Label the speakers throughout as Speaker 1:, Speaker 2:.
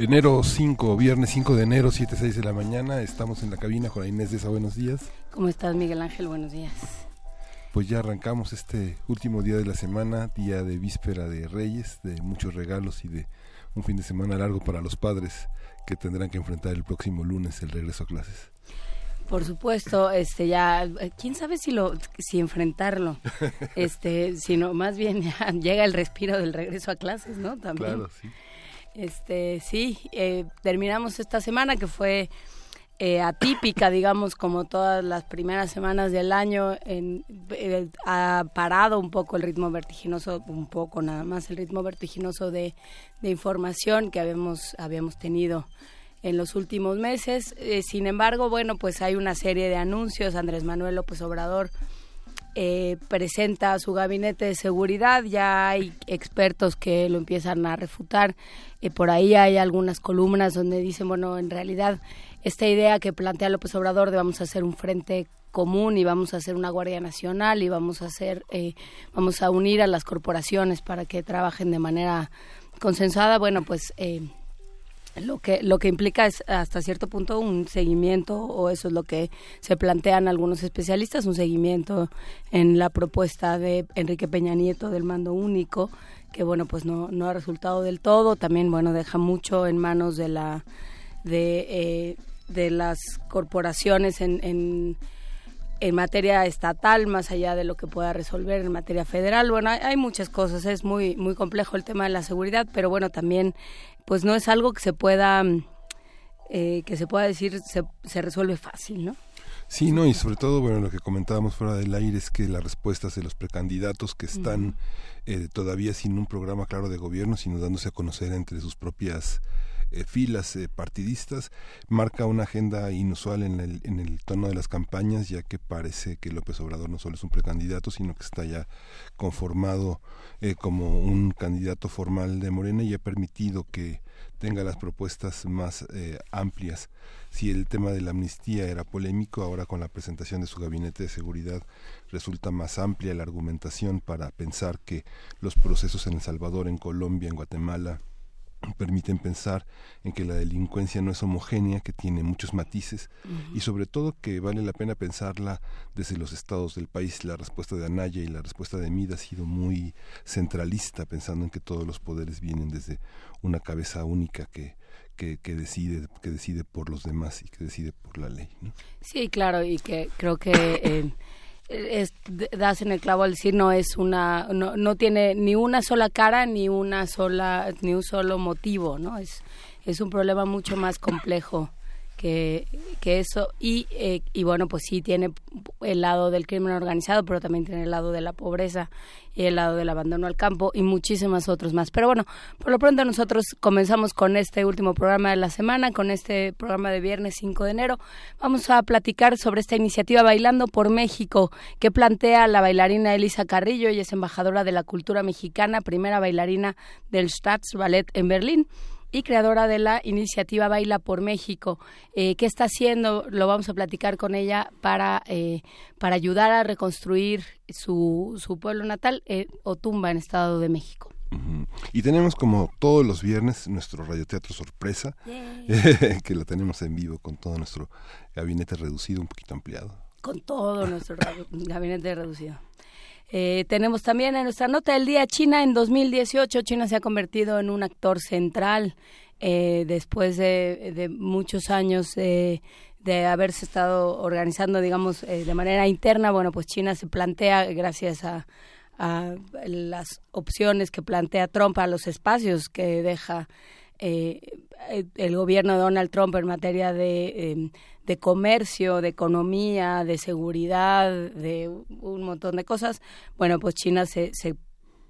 Speaker 1: Enero 5, viernes 5 de enero, 7, 6 de la mañana. Estamos en la cabina con Inés de esa. Buenos días.
Speaker 2: ¿Cómo estás, Miguel Ángel? Buenos días.
Speaker 1: Pues ya arrancamos este último día de la semana, día de víspera de Reyes, de muchos regalos y de un fin de semana largo para los padres que tendrán que enfrentar el próximo lunes el regreso a clases.
Speaker 2: Por supuesto, este ya quién sabe si lo si enfrentarlo. Este, sino más bien ya llega el respiro del regreso a clases, ¿no? También.
Speaker 1: Claro, sí.
Speaker 2: Este, sí, eh, terminamos esta semana que fue eh, atípica, digamos, como todas las primeras semanas del año. En, eh, ha parado un poco el ritmo vertiginoso, un poco nada más el ritmo vertiginoso de, de información que habíamos, habíamos tenido en los últimos meses. sin embargo, bueno, pues hay una serie de anuncios. Andrés Manuel López Obrador eh, presenta su gabinete de seguridad, ya hay expertos que lo empiezan a refutar, eh, por ahí hay algunas columnas donde dicen, bueno, en realidad esta idea que plantea López Obrador de vamos a hacer un frente común y vamos a hacer una Guardia Nacional y vamos a hacer, eh, vamos a unir a las corporaciones para que trabajen de manera consensuada, bueno, pues eh, lo que lo que implica es hasta cierto punto un seguimiento o eso es lo que se plantean algunos especialistas un seguimiento en la propuesta de Enrique Peña Nieto del mando único que bueno pues no no ha resultado del todo. También bueno deja mucho en manos de la de eh, de las corporaciones en, en en materia estatal, más allá de lo que pueda resolver en materia federal. Bueno, hay, hay, muchas cosas, es muy, muy complejo el tema de la seguridad, pero bueno, también pues no es algo que se pueda, eh, que se pueda decir se, se resuelve fácil, ¿no?
Speaker 1: Sí, no, y sobre todo, bueno, lo que comentábamos fuera del aire es que las respuestas de los precandidatos que están eh, todavía sin un programa claro de gobierno, sino dándose a conocer entre sus propias eh, filas eh, partidistas, marca una agenda inusual en el, en el tono de las campañas, ya que parece que López Obrador no solo es un precandidato, sino que está ya conformado eh, como un candidato formal de Morena y ha permitido que tenga las propuestas más eh, amplias. Si el tema de la amnistía era polémico, ahora con la presentación de su gabinete de seguridad resulta más amplia la argumentación para pensar que los procesos en El Salvador, en Colombia, en Guatemala, permiten pensar en que la delincuencia no es homogénea, que tiene muchos matices y sobre todo que vale la pena pensarla desde los estados del país. La respuesta de Anaya y la respuesta de Mid ha sido muy centralista, pensando en que todos los poderes vienen desde una cabeza única que, que, que, decide que decide por los demás y que decide por la ley. ¿no?
Speaker 2: Sí, claro, y que creo que eh, es, das en el clavo al decir no es una no, no tiene ni una sola cara ni una sola ni un solo motivo no es es un problema mucho más complejo que, eso. Y, eh, y bueno pues sí tiene el lado del crimen organizado pero también tiene el lado de la pobreza y el lado del abandono al campo y muchísimas otros más. Pero bueno por lo pronto nosotros comenzamos con este último programa de la semana con este programa de viernes 5 de enero. Vamos a platicar sobre esta iniciativa Bailando por México que plantea la bailarina Elisa Carrillo. Ella es embajadora de la cultura mexicana primera bailarina del Staatsballet en Berlín y creadora de la iniciativa Baila por México. Eh, ¿Qué está haciendo? Lo vamos a platicar con ella para, eh, para ayudar a reconstruir su, su pueblo natal, eh, Otumba, en Estado de México.
Speaker 1: Uh -huh. Y tenemos como todos los viernes nuestro radioteatro sorpresa, que lo tenemos en vivo con todo nuestro gabinete reducido, un poquito ampliado.
Speaker 2: Con todo nuestro gabinete reducido. Eh, tenemos también en nuestra nota del día China en 2018. China se ha convertido en un actor central eh, después de, muchos años de, de, haberse estado organizando, digamos, eh, de manera interna. Bueno, pues China se plantea, gracias a las opciones que plantea Trump, a los espacios que deja eh, el gobierno de Donald Trump en materia de, em, de comercio, de economía, de seguridad, de un montón de cosas, bueno, pues China se, se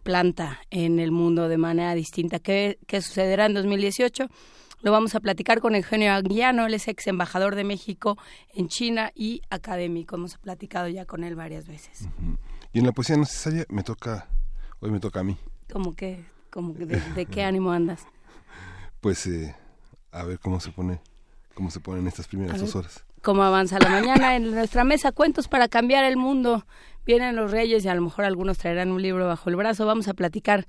Speaker 2: planta en el mundo de manera distinta. ¿Qué, qué sucederá en 2018? Lo vamos a platicar con Eugenio Aguiano, él es ex embajador de México en China y académico. Hemos platicado ya con él varias veces.
Speaker 1: Y en la poesía necesaria me toca, hoy me toca a mí.
Speaker 2: ¿Cómo que? Como de, qué ánimo andas?
Speaker 1: Pues eh, a ver cómo se pone, cómo se ponen estas primeras dos horas.
Speaker 2: ¿Cómo avanza la mañana? En nuestra mesa, cuentos para cambiar el mundo. Vienen los reyes y a lo mejor algunos traerán un libro bajo el brazo. Vamos a platicar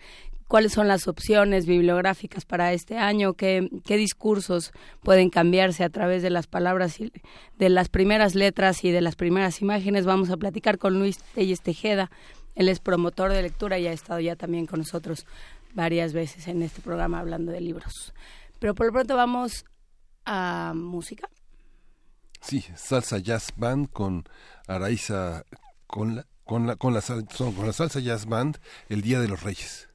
Speaker 2: cuáles son las opciones bibliográficas para este año, qué, qué discursos pueden cambiarse a través de las palabras y de las primeras letras y de las primeras imágenes. Vamos a platicar con Luis Telles Tejeda, él es promotor de lectura y ha estado ya también con nosotros varias veces en este programa hablando de libros. Pero por lo pronto vamos a música.
Speaker 1: Sí, salsa jazz band con Araiza con la con la con la, con la salsa jazz band el Día de los Reyes.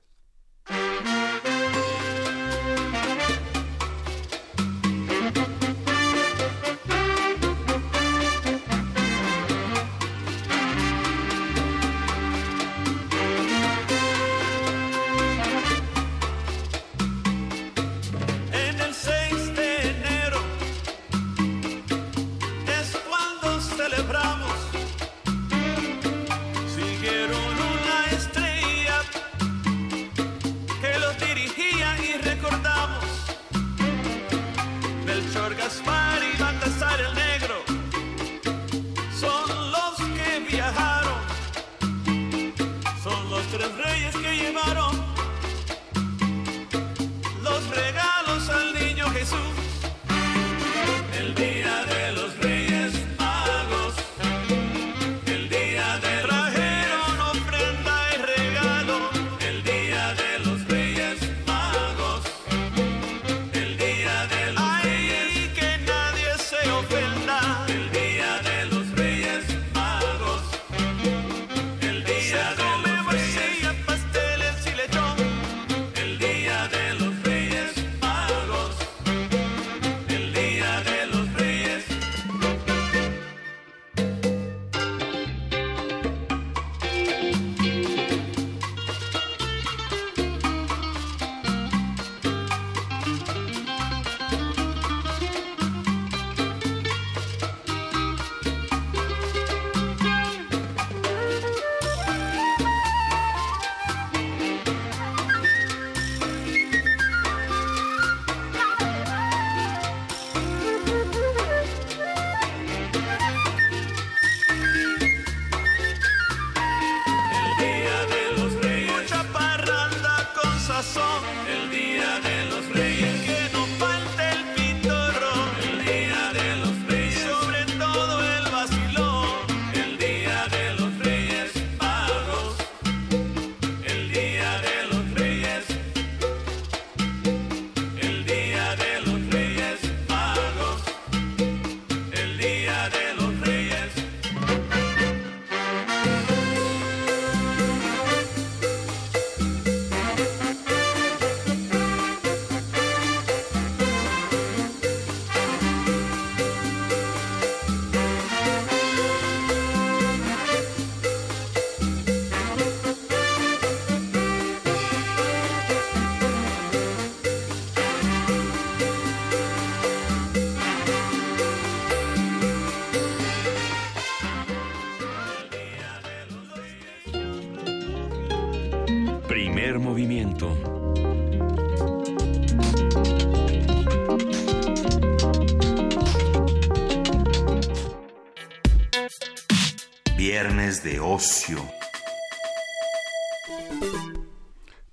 Speaker 3: De ocio.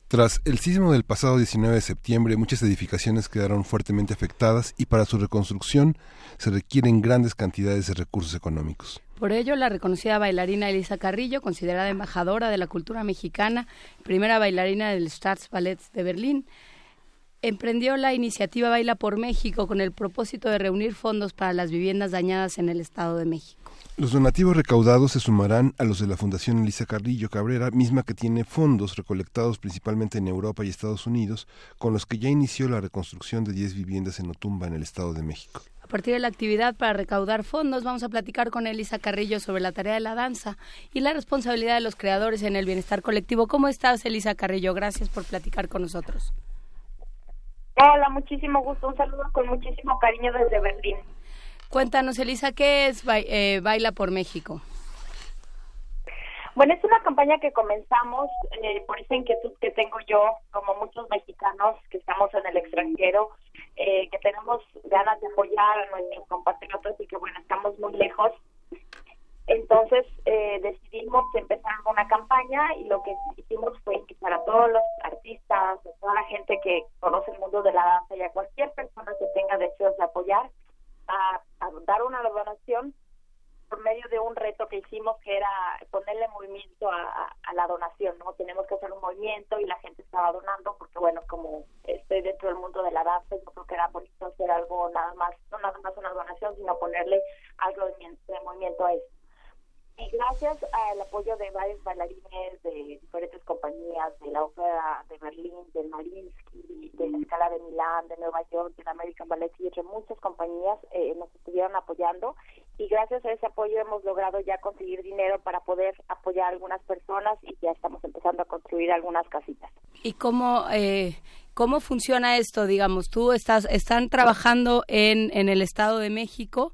Speaker 1: Tras el sismo del pasado 19 de septiembre, muchas edificaciones quedaron fuertemente afectadas y para su reconstrucción se requieren grandes cantidades de recursos económicos.
Speaker 2: Por ello, la reconocida bailarina Elisa Carrillo, considerada embajadora de la cultura mexicana, primera bailarina del Staatsballett de Berlín, emprendió la iniciativa Baila por México con el propósito de reunir fondos para las viviendas dañadas en el Estado de México.
Speaker 1: Los donativos recaudados se sumarán a los de la Fundación Elisa Carrillo Cabrera, misma que tiene fondos recolectados principalmente en Europa y Estados Unidos, con los que ya inició la reconstrucción de 10 viviendas en Otumba, en el Estado de México.
Speaker 2: A partir de la actividad para recaudar fondos, vamos a platicar con Elisa Carrillo sobre la tarea de la danza y la responsabilidad de los creadores en el bienestar colectivo. ¿Cómo estás, Elisa Carrillo? Gracias por platicar con nosotros.
Speaker 4: Hola, muchísimo gusto. Un saludo con muchísimo cariño desde Berlín.
Speaker 2: Cuéntanos, Elisa, ¿qué es eh, Baila por México?
Speaker 4: Bueno, es una campaña que comenzamos eh, por esa inquietud que tengo yo, como muchos mexicanos que estamos en el extranjero, eh, que tenemos ganas de apoyar a nuestros compatriotas y que, bueno, estamos muy lejos. Entonces decidimos empezar una campaña y lo que hicimos fue invitar a todos los artistas, a toda la gente que conoce el mundo de la danza y a cualquier persona que tenga deseos de apoyar, a, dar una donación por medio de un reto que hicimos que era ponerle movimiento a, la donación, ¿no? Tenemos que hacer un movimiento y la gente estaba donando porque, bueno, como estoy dentro del mundo de la danza, yo creo que era bonito hacer algo nada más, no nada más una donación, sino ponerle algo de, de movimiento a eso. Y gracias al apoyo de varios bailarines de diferentes compañías, de la Ópera de Berlín, del Marinsky, de la Escala de Milán, de Nueva York, del American Ballet Theatre, muchas compañías eh, nos estuvieron apoyando y gracias a ese apoyo hemos logrado ya conseguir dinero para poder apoyar a algunas personas y ya estamos empezando a construir algunas casitas.
Speaker 2: ¿Y cómo, eh, cómo funciona esto? Digamos, tú estás, están trabajando en, en el Estado de México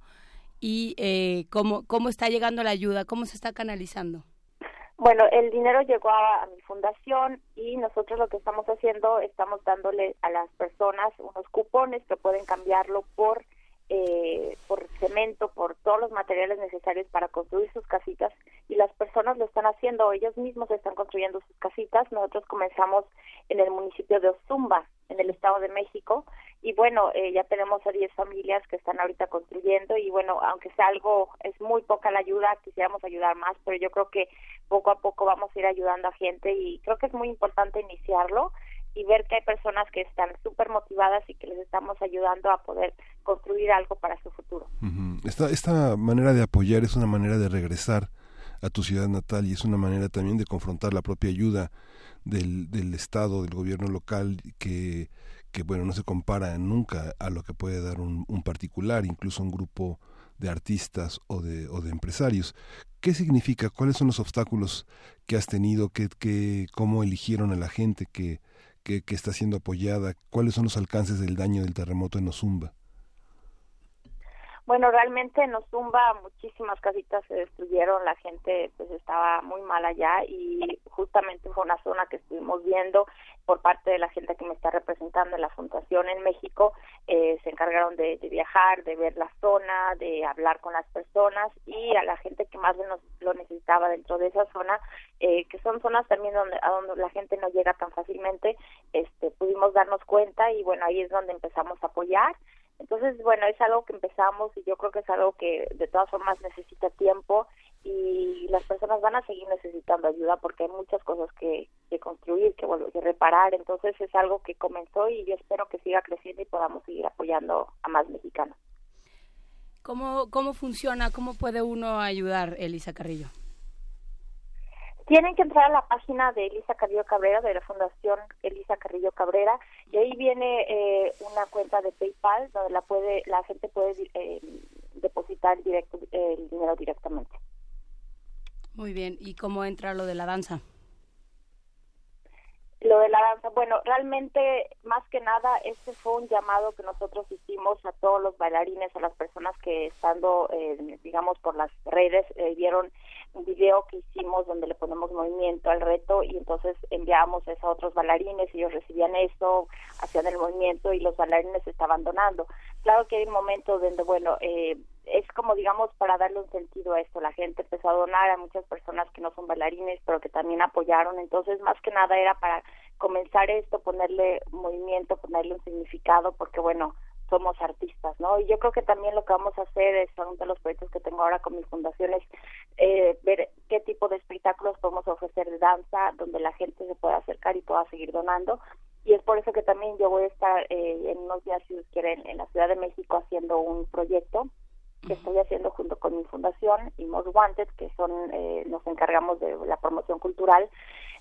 Speaker 2: y eh, cómo, cómo está llegando la ayuda, cómo se está canalizando.
Speaker 4: Bueno, el dinero llegó a, mi fundación y nosotros lo que estamos haciendo, estamos dándole a las personas unos cupones que pueden cambiarlo por eh, por cemento, por todos los materiales necesarios para construir sus casitas y las personas lo están haciendo, ellos mismos están construyendo sus casitas. Nosotros comenzamos en el municipio de Ozumba, en el Estado de México, y bueno, eh, ya tenemos a 10 familias que están ahorita construyendo y bueno, aunque sea algo, es muy poca la ayuda, quisiéramos ayudar más, pero yo creo que poco a poco vamos a ir ayudando a gente y creo que es muy importante iniciarlo y ver que hay personas que están súper motivadas y que les estamos ayudando a poder construir algo para su futuro.
Speaker 1: esta, esta manera de apoyar es una manera de regresar a tu ciudad natal y es una manera también de confrontar la propia ayuda del, del Estado, del gobierno local, que que bueno, no se compara nunca a lo que puede dar un, particular, incluso un grupo de artistas o de, o de empresarios. ¿Qué significa? ¿Cuáles son los obstáculos que has tenido? ¿Qué, qué, ¿Cómo eligieron a la gente que, que, que, está siendo apoyada? ¿Cuáles son los alcances del daño del terremoto en Ozumba?
Speaker 4: Bueno, realmente en Ozumba muchísimas casitas se destruyeron, la gente pues estaba muy mal allá y justamente fue una zona que estuvimos viendo por parte de la gente que me está representando en la fundación en México, eh, se encargaron de, viajar, de ver la zona, de hablar con las personas y a la gente que más lo necesitaba dentro de esa zona, eh, que son zonas también donde a donde la gente no llega tan fácilmente, este pudimos darnos cuenta y bueno ahí es donde empezamos a apoyar. Entonces, bueno, es algo que empezamos y yo creo que es algo que de todas formas necesita tiempo y las personas van a seguir necesitando ayuda porque hay muchas cosas que, que construir, que, volver, que reparar. Entonces es algo que comenzó y yo espero que siga creciendo y podamos seguir apoyando a más mexicanos.
Speaker 2: ¿Cómo, cómo funciona? ¿Cómo puede uno ayudar, Elisa Carrillo?
Speaker 4: tienen que entrar a la página de Elisa Carrillo Cabrera, de la Fundación Elisa Carrillo Cabrera, y ahí viene eh, una cuenta de PayPal donde la puede la gente puede eh, depositar directo, el dinero directamente.
Speaker 2: Muy bien, ¿y cómo entra lo de la danza?
Speaker 4: Lo de la danza, bueno, realmente más que nada este fue un llamado que nosotros hicimos a todos los bailarines, a las personas que estando, eh, digamos, por las redes eh, vieron un video que hicimos donde le ponemos movimiento al reto y entonces enviamos eso a otros bailarines, ellos recibían eso, hacían el movimiento y los bailarines estaban donando. Claro que hay un momento donde, bueno, eh, es como digamos para darle un sentido a esto, la gente empezó a donar a muchas personas que no son bailarines, pero que también apoyaron, entonces más que nada era para comenzar esto, ponerle movimiento, ponerle un significado, porque bueno, somos artistas, ¿no? Y yo creo que también lo que vamos a hacer es, uno de los proyectos que tengo ahora con mis fundaciones, eh, ver qué tipo de espectáculos podemos ofrecer de danza, donde la gente se pueda acercar y pueda seguir donando. y es por eso que también yo voy a estar eh, en unos días, si quieren, en la Ciudad de México haciendo un proyecto que estoy haciendo junto con mi fundación y Most Wanted, que son eh, nos encargamos de la promoción cultural,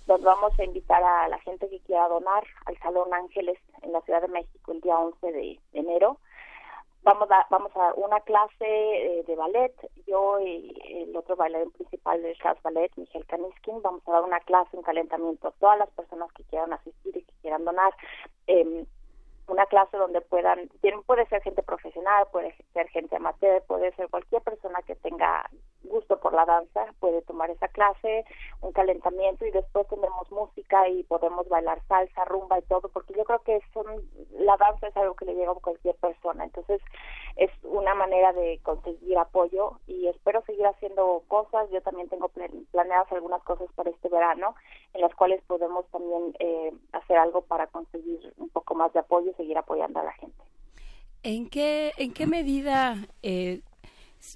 Speaker 4: donde vamos a invitar a la gente que quiera donar al Salón Ángeles en la Ciudad de México el día 11 de enero. Vamos a, vamos a una clase eh, de ballet, yo y el otro bailarín principal del Jazz Ballet, Michel Kaniskin, vamos a dar una clase, un calentamiento a todas las personas que quieran asistir y que quieran donar. Eh, una clase donde puedan, puede ser gente profesional, puede ser gente amateur, puede ser cualquier persona que tenga gusto por la danza, puede tomar esa clase, un calentamiento y después tendremos música y podemos bailar salsa, rumba y todo, porque yo creo que son, la danza es algo que le llega a cualquier persona, entonces es una manera de conseguir apoyo y espero seguir haciendo cosas, yo también tengo planeadas algunas cosas para este verano, en las cuales podemos también eh, hacer algo para conseguir un poco más de apoyo seguir apoyando a la gente.
Speaker 2: ¿En qué, en qué medida eh,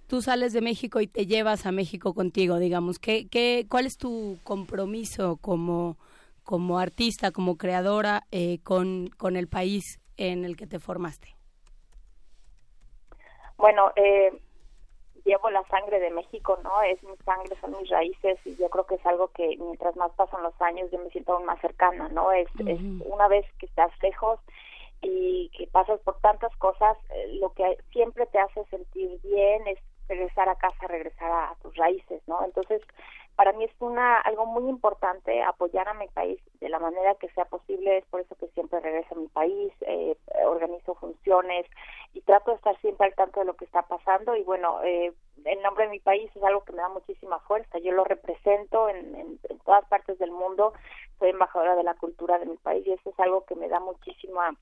Speaker 2: tú sales de México y te llevas a México contigo, digamos? ¿qué, qué, ¿Cuál es tu compromiso como, como artista, como creadora eh, con, con el país en el que te formaste?
Speaker 4: Bueno, eh, llevo la sangre de México, ¿no? Es mi sangre, son mis raíces y yo creo que es algo que mientras más pasan los años yo me siento aún más cercana, ¿no? Es, es una vez que estás lejos y que pasas por tantas cosas, eh, lo que siempre te hace sentir bien es regresar a casa, regresar a, tus raíces, ¿no? Entonces, para mí es una algo muy importante apoyar a mi país de la manera que sea posible, es por eso que siempre regreso a mi país, eh, organizo funciones y trato de estar siempre al tanto de lo que está pasando y bueno, eh, el nombre de mi país es algo que me da muchísima fuerza, yo lo represento en, en, en todas partes del mundo, soy embajadora de la cultura de mi país y eso es algo que me da muchísima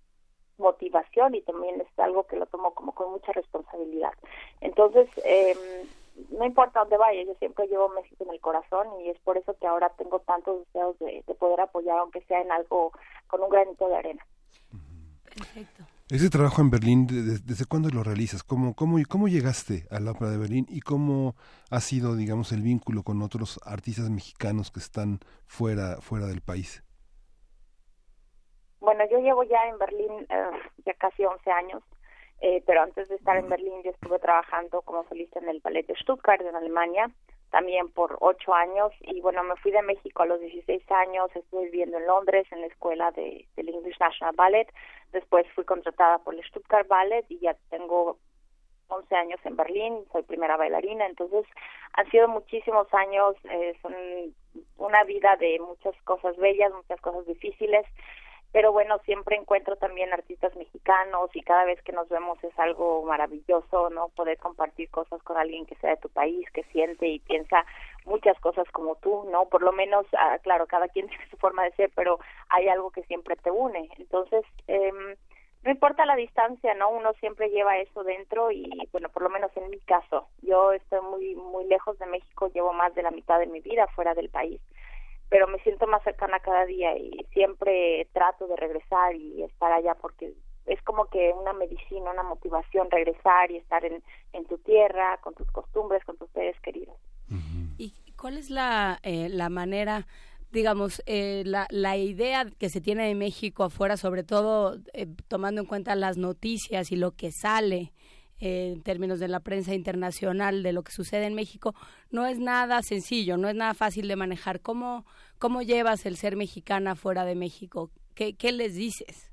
Speaker 4: motivación y también es algo que lo tomo como con mucha responsabilidad. Entonces, eh, no importa dónde vaya, yo siempre llevo México en el corazón y es por eso que ahora tengo tantos deseos de, poder apoyar, aunque sea en algo con un granito de arena.
Speaker 1: Perfecto. Ese trabajo en Berlín, ¿desde, cuándo lo realizas? ¿Cómo, cómo, ¿Cómo llegaste a la ópera de Berlín y cómo ha sido, digamos, el vínculo con otros artistas mexicanos que están fuera, fuera del país?
Speaker 4: Bueno, yo llevo ya en Berlín eh, ya casi 11 años, eh, pero antes de estar en Berlín yo estuve trabajando como solista en el Ballet de Stuttgart en Alemania, también por ocho años. Y bueno, me fui de México a los 16 años, estuve viviendo en Londres en la escuela de, del English National Ballet, después fui contratada por el Stuttgart Ballet y ya tengo 11 años en Berlín, soy primera bailarina, entonces han sido muchísimos años, eh, son una vida de muchas cosas bellas, muchas cosas difíciles, pero bueno, siempre encuentro también artistas mexicanos y cada vez que nos vemos es algo maravilloso, ¿no? Poder compartir cosas con alguien que sea de tu país, que siente y piensa muchas cosas como tú, ¿no? Por lo menos, ah, claro, cada quien tiene su forma de ser, pero hay algo que siempre te une. Entonces, eh, no importa la distancia, ¿no? Uno siempre lleva eso dentro y, bueno, por lo menos en mi caso, yo estoy muy, muy lejos de México, llevo más de la mitad de mi vida fuera del país pero me siento más cercana cada día y siempre trato de regresar y estar allá porque es como que una medicina, una motivación regresar y estar en, en tu tierra, con tus costumbres, con tus seres queridos.
Speaker 2: ¿Y cuál es la, eh, la manera, digamos, eh, la, la idea que se tiene de México afuera, sobre todo eh, tomando en cuenta las noticias y lo que sale? En términos de la prensa internacional de lo que sucede en México, no es nada sencillo, no es nada fácil de manejar. ¿Cómo, cómo llevas el ser mexicana fuera de México? ¿Qué, ¿Qué les dices?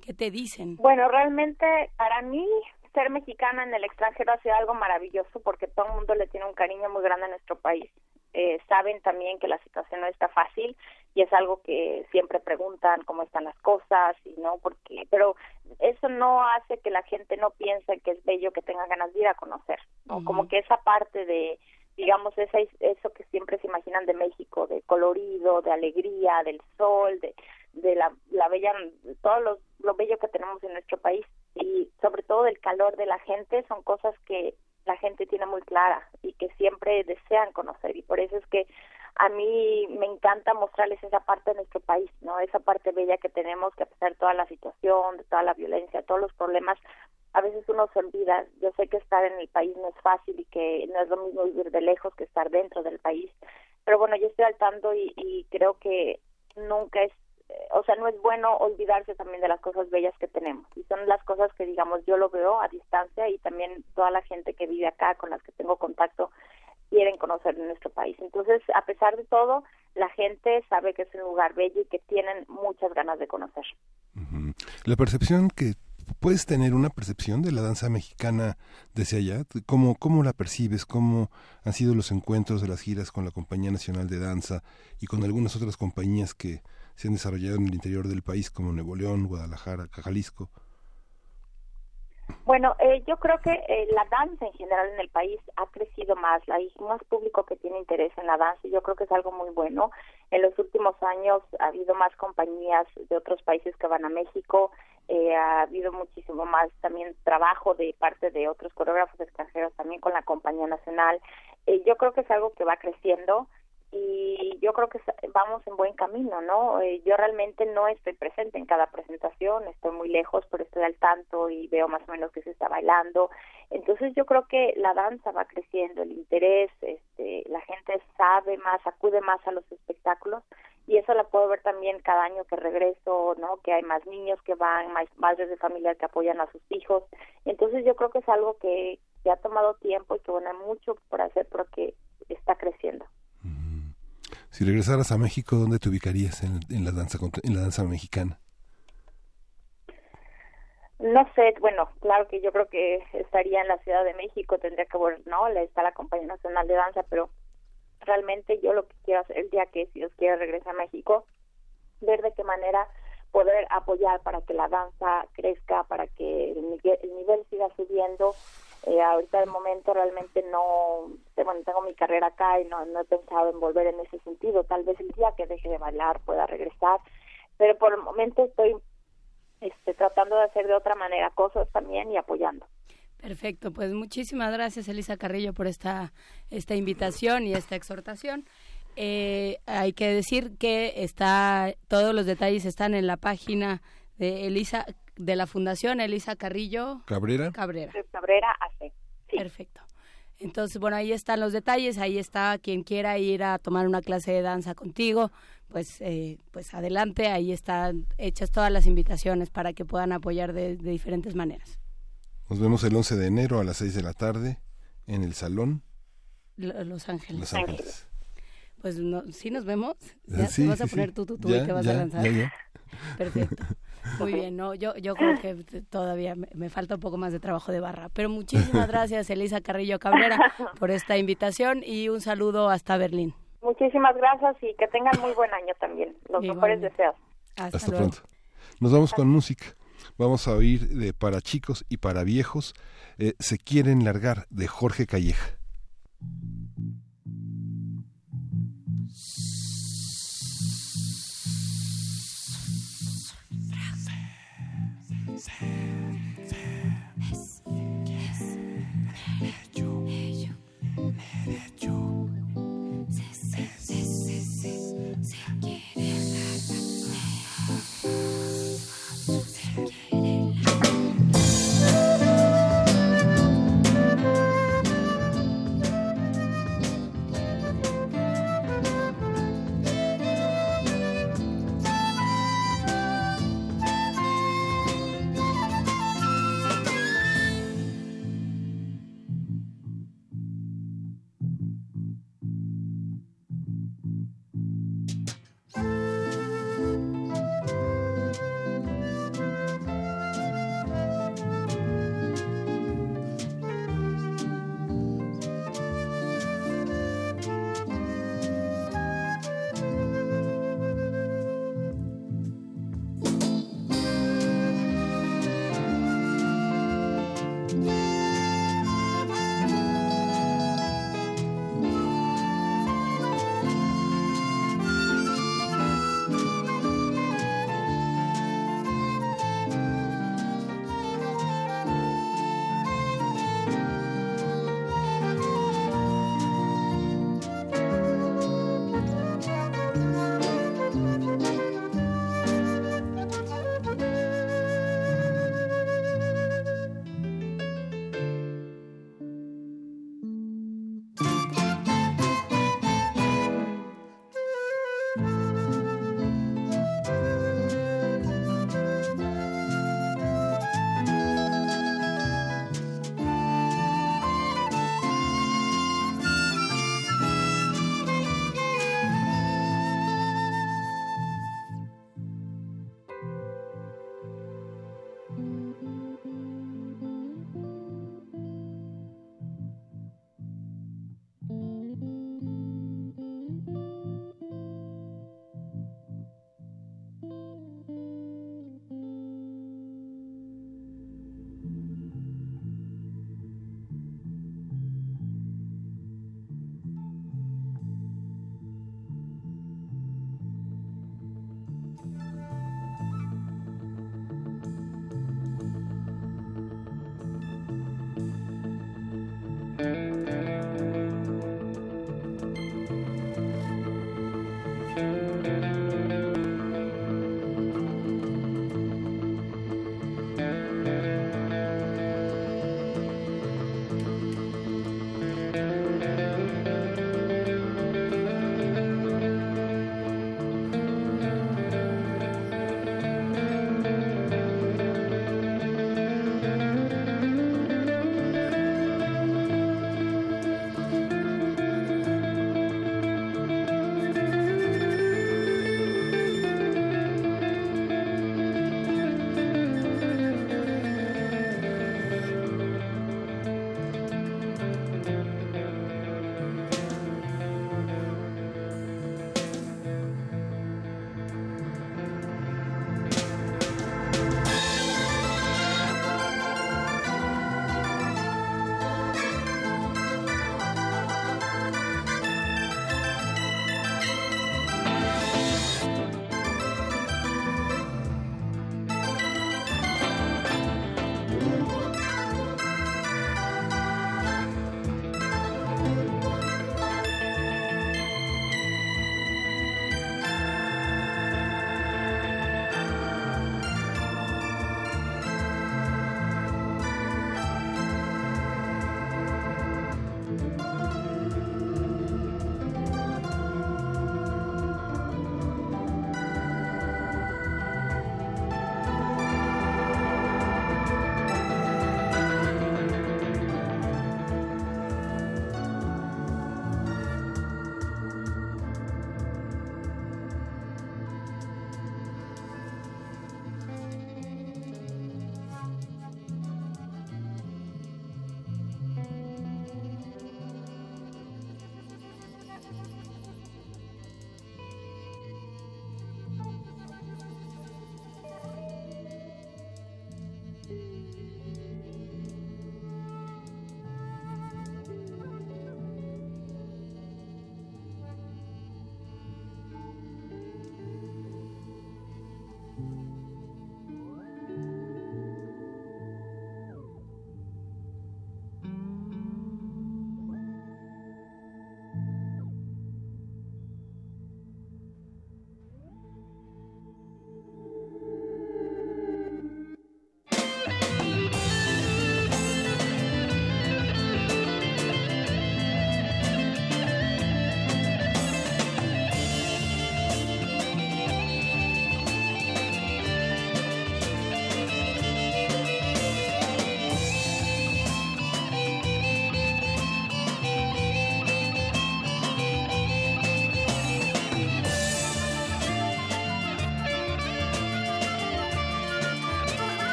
Speaker 2: ¿Qué te dicen?
Speaker 4: Bueno, realmente para mí ser mexicana en el extranjero ha sido algo maravilloso porque todo el mundo le tiene un cariño muy grande a nuestro país. Eh, saben también que la situación no está fácil y es algo que siempre preguntan cómo están las cosas y no porque pero eso no hace que la gente no piense que es bello que tenga ganas de ir a conocer no como que esa parte de digamos esa, eso que siempre se imaginan de México de colorido de alegría del sol de de la, la bella todo lo, lo bello que tenemos en nuestro país y sobre todo del calor de la gente son cosas que la gente tiene muy clara y que siempre desean conocer y por eso es que a mí me encanta mostrarles esa parte de nuestro país, ¿no? Esa parte bella que tenemos que a pesar de toda la situación, de toda la violencia, todos los problemas, a veces uno se olvida. Yo sé que estar en el país no es fácil y que no es lo mismo vivir de lejos que estar dentro del país, pero bueno, yo estoy al tanto y, y creo que nunca es o sea, no es bueno olvidarse también de las cosas bellas que tenemos. Y son las cosas que, digamos, yo lo veo a distancia y también toda la gente que vive acá, con las que tengo contacto, quieren conocer nuestro país. Entonces, a pesar de todo, la gente sabe que es un lugar bello y que tienen muchas ganas de conocer.
Speaker 1: La percepción que puedes tener una percepción de la danza mexicana desde allá, ¿Cómo, cómo la percibes, cómo han sido los encuentros de las giras con la Compañía Nacional de Danza y con algunas otras compañías que se han desarrollado en el interior del país como Nuevo León, Guadalajara, Jalisco.
Speaker 4: Bueno, eh, yo creo que eh, la danza en general en el país ha crecido más, hay más público que tiene interés en la danza y yo creo que es algo muy bueno. En los últimos años ha habido más compañías de otros países que van a México, eh, ha habido muchísimo más también trabajo de parte de otros coreógrafos extranjeros también con la compañía nacional. yo creo que es algo que va creciendo y yo creo que vamos en buen camino, ¿no? Eh, yo realmente no estoy presente en cada presentación, estoy muy lejos, pero estoy al tanto y veo más o menos que se está bailando. Entonces yo creo que la danza va creciendo, el interés, este, la gente sabe más, acude más a los espectáculos y eso la puedo ver también cada año que regreso, ¿no? Que hay más niños que van, más madres de familia que apoyan a sus hijos. Entonces yo creo que es algo que, que ha tomado tiempo y que bueno, hay mucho por hacer, pero que está creciendo.
Speaker 1: Si regresaras a México, ¿dónde te ubicarías en, la danza en la danza mexicana?
Speaker 4: No sé, bueno, claro que yo creo que estaría en la Ciudad de México, tendría que ver, no, está la Compañía Nacional de Danza, pero realmente yo lo que quiero hacer el día que si Dios quiere regresar a México, ver de qué manera poder apoyar para que la danza crezca, para que el nivel, siga subiendo. Eh, ahorita de momento realmente no, bueno, tengo mi carrera acá y no, no he pensado en volver en ese sentido. Tal vez el día que deje de bailar pueda regresar, pero por el momento estoy este, tratando de hacer de otra manera cosas también y apoyando.
Speaker 2: Perfecto, pues muchísimas gracias Elisa Carrillo por esta, esta invitación y esta exhortación. Eh, hay que decir que está todos los detalles están en la página de Elisa de la Fundación Elisa Carrillo
Speaker 1: Cabrera.
Speaker 2: Cabrera.
Speaker 4: Cabrera hace.
Speaker 2: Perfecto. Entonces, bueno, ahí están los detalles, ahí está quien quiera ir a tomar una clase de danza contigo, pues eh, pues adelante, ahí están hechas todas las invitaciones para que puedan apoyar de, diferentes maneras.
Speaker 1: Nos vemos el 11 de enero a las 6 de la tarde en el Salón
Speaker 2: Los Ángeles.
Speaker 1: Los Ángeles.
Speaker 2: Pues no, sí nos vemos. ¿Ya te vas a poner tú, tú, tú y te vas a lanzar? Perfecto. Muy bien, no, yo, yo creo que todavía me, falta un poco más de trabajo de barra. Pero muchísimas gracias, Elisa Carrillo Cabrera, por esta invitación y un saludo hasta Berlín.
Speaker 4: Muchísimas gracias y que tengan muy buen año también. Los mejores deseos.
Speaker 1: Hasta, pronto. Nos vamos con música. Vamos a oír de Para chicos y para viejos, eh, Se quieren largar, de Jorge Calleja.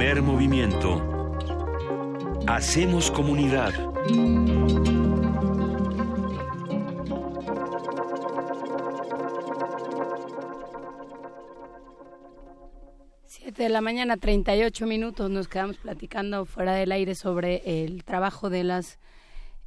Speaker 5: Primer movimiento. Hacemos comunidad.
Speaker 2: Siete de la mañana, 38 minutos. Nos quedamos platicando fuera del aire sobre el trabajo de las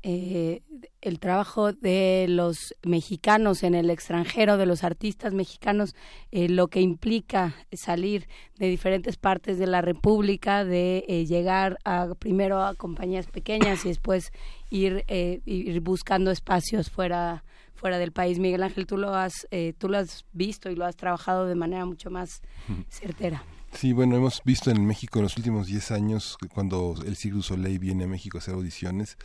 Speaker 2: eh, el trabajo de los mexicanos en el extranjero, de los artistas mexicanos, eh, lo que implica salir de diferentes partes de la República, de eh, llegar a, primero a compañías pequeñas y después ir, ir buscando espacios fuera fuera del país. Miguel Ángel, tú lo has tú lo has visto y lo has trabajado de manera mucho más certera.
Speaker 1: Sí, bueno, hemos visto en México en los últimos 10 años, cuando el Cirque du Soleil viene a México a hacer audiciones,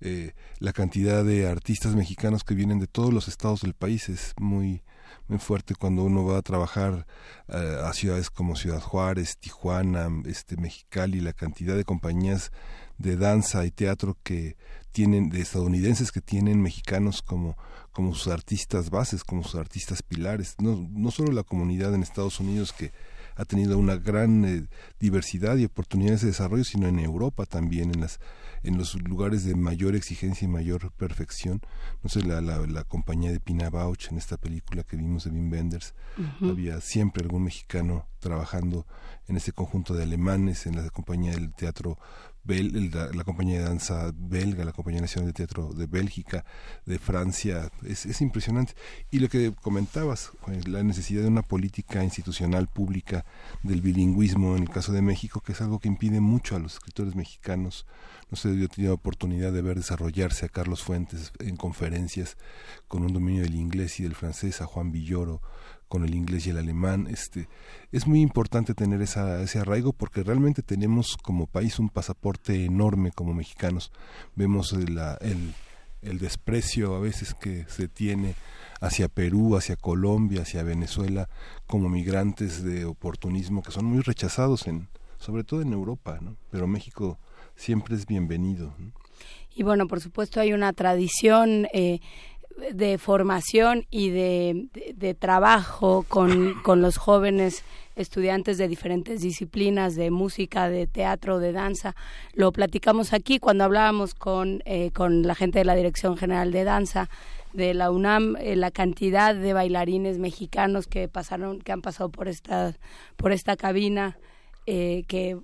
Speaker 1: eh, la cantidad de artistas mexicanos que vienen de todos los estados del país es muy muy fuerte cuando uno va a trabajar eh, a ciudades como Ciudad Juárez, Tijuana, este Mexicali, la cantidad de compañías de danza y teatro que tienen de estadounidenses que tienen mexicanos como como sus artistas bases, como sus artistas pilares, no no solo la comunidad en Estados Unidos que ha tenido una gran eh, diversidad y oportunidades de desarrollo, sino en Europa también, en las en los lugares de mayor exigencia y mayor perfección. No sé, la, la, compañía de Pina Bauch en esta película que vimos de Wim Wenders, había siempre algún mexicano trabajando en ese conjunto de alemanes, en la compañía del teatro la, compañía de danza belga, la compañía nacional de teatro de Bélgica, de Francia, es, es impresionante. Y lo que comentabas, la necesidad de una política institucional pública del bilingüismo en el caso de México, que es algo que impide mucho a los escritores mexicanos no sé, yo he tenido oportunidad de ver desarrollarse a Carlos Fuentes en conferencias con un dominio del inglés y del francés, a Juan Villoro con el inglés y el alemán. Este, es muy importante tener esa, ese arraigo porque realmente tenemos como país un pasaporte enorme como mexicanos. Vemos el, el, el desprecio a veces que se tiene hacia Perú, hacia Colombia, hacia Venezuela como migrantes de oportunismo que son muy rechazados en sobre todo en Europa, ¿no? Pero México siempre es bienvenido.
Speaker 2: Y bueno, por supuesto hay una tradición eh, de formación y de, trabajo con, con, los jóvenes estudiantes de diferentes disciplinas, de música, de teatro, de danza. Lo platicamos aquí cuando hablábamos con, eh, con la gente de la Dirección General de Danza de la UNAM, eh, la cantidad de bailarines mexicanos que pasaron, que han pasado por esta, por esta cabina, que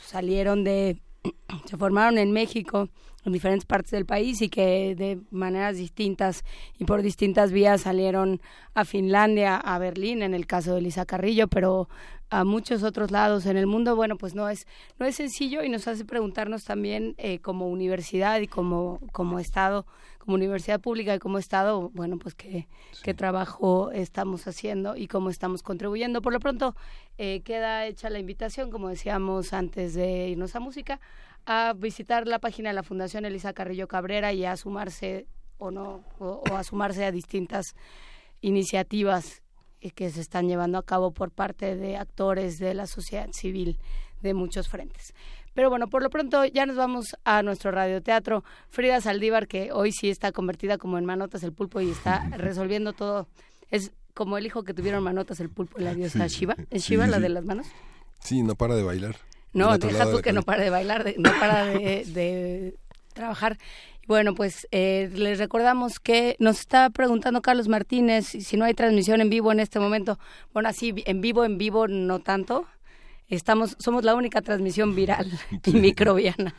Speaker 2: salieron de se formaron en México, en diferentes partes del país y que de maneras distintas y por distintas vías salieron a Finlandia, a Berlín, en el caso de Lisa Carrillo, pero a muchos otros lados en el mundo, bueno, pues no es no es sencillo y nos hace preguntarnos también eh, como universidad y como como estado, como universidad pública y como estado, bueno, pues qué qué trabajo estamos haciendo y cómo estamos contribuyendo. Por lo pronto eh, queda hecha la invitación, como decíamos antes de irnos a música, a visitar la página de la Fundación Elisa Carrillo Cabrera y a sumarse o no o a sumarse a distintas iniciativas que se están llevando a cabo por parte de actores de la sociedad civil de muchos frentes. Pero bueno, por lo pronto ya nos vamos a nuestro radioteatro. Frida Saldívar, que hoy sí está convertida como en Manotas el Pulpo y está resolviendo todo. Es como el hijo que tuvieron Manotas el Pulpo y la diosa Shiva. ¿Es Shiva la de las manos?
Speaker 1: Sí, no para de bailar.
Speaker 2: No, deja tú que no para de bailar, no para de, trabajar. Bueno, pues eh, les recordamos que nos está preguntando Carlos Martínez si no hay transmisión en vivo en este momento. Bueno, así en vivo, en vivo no tanto. Estamos, somos la única transmisión viral y microbiana,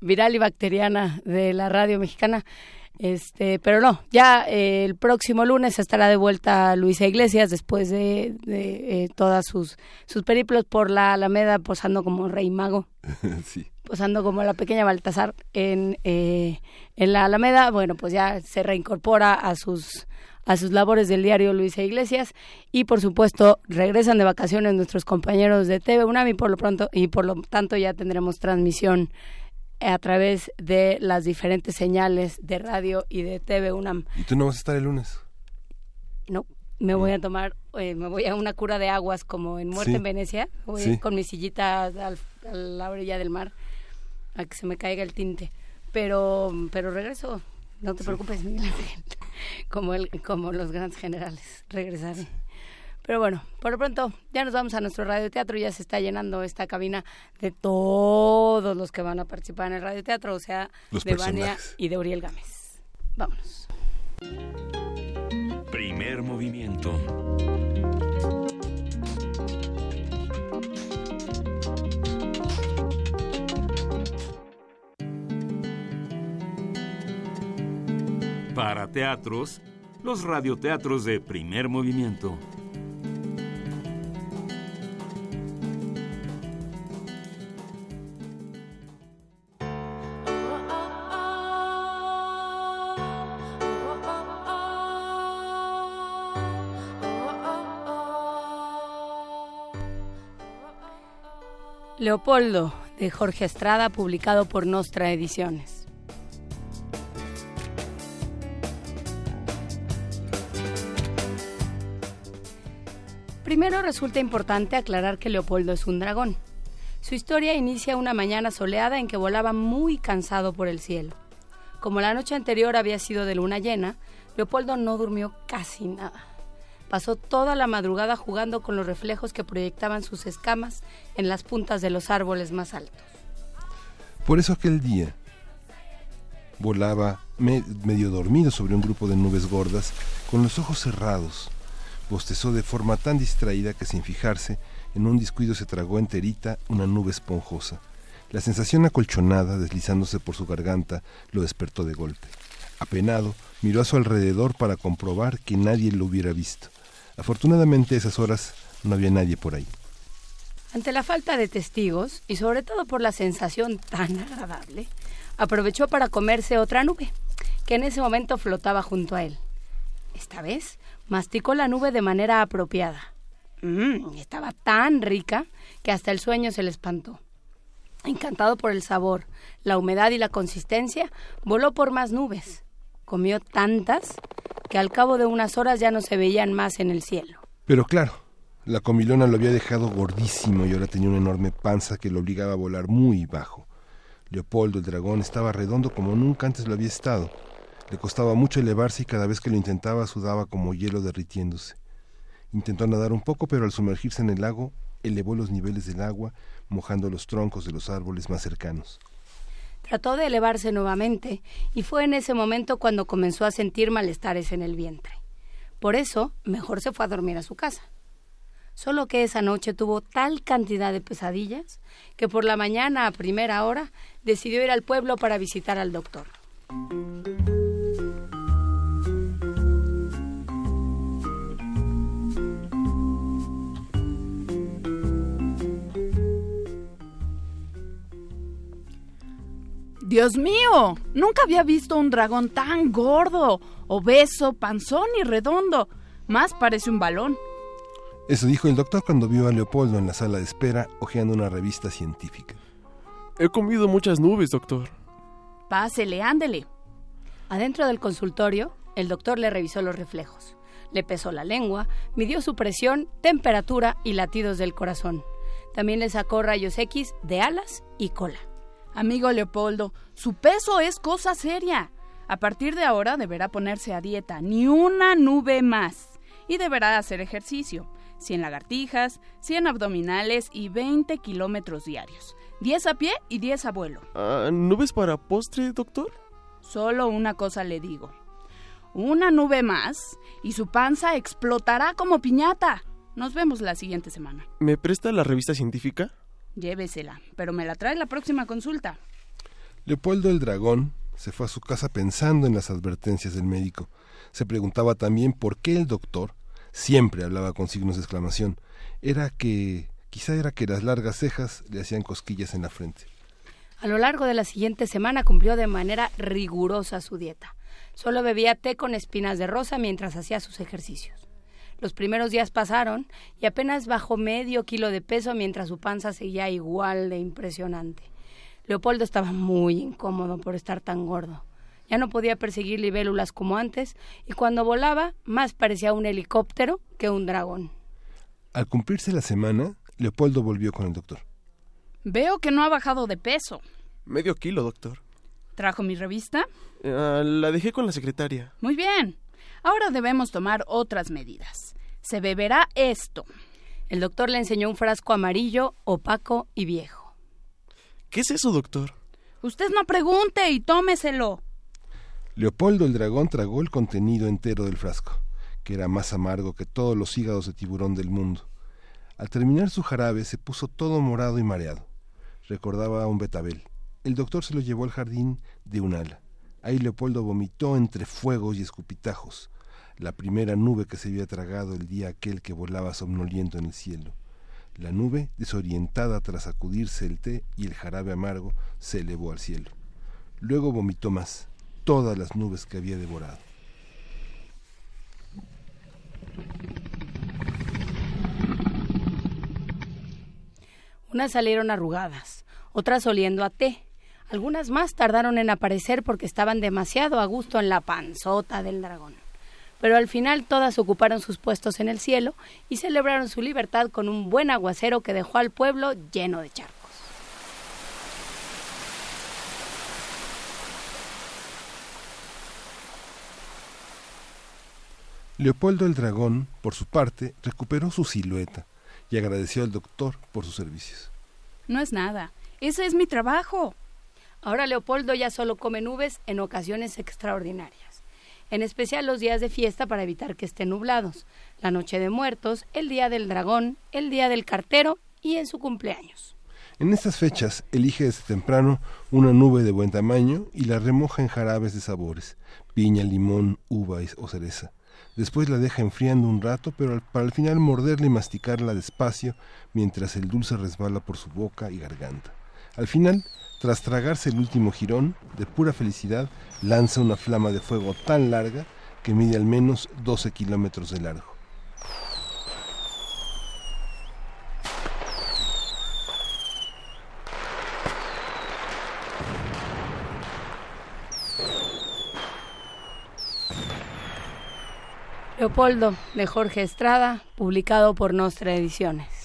Speaker 2: viral y bacteriana de la radio mexicana. Este, pero no, ya eh, el próximo lunes estará de vuelta Luisa Iglesias después de, de eh, todas sus, sus periplos por la Alameda posando como rey mago. Posando como la pequeña Baltasar en, eh, en la Alameda. Bueno, pues ya se reincorpora a sus a sus labores del diario Luisa Iglesias. Y por supuesto regresan de vacaciones nuestros compañeros de TV UNAM y por lo pronto y por lo tanto ya tendremos transmisión a través de las diferentes señales de radio y de TV UNAM.
Speaker 1: ¿Y tú no vas a estar el lunes?
Speaker 2: No, me voy a tomar, eh, me voy a una cura de aguas como en Muerte en Venecia, voy con mi sillita a la orilla del mar a que se me caiga el tinte. Pero, pero regreso, no te preocupes, Miguel como, el, como los grandes generales, regresaré. Pero bueno, por lo pronto ya nos vamos a nuestro radioteatro, ya se está llenando esta cabina de todos los que van a participar en el radioteatro, o sea, de Vania y de Uriel Gámez. Vámonos.
Speaker 5: Primer movimiento. Para teatros, los radioteatros de primer movimiento.
Speaker 2: Leopoldo, de Jorge Estrada, publicado por Nostra Ediciones. Primero resulta importante aclarar que Leopoldo es un dragón. Su historia inicia una mañana soleada en que volaba muy cansado por el cielo. Como la noche anterior había sido de luna llena, Leopoldo no durmió casi nada. Pasó toda la madrugada jugando con los reflejos que proyectaban sus escamas en las puntas de los árboles más altos.
Speaker 1: Por eso aquel día volaba medio dormido sobre un grupo de nubes gordas, con los ojos cerrados. Bostezó de forma tan distraída que sin fijarse, en un descuido se tragó enterita una nube esponjosa. La sensación acolchonada, deslizándose por su garganta, lo despertó de golpe. Apenado, miró a su alrededor para comprobar que nadie lo hubiera visto. Afortunadamente esas horas no había nadie por ahí.
Speaker 2: Ante la falta de testigos y sobre todo por la sensación tan agradable, aprovechó para comerse otra nube, que en ese momento flotaba junto a él. Esta vez masticó la nube de manera apropiada. Mm, estaba tan rica que hasta el sueño se le espantó. Encantado por el sabor, la humedad y la consistencia, voló por más nubes. Comió tantas que al cabo de unas horas ya no se veían más en el cielo.
Speaker 1: Pero claro, la comilona lo había dejado gordísimo y ahora tenía una enorme panza que lo obligaba a volar muy bajo. Leopoldo el dragón estaba redondo como nunca antes lo había estado. Le costaba mucho elevarse y cada vez que lo intentaba sudaba como hielo derritiéndose. Intentó nadar un poco, pero al sumergirse en el lago elevó los niveles del agua, mojando los troncos de los árboles más cercanos.
Speaker 2: Trató de elevarse nuevamente y fue en ese momento cuando comenzó a sentir malestares en el vientre. Por eso, mejor se fue a dormir a su casa. Solo que esa noche tuvo tal cantidad de pesadillas que por la mañana a primera hora decidió ir al pueblo para visitar al doctor.
Speaker 6: Dios mío, nunca había visto un dragón tan gordo, obeso, panzón y redondo. Más parece un balón.
Speaker 1: Eso dijo el doctor cuando vio a Leopoldo en la sala de espera hojeando una revista científica.
Speaker 7: He comido muchas nubes, doctor.
Speaker 6: Pásele, ándele.
Speaker 2: Adentro del consultorio, el doctor le revisó los reflejos. Le pesó la lengua, midió su presión, temperatura y latidos del corazón. También le sacó rayos X de alas y cola.
Speaker 6: Amigo Leopoldo, su peso es cosa seria. A partir de ahora deberá ponerse a dieta, ni una nube más. Y deberá hacer ejercicio. 100 lagartijas, 100 abdominales y 20 kilómetros diarios. 10 a pie y 10 a vuelo.
Speaker 7: Ah, ¿Nubes para postre, doctor?
Speaker 6: Solo una cosa le digo. Una nube más y su panza explotará como piñata. Nos vemos la siguiente semana.
Speaker 7: ¿Me presta la revista científica?
Speaker 6: Llévesela, pero me la trae la próxima consulta.
Speaker 1: Leopoldo el Dragón se fue a su casa pensando en las advertencias del médico. Se preguntaba también por qué el doctor siempre hablaba con signos de exclamación. Era que, quizá era que las largas cejas le hacían cosquillas en la frente.
Speaker 2: A lo largo de la siguiente semana cumplió de manera rigurosa su dieta. Solo bebía té con espinas de rosa mientras hacía sus ejercicios. Los primeros días pasaron y apenas bajó medio kilo de peso mientras su panza seguía igual de impresionante. Leopoldo estaba muy incómodo por estar tan gordo. Ya no podía perseguir libélulas como antes y cuando volaba más parecía un helicóptero que un dragón.
Speaker 1: Al cumplirse la semana, Leopoldo volvió con el doctor.
Speaker 6: Veo que no ha bajado de peso.
Speaker 7: Medio kilo, doctor.
Speaker 6: ¿Trajo mi revista?
Speaker 7: Ah, la dejé con la secretaria.
Speaker 6: Muy bien. Ahora debemos tomar otras medidas. Se beberá esto.
Speaker 2: El doctor le enseñó un frasco amarillo, opaco y viejo.
Speaker 7: ¿Qué es eso, doctor?
Speaker 6: Usted no pregunte y tómeselo.
Speaker 1: Leopoldo el dragón tragó el contenido entero del frasco, que era más amargo que todos los hígados de tiburón del mundo. Al terminar su jarabe se puso todo morado y mareado. Recordaba a un betabel. El doctor se lo llevó al jardín de un ala. Ahí Leopoldo vomitó entre fuegos y escupitajos, la primera nube que se había tragado el día aquel que volaba somnoliento en el cielo. La nube, desorientada tras sacudirse el té y el jarabe amargo, se elevó al cielo. Luego vomitó más, todas las nubes que había devorado.
Speaker 2: Unas salieron arrugadas, otras oliendo a té. Algunas más tardaron en aparecer porque estaban demasiado a gusto en la panzota del dragón. Pero al final todas ocuparon sus puestos en el cielo y celebraron su libertad con un buen aguacero que dejó al pueblo lleno de charcos.
Speaker 1: Leopoldo el dragón, por su parte, recuperó su silueta y agradeció al doctor por sus servicios.
Speaker 6: No es nada. Ese es mi trabajo.
Speaker 2: Ahora Leopoldo ya solo come nubes en ocasiones extraordinarias, en especial los días de fiesta para evitar que estén nublados, la noche de muertos, el día del dragón, el día del cartero y en su cumpleaños.
Speaker 1: En estas fechas elige desde temprano una nube de buen tamaño y la remoja en jarabes de sabores, piña, limón, uva o cereza. Después la deja enfriando un rato, pero para al final morderla y masticarla despacio mientras el dulce resbala por su boca y garganta. Al final, tras tragarse el último jirón, de pura felicidad, lanza una flama de fuego tan larga que mide al menos 12 kilómetros de largo.
Speaker 2: Leopoldo, de Jorge Estrada, publicado por Nostra Ediciones.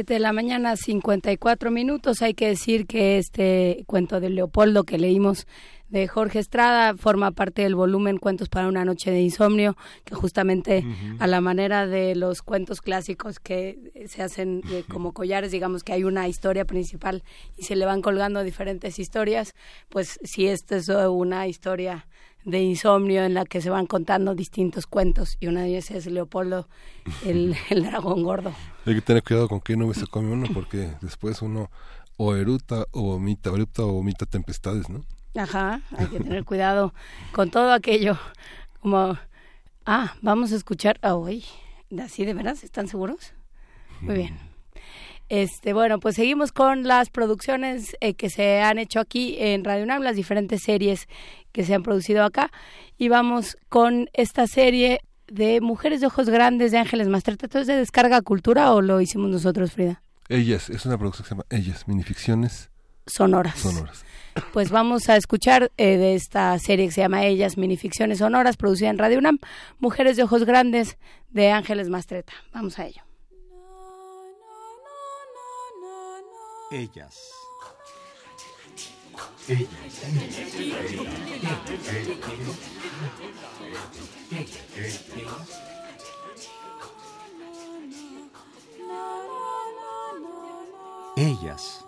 Speaker 2: 7 de la mañana, 54 minutos. Hay que decir que este cuento de Leopoldo que leímos de Jorge Estrada forma parte del volumen Cuentos para una noche de insomnio, que justamente a la manera de los cuentos clásicos que se hacen eh, como collares, digamos que hay una historia principal y se le van colgando diferentes historias, pues si esta es una historia de insomnio en la que se van contando distintos cuentos y una de ellas es Leopoldo, el, el dragón gordo.
Speaker 1: Hay que tener cuidado con qué nube se come uno porque después uno o eruta o vomita, eruta o vomita tempestades, ¿no?
Speaker 2: Ajá, hay que tener cuidado con todo aquello. Como, ah, vamos a escuchar. Ah, uy, ¿así de veras? ¿Están seguros? Muy bien. Este, bueno, pues seguimos con las producciones eh, que se han hecho aquí en Radio UNAM, las diferentes series que se han producido acá. Y vamos con esta serie de Mujeres de Ojos Grandes de Ángeles Mastreta. ¿Esto es de Descarga Cultura o lo hicimos nosotros, Frida?
Speaker 1: Ellas, es una producción que se llama Ellas, minificciones
Speaker 2: Sonoras.
Speaker 1: sonoras.
Speaker 2: Pues vamos a escuchar eh, de esta serie que se llama Ellas, Minificciones Sonoras, producida en Radio UNAM, Mujeres de Ojos Grandes de Ángeles Mastreta. Vamos a ello.
Speaker 8: Ellas. Ellas.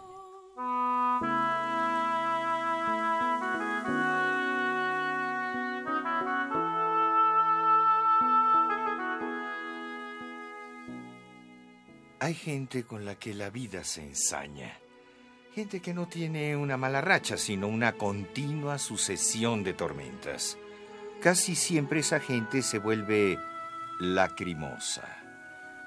Speaker 8: Hay gente con la que la vida se ensaña. Gente que no tiene una mala racha, sino una continua sucesión de tormentas. Casi siempre esa gente se vuelve lacrimosa.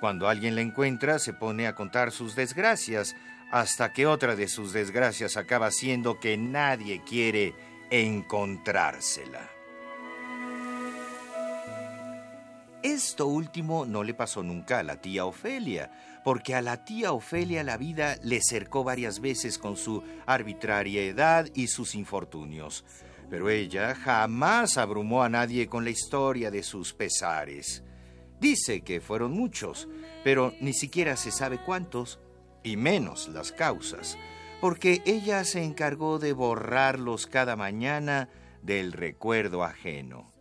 Speaker 8: Cuando alguien la encuentra, se pone a contar sus desgracias, hasta que otra de sus desgracias acaba siendo que nadie quiere encontrársela. Esto último no le pasó nunca a la tía Ofelia, porque a la tía Ofelia la vida le cercó varias veces con su arbitrariedad y sus infortunios. Pero ella jamás abrumó a nadie con la historia de sus pesares. Dice que fueron muchos, pero ni siquiera se sabe cuántos, y menos las causas, porque ella se encargó de borrarlos cada mañana del recuerdo ajeno.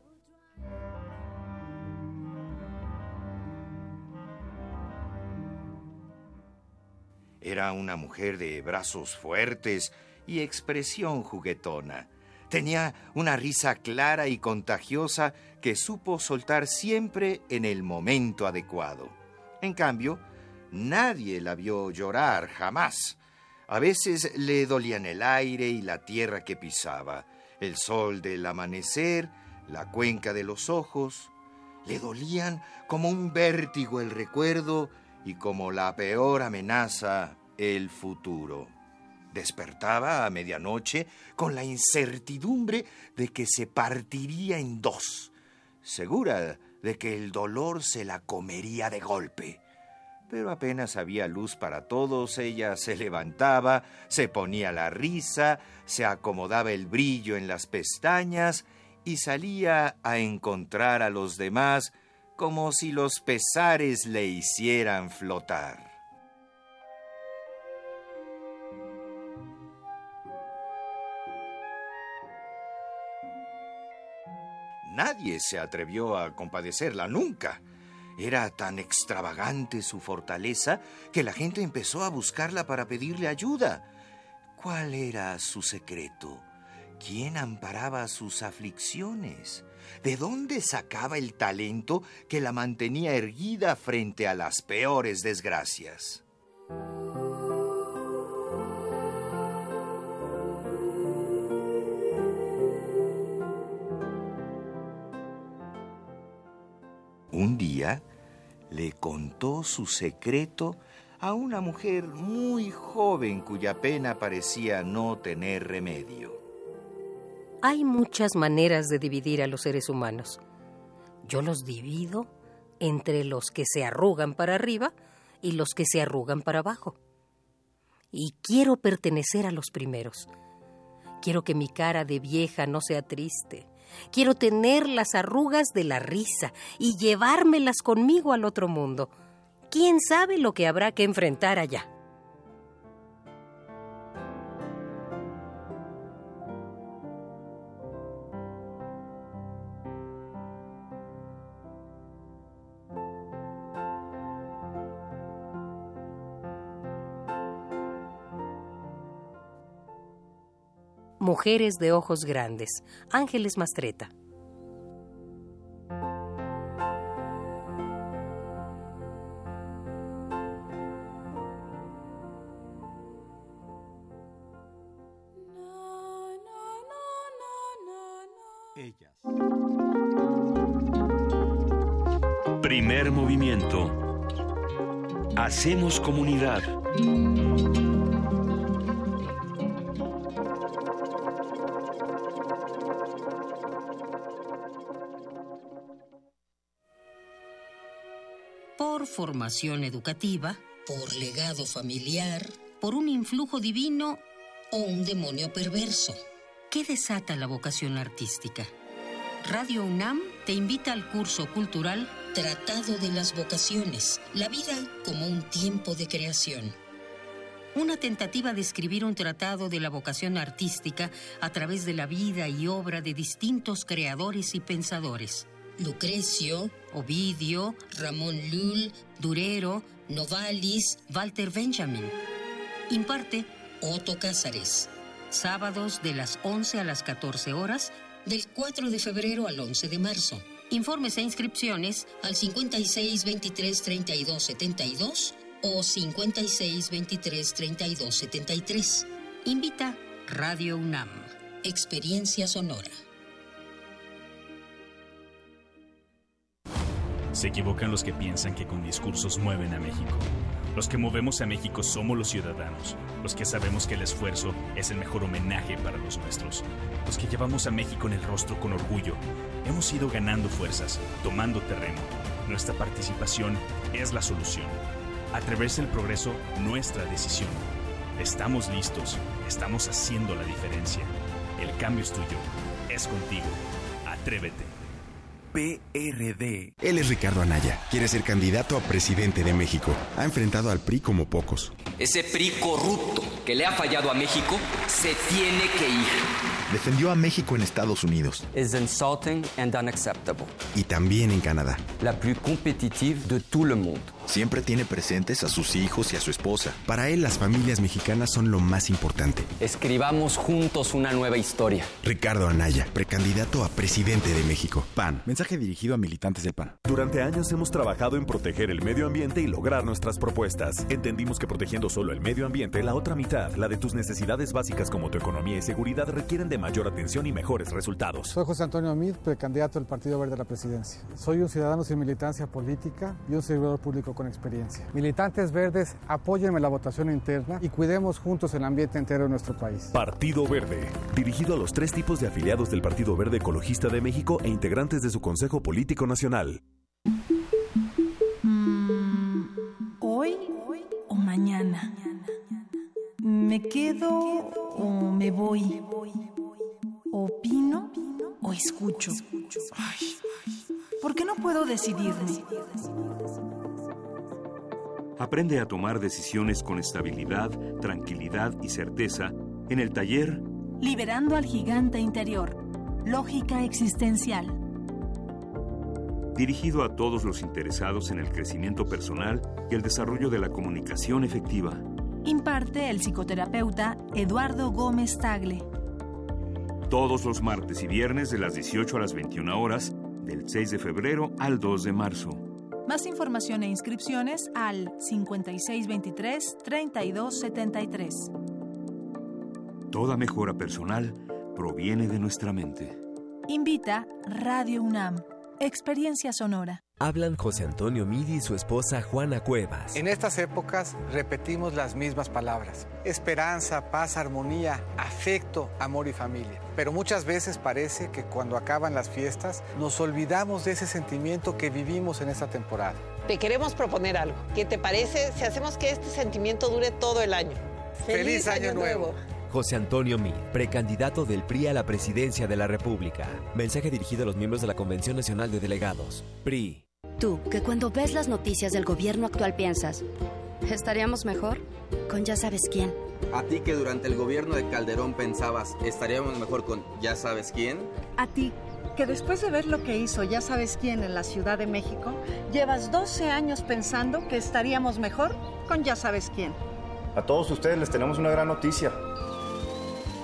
Speaker 8: Era una mujer de brazos fuertes y expresión juguetona. Tenía una risa clara y contagiosa que supo soltar siempre en el momento adecuado. En cambio, nadie la vio llorar jamás. A veces le dolían el aire y la tierra que pisaba, el sol del amanecer, la cuenca de los ojos. Le dolían como un vértigo el recuerdo y como la peor amenaza el futuro. Despertaba a medianoche con la incertidumbre de que se partiría en dos, segura de que el dolor se la comería de golpe. Pero apenas había luz para todos, ella se levantaba, se ponía la risa, se acomodaba el brillo en las pestañas y salía a encontrar a los demás como si los pesares le hicieran flotar. Nadie se atrevió a compadecerla nunca. Era tan extravagante su fortaleza que la gente empezó a buscarla para pedirle ayuda. ¿Cuál era su secreto? ¿Quién amparaba sus aflicciones? ¿De dónde sacaba el talento que la mantenía erguida frente a las peores desgracias? Un día le contó su secreto a una mujer muy joven cuya pena parecía no tener remedio.
Speaker 9: Hay muchas maneras de dividir a los seres humanos. Yo los divido entre los que se arrugan para arriba y los que se arrugan para abajo. Y quiero pertenecer a los primeros.
Speaker 10: Quiero que mi cara de vieja no sea triste. Quiero tener las arrugas de la risa y llevármelas conmigo al otro mundo. ¿Quién sabe lo que habrá que enfrentar allá? Mujeres de ojos grandes. Ángeles Mastreta.
Speaker 5: Ellas. Primer movimiento. Hacemos comunidad.
Speaker 10: Formación educativa, por legado familiar, por un influjo divino o un demonio perverso. ¿Qué desata la vocación artística? Radio UNAM te invita al curso cultural Tratado de las Vocaciones, la vida como un tiempo de creación. Una tentativa de escribir un tratado de la vocación artística a través de la vida y obra de distintos creadores y pensadores. Lucrecio, Ovidio, Ramón Lull, Durero, Novalis, Walter Benjamin. Imparte Otto Cázares. Sábados de las 11 a las 14 horas, del 4 de febrero al 11 de marzo. Informes e inscripciones al 56 23 32 72 o 56 23 32 73. Invita Radio UNAM. Experiencia sonora.
Speaker 11: Se equivocan los que piensan que con discursos mueven a México. Los que movemos a México somos los ciudadanos, los que sabemos que el esfuerzo es el mejor homenaje para los nuestros, los que llevamos a México en el rostro con orgullo. Hemos ido ganando fuerzas, tomando terreno. Nuestra participación es la solución. Atreverse el progreso, nuestra decisión. Estamos listos, estamos haciendo la diferencia. El cambio es tuyo, es contigo. Atrévete.
Speaker 12: PRD. Él es Ricardo Anaya. Quiere ser candidato a presidente de México. Ha enfrentado al PRI como pocos.
Speaker 13: Ese PRI corrupto que le ha fallado a México se tiene que ir.
Speaker 12: Defendió a México en Estados Unidos.
Speaker 13: Es insulting and unacceptable.
Speaker 12: Y también en Canadá.
Speaker 13: La plus competitive de tout le monde.
Speaker 12: Siempre tiene presentes a sus hijos y a su esposa. Para él, las familias mexicanas son lo más importante.
Speaker 13: Escribamos juntos una nueva historia.
Speaker 12: Ricardo Anaya, precandidato a presidente de México. PAN.
Speaker 14: Mensaje dirigido a militantes del PAN. Durante años hemos trabajado en proteger el medio ambiente y lograr nuestras propuestas. Entendimos que protegiendo solo el medio ambiente, la otra mitad, la de tus necesidades básicas como tu economía y seguridad, requieren de mayor atención y mejores resultados.
Speaker 15: Soy José Antonio Mid, precandidato del Partido Verde a la presidencia. Soy un ciudadano sin militancia política y un servidor público con experiencia. Militantes verdes, apóyenme la votación interna y cuidemos juntos el ambiente entero de nuestro país.
Speaker 14: Partido Verde, dirigido a los tres tipos de afiliados del Partido Verde Ecologista de México e integrantes de su Consejo Político Nacional.
Speaker 16: Mm, ¿Hoy o mañana? ¿Me quedo o me voy? ¿Opino o escucho? Ay, ¿Por qué no puedo decidirme?
Speaker 5: Aprende a tomar decisiones con estabilidad, tranquilidad y certeza en el taller
Speaker 16: Liberando al gigante interior. Lógica existencial.
Speaker 5: dirigido a todos los interesados en el crecimiento personal y el desarrollo de la comunicación efectiva.
Speaker 16: Imparte el psicoterapeuta Eduardo Gómez Tagle.
Speaker 5: Todos los martes y viernes de las 18 a las 21 horas, del 6 de febrero al 2 de marzo.
Speaker 16: Más información e inscripciones al 5623-3273.
Speaker 5: Toda mejora personal proviene de nuestra mente.
Speaker 16: Invita Radio UNAM. Experiencia sonora.
Speaker 17: Hablan José Antonio Midi y su esposa Juana Cuevas.
Speaker 18: En estas épocas repetimos las mismas palabras. Esperanza, paz, armonía, afecto, amor y familia. Pero muchas veces parece que cuando acaban las fiestas nos olvidamos de ese sentimiento que vivimos en esta temporada.
Speaker 19: Te queremos proponer algo. ¿Qué te parece si hacemos que este sentimiento dure todo el año?
Speaker 18: ¡Feliz, Año, Nuevo!
Speaker 20: José Antonio Mid, precandidato del PRI a la presidencia de la República. Mensaje dirigido a los miembros de la Convención Nacional de Delegados. PRI.
Speaker 21: Tú, que cuando ves las noticias del gobierno actual piensas, ¿estaríamos mejor? Con ya sabes quién.
Speaker 22: A ti que durante el gobierno de Calderón pensabas, ¿estaríamos mejor con ya sabes quién?
Speaker 19: A ti que después de ver lo que hizo ya sabes quién en la Ciudad de México, llevas 12 años pensando que estaríamos mejor con ya sabes quién.
Speaker 23: A todos ustedes les tenemos una gran noticia.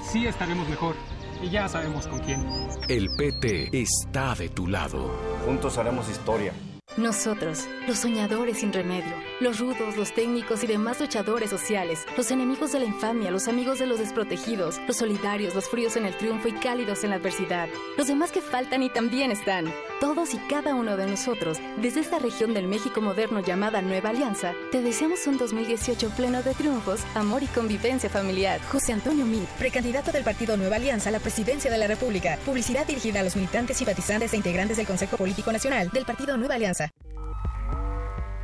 Speaker 24: Sí estaremos mejor y ya sabemos con quién.
Speaker 25: El PT está de tu lado.
Speaker 23: Juntos haremos historia.
Speaker 26: Nosotros, los soñadores sin remedio, los rudos, los técnicos y demás luchadores sociales, los enemigos de la infamia, los amigos de los desprotegidos, los solidarios, los fríos en el triunfo y cálidos en la adversidad, los demás que faltan y también están. Todos y cada uno de nosotros, desde esta región del México moderno llamada Nueva Alianza, te deseamos un 2018 pleno de triunfos, amor y convivencia familiar. José Antonio Mid, precandidato del Partido Nueva Alianza a la presidencia de la República. Publicidad dirigida a los militantes, simpatizantes e integrantes del Consejo Político Nacional del Partido Nueva Alianza.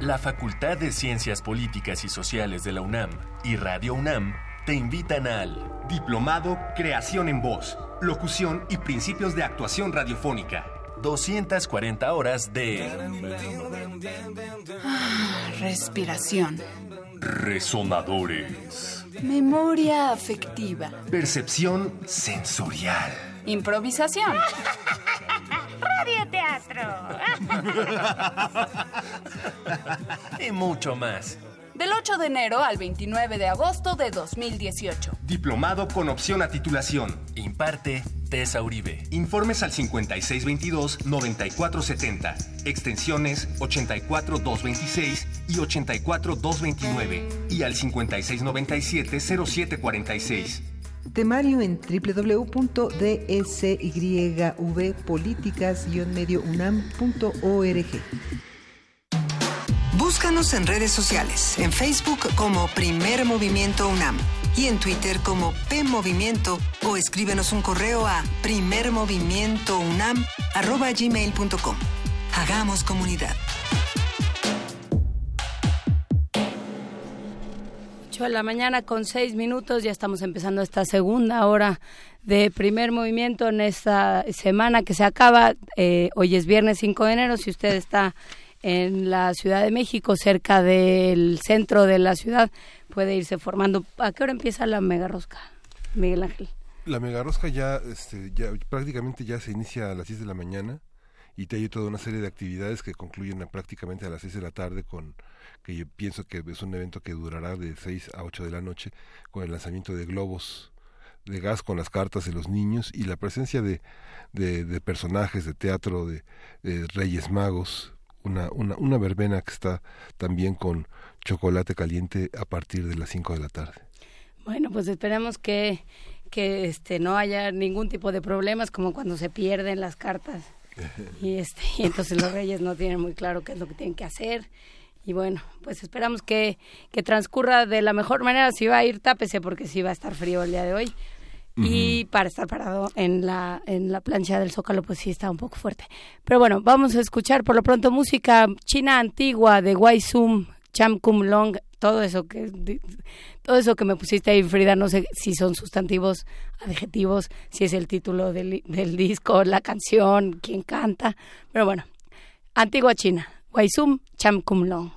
Speaker 17: La Facultad de Ciencias Políticas y Sociales de la UNAM y Radio UNAM te invitan al
Speaker 27: Diplomado Creación en Voz, Locución y Principios de Actuación Radiofónica.
Speaker 17: 240 horas de
Speaker 6: ah, respiración,
Speaker 27: resonadores,
Speaker 6: memoria afectiva,
Speaker 27: percepción sensorial,
Speaker 6: improvisación.
Speaker 12: Radioteatro.
Speaker 17: y mucho más.
Speaker 6: Del 8 de enero al 29 de agosto de 2018.
Speaker 27: Diplomado con opción a titulación.
Speaker 17: Imparte Tesa Uribe.
Speaker 27: Informes al 5622-9470. Extensiones 84226 y 84229. Y al 5697-0746.
Speaker 28: Temario en www.dsyvpoliticas-mediounam.org.
Speaker 15: Búscanos en redes sociales, en Facebook como Primer Movimiento UNAM y en Twitter como P Movimiento o escríbenos un correo a primermovimientounam@gmail.com. Hagamos comunidad.
Speaker 2: 8 de la mañana con 6 minutos, ya estamos empezando esta segunda hora de primer movimiento en esta semana que se acaba. Eh, hoy es viernes 5 de enero, si usted está en la Ciudad de México, cerca del centro de la ciudad, puede irse formando. ¿A qué hora empieza la mega rosca, Miguel Ángel?
Speaker 1: La mega rosca ya, este, ya prácticamente ya se inicia a las 10 de la mañana y te hay toda una serie de actividades que concluyen prácticamente a las 6 de la tarde con que yo pienso que es un evento que durará de 6 a 8 de la noche con el lanzamiento de globos de gas con las cartas de los niños y la presencia de, de, personajes de teatro, de, de Reyes Magos, una, una, una verbena que está también con chocolate caliente a partir de las 5 de la tarde.
Speaker 2: Bueno, pues esperemos que, que este, no haya ningún tipo de problemas como cuando se pierden las cartas. y, este, y entonces los reyes no tienen muy claro qué es lo que tienen que hacer. Y bueno, pues esperamos que, que transcurra de la mejor manera. Si va a ir, tápese porque sí va a estar frío el día de hoy. Y para estar parado en la, en la plancha del Zócalo, pues sí está un poco fuerte. Pero bueno, vamos a escuchar por lo pronto música china antigua de Waisum, Cham Kum Long, todo eso que todo eso que me pusiste ahí, Frida, no sé si son sustantivos, adjetivos, si es el título del, del disco, la canción, quién canta. Pero bueno, antigua china, Waisum, Cham Kum Long.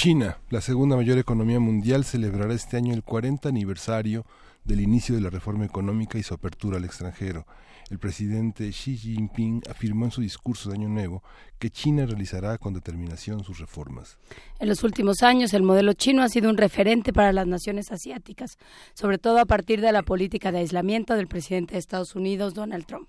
Speaker 1: China, la segunda mayor economía mundial, celebrará este año el 40 aniversario del inicio de la reforma económica y su apertura al extranjero. El presidente Xi Jinping afirmó en su discurso de Año Nuevo que China realizará con determinación sus reformas.
Speaker 2: En los últimos años, el modelo chino ha sido un referente para las naciones asiáticas, sobre todo a partir de la política de aislamiento del presidente de Estados Unidos, Donald Trump.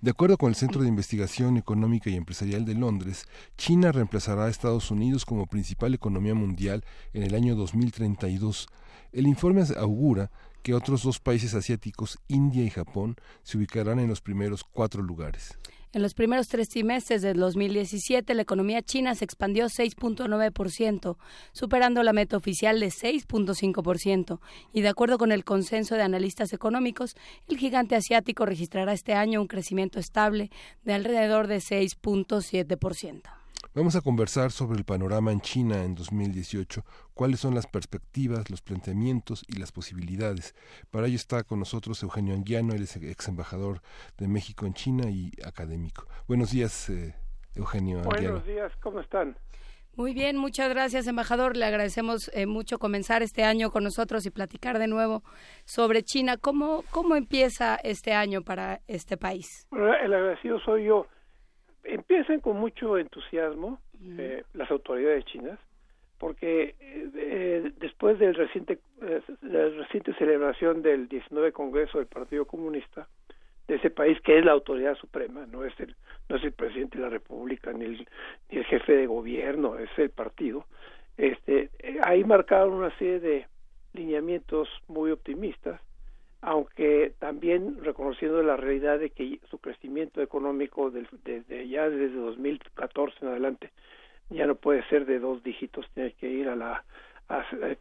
Speaker 1: De acuerdo con el Centro de Investigación Económica y Empresarial de Londres, China reemplazará a Estados Unidos como principal economía mundial en el año 2032. El informe augura que otros dos países asiáticos, India y Japón, se ubicarán en los primeros cuatro lugares.
Speaker 2: En los primeros tres trimestres del 2017, la economía china se expandió 6.9%, superando la meta oficial de 6.5%. Y de acuerdo con el consenso de analistas económicos, el gigante asiático registrará este año un crecimiento estable de alrededor de 6.7%.
Speaker 1: Vamos a conversar sobre el panorama en China en 2018, cuáles son las perspectivas, los planteamientos y las posibilidades. Para ello está con nosotros Eugenio Anguiano, él es ex embajador de México en China y académico. Buenos días, eh, Eugenio Anguiano.
Speaker 29: Buenos días, ¿cómo están?
Speaker 2: Muy bien, muchas gracias, embajador. Le agradecemos eh, mucho comenzar este año con nosotros y platicar de nuevo sobre China. ¿Cómo, cómo empieza este año para este país?
Speaker 29: el agradecido soy yo empiezan con mucho entusiasmo eh, las autoridades chinas porque eh, después del reciente eh, la reciente celebración del 19 Congreso del Partido Comunista de ese país que es la autoridad suprema no es el no es el presidente de la República ni el, ni el jefe de gobierno es el partido este ahí marcaron una serie de lineamientos muy optimistas aunque también reconociendo la realidad de que su crecimiento económico desde ya desde 2014 en adelante ya no puede ser de dos dígitos, tiene que ir a la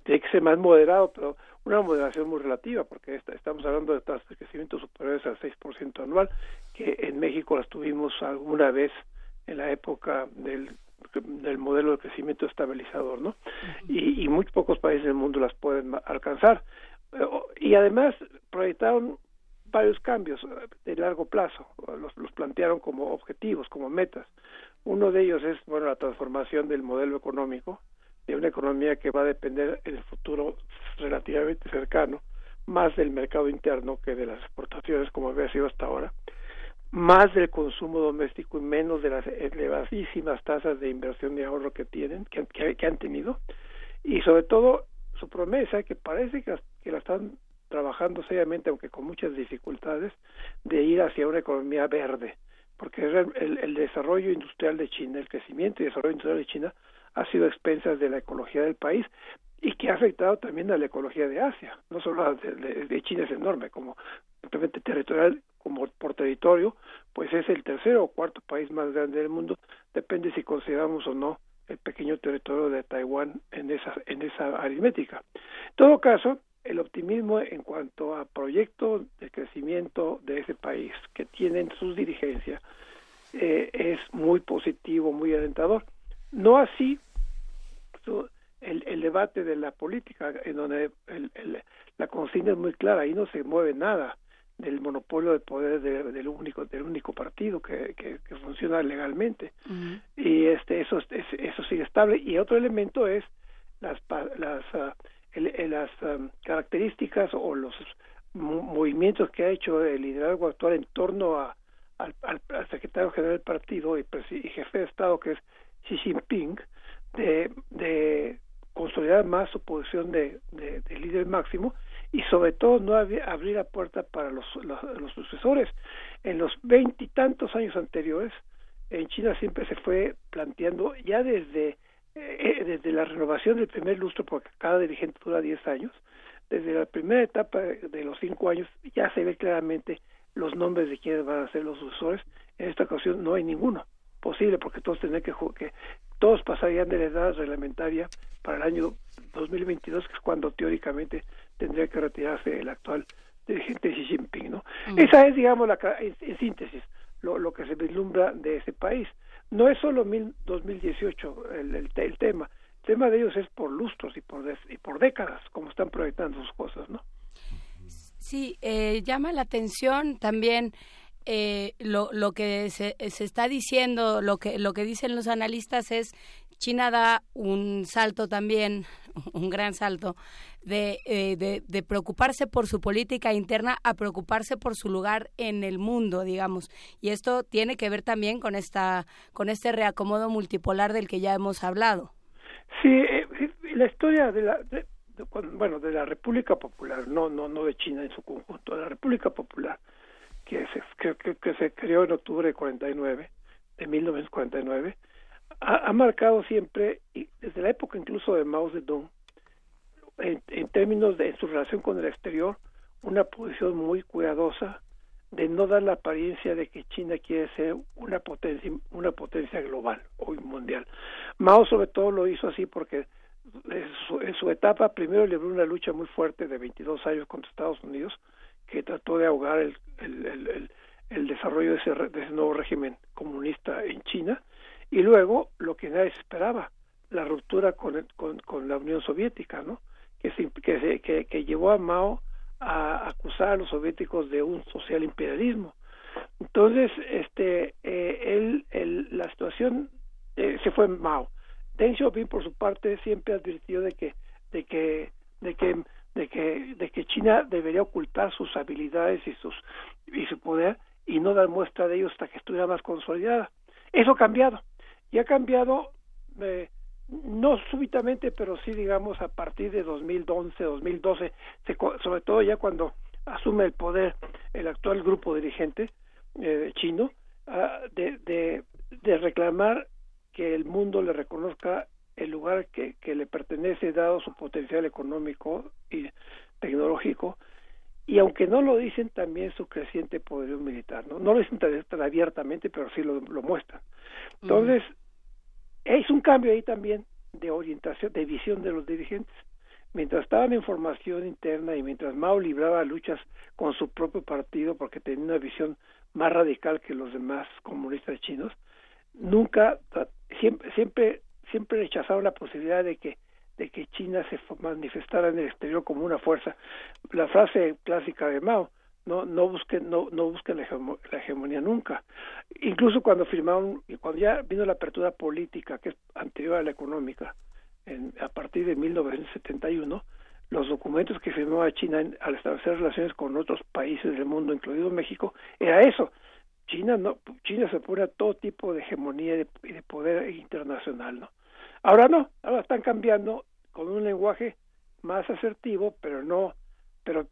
Speaker 29: tiene que ser más moderado, pero una moderación muy relativa, porque estamos hablando de tasas de crecimiento superiores al 6% anual, que en México las tuvimos alguna vez en la época del, del modelo de crecimiento estabilizador, ¿no? y, y muy pocos países del mundo las pueden alcanzar y además proyectaron varios cambios de largo plazo, los, los plantearon como objetivos, como metas. Uno de ellos es, bueno, la transformación del modelo económico, de una economía que va a depender en el futuro relativamente cercano más del mercado interno que de las exportaciones como había sido hasta ahora, más del consumo doméstico y menos de las elevadísimas tasas de inversión de ahorro que tienen, que, que han tenido, y sobre todo su promesa, que parece que, la están trabajando seriamente, aunque con muchas dificultades, de ir hacia una economía verde, porque el, desarrollo industrial de China, el crecimiento y desarrollo industrial de China ha sido a expensas de la ecología del país y que ha afectado también a la ecología de Asia, no solo de, de, China es enorme, como simplemente territorial, como por territorio, pues es el tercero o cuarto país más grande del mundo, depende si consideramos o no el pequeño territorio de Taiwán en esa en esa aritmética. En todo caso, el optimismo en cuanto a proyectos de crecimiento de ese país que tienen sus dirigencias eh, es muy positivo, muy alentador. No así el, el debate de la política, en donde el, la consigna es muy clara, ahí no se mueve nada del monopolio de poder del único del único partido que, que, funciona legalmente. Y este eso eso sigue estable. Y otro elemento es las las uh, las um, características o los movimientos que ha hecho el liderazgo actual en torno a, al, al, secretario general del partido y, y, jefe de Estado que es Xi Jinping de, de consolidar más su posición de, de, de líder máximo y sobre todo no abrir la puerta para los, los, sucesores. En los veintitantos años anteriores, en China siempre se fue planteando ya desde eh, desde la renovación del primer lustro, porque cada dirigente dura diez años, desde la primera etapa de los cinco años ya se ve claramente los nombres de quienes van a ser los sucesores. En esta ocasión no hay ninguno posible, porque todos tendrían que, que todos pasarían de la edad reglamentaria para el año 2022, que es cuando teóricamente tendría que retirarse el actual dirigente Xi Jinping, ¿no? Esa es, digamos, la, en, síntesis, lo, lo, que se vislumbra de ese país. No es solo mil, 2018 el, el, el, tema, sistema de ellos es por lustros y por, y por décadas, como están proyectando sus cosas, ¿no?
Speaker 2: Sí, eh, llama la atención también eh, lo, lo que se, se, está diciendo, lo que, lo que dicen los analistas es China da un salto también, un gran salto, de, eh, de, de, preocuparse por su política interna a preocuparse por su lugar en el mundo, digamos. Y esto tiene que ver también con, esta, con este reacomodo multipolar del que ya hemos hablado.
Speaker 29: Sí, eh, la historia de la, de, bueno, de la República Popular, no, no, no de China en su conjunto, de la República Popular, que se, que, se creó en octubre de 49, de 1949, ha, ha, marcado siempre, y desde la época incluso de Mao Zedong, en, en términos de su relación con el exterior, una posición muy cuidadosa de no dar la apariencia de que China quiere ser una potencia una potencia global o mundial. Mao sobre todo lo hizo así porque en su, en su etapa primero libró una lucha muy fuerte de 22 años contra Estados Unidos que trató de ahogar el, el, el, desarrollo de ese, de ese nuevo régimen comunista en China y luego lo que nadie esperaba la ruptura con, con, con la Unión Soviética no que, se, que, se, que, que llevó a Mao a acusar a los soviéticos de un social imperialismo entonces este eh, él, él, la situación eh, se fue Mao. Deng Xiaoping por su parte siempre advirtió de que de que de que de que de que China debería ocultar sus habilidades y sus y su poder y no dar muestra de ello hasta que estuviera más consolidada. Eso ha cambiado y ha cambiado eh, no súbitamente, pero sí, digamos, a partir de 2011, 2012, se, sobre todo ya cuando asume el poder el actual grupo dirigente eh, chino, uh, de, de, de, reclamar que el mundo le reconozca el lugar que, que le pertenece dado su potencial económico y tecnológico y aunque no lo dicen también su creciente poderío militar no no lo dicen tan, abiertamente pero sí lo, lo muestran. Entonces es un cambio ahí también de orientación, de visión de los dirigentes. Mientras estaban en formación interna y mientras Mao libraba luchas con su propio partido porque tenía una visión más radical que los demás comunistas chinos, nunca, siempre, siempre, siempre rechazaron la posibilidad de que de que China se manifestara en el exterior como una fuerza. La frase clásica de Mao, no no busquen no no busquen la, hegemo, la, hegemonía nunca. Incluso cuando firmaron cuando ya vino la apertura política que es anterior a la económica en, a partir de 1971 los documentos que firmó a China en, al establecer relaciones con otros países del mundo incluido México era eso. China no China se pone a todo tipo de hegemonía y de, y de poder internacional no ahora no ahora están cambiando con un lenguaje más asertivo pero no pero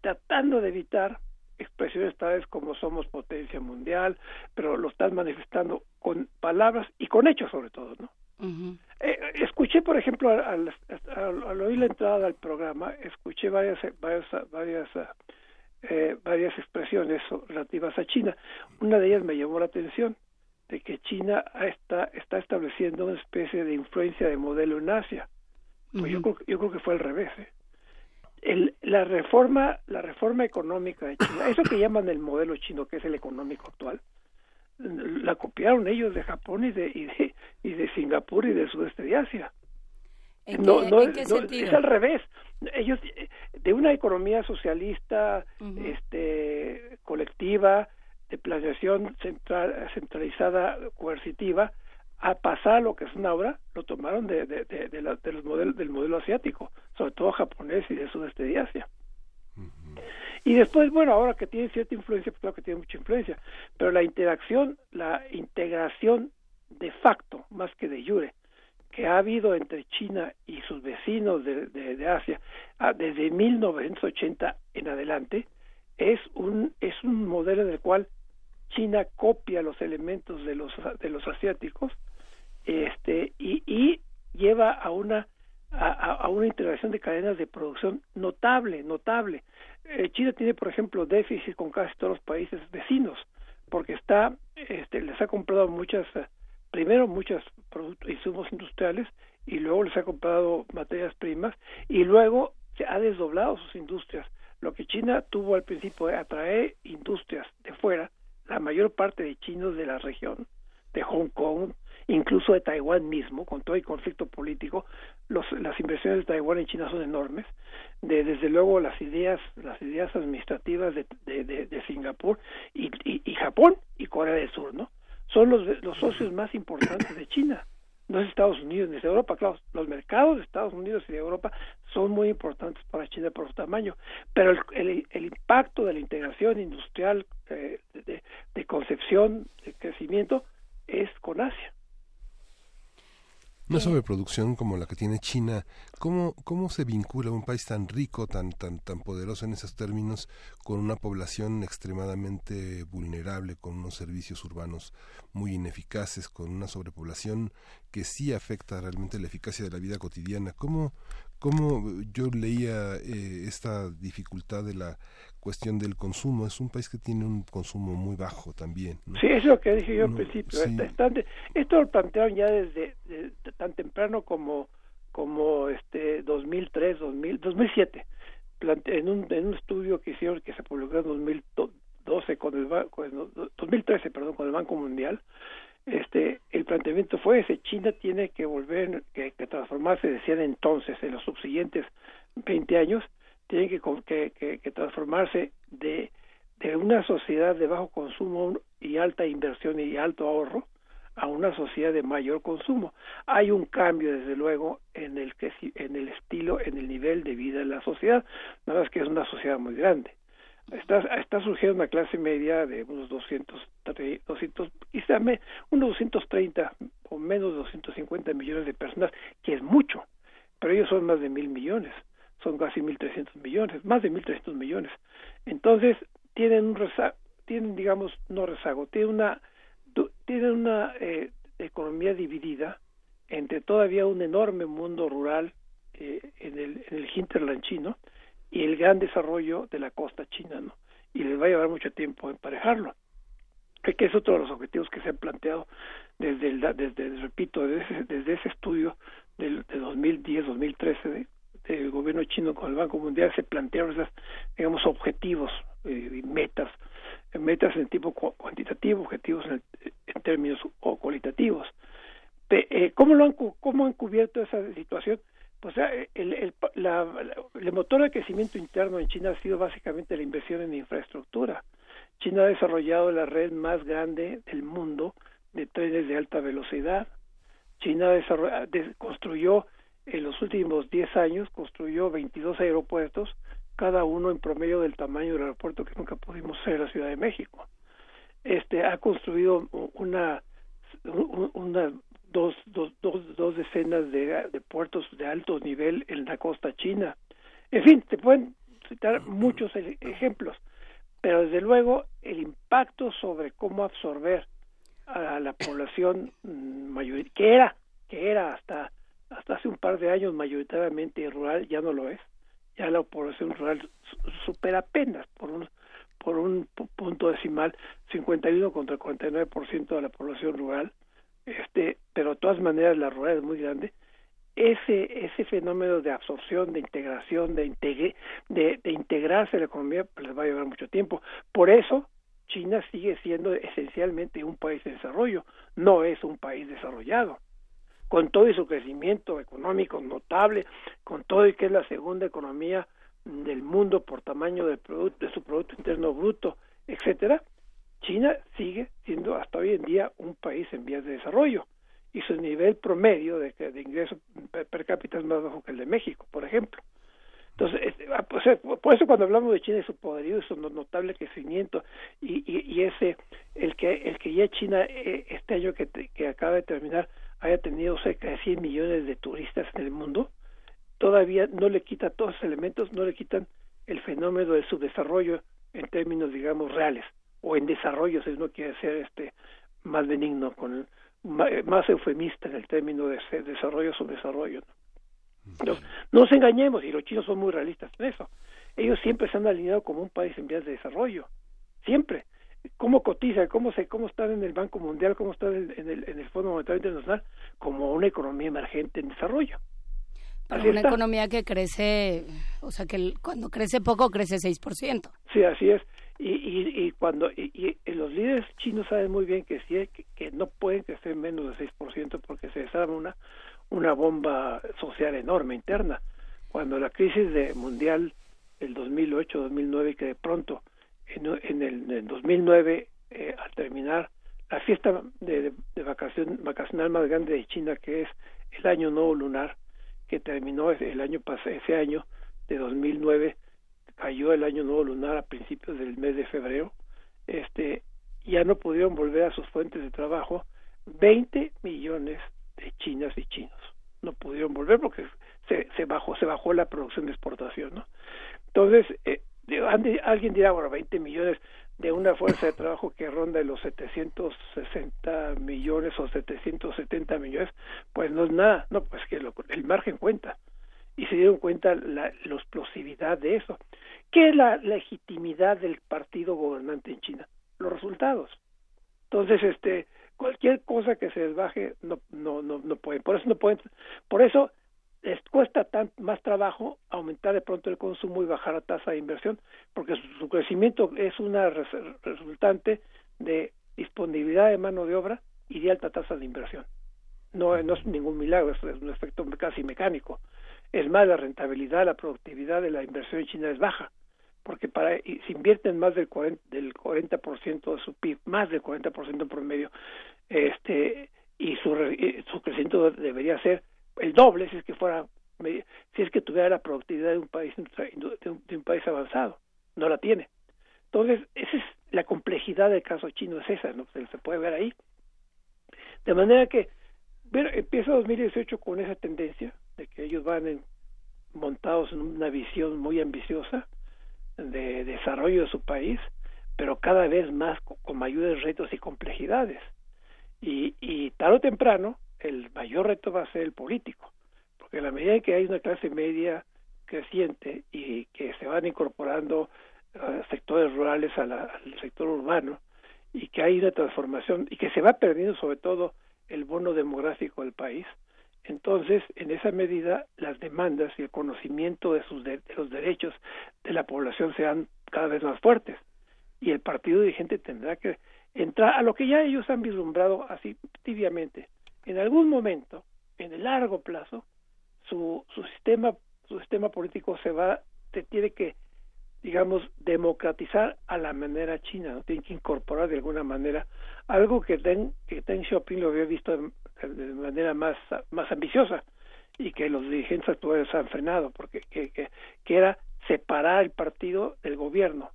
Speaker 29: tratando de evitar expresiones tales como somos potencia mundial, pero lo están manifestando con palabras y con hechos sobre todo, ¿no? Uh -huh. eh, escuché, por ejemplo, al, al, al, oír la entrada al programa, escuché varias varias varias eh, varias expresiones relativas a China. Una de ellas me llamó la atención de que China está está estableciendo una especie de influencia de modelo en Asia. Pues uh -huh. yo creo yo creo que fue al revés. ¿eh? el, la reforma la reforma económica de China, eso que llaman el modelo chino, que es el económico actual, la copiaron ellos de Japón y de, y de, y de Singapur y del sudeste de Asia.
Speaker 2: ¿En
Speaker 29: no,
Speaker 2: qué,
Speaker 29: no,
Speaker 2: ¿en qué
Speaker 29: no
Speaker 2: sentido?
Speaker 29: es al revés. Ellos de una economía socialista, uh -huh. este, colectiva, de planeación central, centralizada, coercitiva, a pasar lo que es una obra lo tomaron de, de, de, de, la, los modelos del modelo asiático, sobre todo japonés y de sudeste de Asia. Uh -huh. Y después, bueno, ahora que tiene cierta influencia, pues claro que tiene mucha influencia, pero la interacción, la integración de facto, más que de jure, que ha habido entre China y sus vecinos de, de, de Asia ah, desde 1980 en adelante, es un, es un modelo en el cual China copia los elementos de los de los asiáticos este y, lleva a una a, a, una integración de cadenas de producción notable notable. Eh, China tiene por ejemplo déficit con casi todos los países vecinos porque está este les ha comprado muchas primero muchos productos insumos industriales y luego les ha comprado materias primas y luego se ha desdoblado sus industrias. Lo que China tuvo al principio de atraer industrias de fuera la mayor parte de chinos de la región, de Hong Kong incluso de Taiwán mismo, con todo el conflicto político, los, las inversiones de Taiwán en China son enormes. De, desde luego las ideas, las ideas administrativas de, Singapur y, y, Japón y Corea del Sur, ¿no? Son los, los socios más importantes de China no es Estados Unidos ni es Europa, claro, los mercados de Estados Unidos y de Europa son muy importantes para China por su tamaño, pero el, el, impacto de la integración industrial, eh, de, de, concepción, de crecimiento, es con Asia.
Speaker 1: Una sobreproducción como la que tiene China, ¿cómo, cómo se vincula un país tan rico, tan, tan, tan poderoso en esos términos, con una población extremadamente vulnerable, con unos servicios urbanos muy ineficaces, con una sobrepoblación que sí afecta realmente la eficacia de la vida cotidiana? ¿Cómo, cómo yo leía eh, esta dificultad de la cuestión del consumo. Es un país que tiene un consumo muy bajo también.
Speaker 29: Sí, eso es lo que dije yo al principio. esto lo plantearon ya desde tan temprano como como este 2003, 2000, 2007. en, un, en un estudio que hicieron que se publicó en 2012 con el 2013, perdón, con el Banco Mundial. Este, el planteamiento fue ese, China tiene que volver, que, que transformarse, decían entonces, en los subsiguientes 20 años, tiene que, que, que, transformarse de, de una sociedad de bajo consumo y alta inversión y alto ahorro a una sociedad de mayor consumo. Hay un cambio, desde luego, en el, que, en el estilo, en el nivel de vida de la sociedad, nada más que es una sociedad muy grande. Está, está surgiendo una clase media de unos 200, 200 quizá unos 230 o menos de 250 millones de personas, que es mucho, pero ellos son más de mil millones son casi 1.300 millones, más de 1.300 millones. Entonces, tienen un rezago, tienen, digamos, no rezago, tienen una, tienen una eh, economía dividida entre todavía un enorme mundo rural eh, en, el, en el hinterland chino y el gran desarrollo de la costa china, ¿no? Y les va a llevar mucho tiempo emparejarlo. Que es otro de los objetivos que se han planteado desde, el, desde repito, desde ese, desde ese estudio del, de 2010-2013 de el gobierno chino con el Banco Mundial se plantearon esas, digamos, objetivos eh, metas, metas en tipo cuantitativo, objetivos en, términos cualitativos. Eh, ¿cómo, lo han, ¿Cómo han cubierto esa situación? Pues el, el, la, el motor de crecimiento interno en China ha sido básicamente la inversión en infraestructura. China ha desarrollado la red más grande del mundo de trenes de alta velocidad. China construyó en los últimos 10 años construyó 22 aeropuertos, cada uno en promedio del tamaño del aeropuerto que nunca pudimos ser la Ciudad de México. Este ha construido una una dos, dos, dos, dos decenas de, de puertos de alto nivel en la costa china. En fin, te pueden citar muchos e, ejemplos, pero desde luego el impacto sobre cómo absorber a la población mm, mayor que era que era hasta hasta hace un par de años mayoritariamente rural ya no lo es. Ya la población rural supera apenas por un por un punto decimal 51 contra 49% de la población rural este pero de todas maneras la rural es muy grande. Ese ese fenómeno de absorción de integración de integre, de, de integrarse a la economía pues les va a llevar mucho tiempo. Por eso China sigue siendo esencialmente un país de desarrollo no es un país desarrollado. Con todo y su crecimiento económico notable, con todo y que es la segunda economía del mundo por tamaño del producto, de su producto interno bruto, etcétera, China sigue siendo hasta hoy en día un país en vías de desarrollo y su nivel promedio de, de ingreso per cápita es más bajo que el de México, por ejemplo. Entonces, ah, pues, eh, por eso cuando hablamos de China y su poderío, su notable crecimiento y, ese, el que el que ya China eh, este año que, que acaba de terminar haya tenido cerca de 100 millones de turistas en el mundo, todavía no le quita todos los elementos, no le quitan el fenómeno de su desarrollo en términos, digamos, reales, o en desarrollo, si uno quiere ser este más benigno, con más eufemista en el término de desarrollo su desarrollo. ¿no? No, nos engañemos, y los chinos son muy realistas en eso. Ellos siempre se han alineado como un país en vías de desarrollo, siempre cómo cotiza, cómo se, cómo están en el Banco Mundial, cómo están en el, en el Fondo Monetario Internacional, como una economía emergente en desarrollo.
Speaker 2: Para una economía que crece, o sea, que cuando crece poco crece 6%.
Speaker 29: Sí, así es. Y, y, y cuando y, los líderes chinos saben muy bien que sí que, no pueden crecer menos de 6% porque se desarma una una bomba social enorme interna. Cuando la crisis de mundial el 2008-2009 que de pronto en, el, en 2009 eh, al terminar la fiesta de, de, vacación, vacacional más grande de China que es el año nuevo lunar que terminó el año ese año de 2009 cayó el año nuevo lunar a principios del mes de febrero este ya no pudieron volver a sus fuentes de trabajo 20 millones de chinas y chinos no pudieron volver porque se, se bajó se bajó la producción de exportación no entonces eh, alguien dirá bueno 20 millones de una fuerza de trabajo que ronda los 760 millones o 770 millones, pues no es nada, no, pues que el margen cuenta. Y se dieron cuenta la, explosividad de eso. ¿Qué es la legitimidad del partido gobernante en China? Los resultados. Entonces, este, cualquier cosa que se desbaje no, no, no, no pueden. Por eso no pueden, por eso les cuesta tan, más trabajo aumentar de pronto el consumo y bajar la tasa de inversión, porque su, crecimiento es una resultante de disponibilidad de mano de obra y de alta tasa de inversión. No, no es ningún milagro, es, un efecto casi mecánico. Es más, la rentabilidad, la productividad de la inversión en China es baja, porque para si invierten más del 40%, del 40 de su PIB, más del 40% en promedio, este, y su, su crecimiento debería ser el doble si es que fuera si es que tuviera la productividad de un país de un, país avanzado no la tiene. Entonces esa es la complejidad del caso chino es esa no se, se puede ver ahí. De manera que ver, empieza 2018 con esa tendencia de que ellos van montados en una visión muy ambiciosa de desarrollo de su país pero cada vez más con, mayores retos y complejidades. Y, y tarde o temprano el mayor reto va a ser el político, porque a la medida que hay una clase media creciente y que se van incorporando uh, sectores rurales al sector urbano y que hay una transformación y que se va perdiendo sobre todo el bono demográfico del país, entonces en esa medida las demandas y el conocimiento de, sus de, los derechos de la población sean cada vez más fuertes y el partido dirigente tendrá que entrar a lo que ya ellos han vislumbrado así tibiamente en algún momento, en el largo plazo, su, su sistema su sistema político se va se tiene que digamos democratizar a la manera china ¿no? tiene que incorporar de alguna manera algo que Deng que Deng Xiaoping lo había visto de, manera más más ambiciosa y que los dirigentes actuales han frenado porque que, que, era separar el partido del gobierno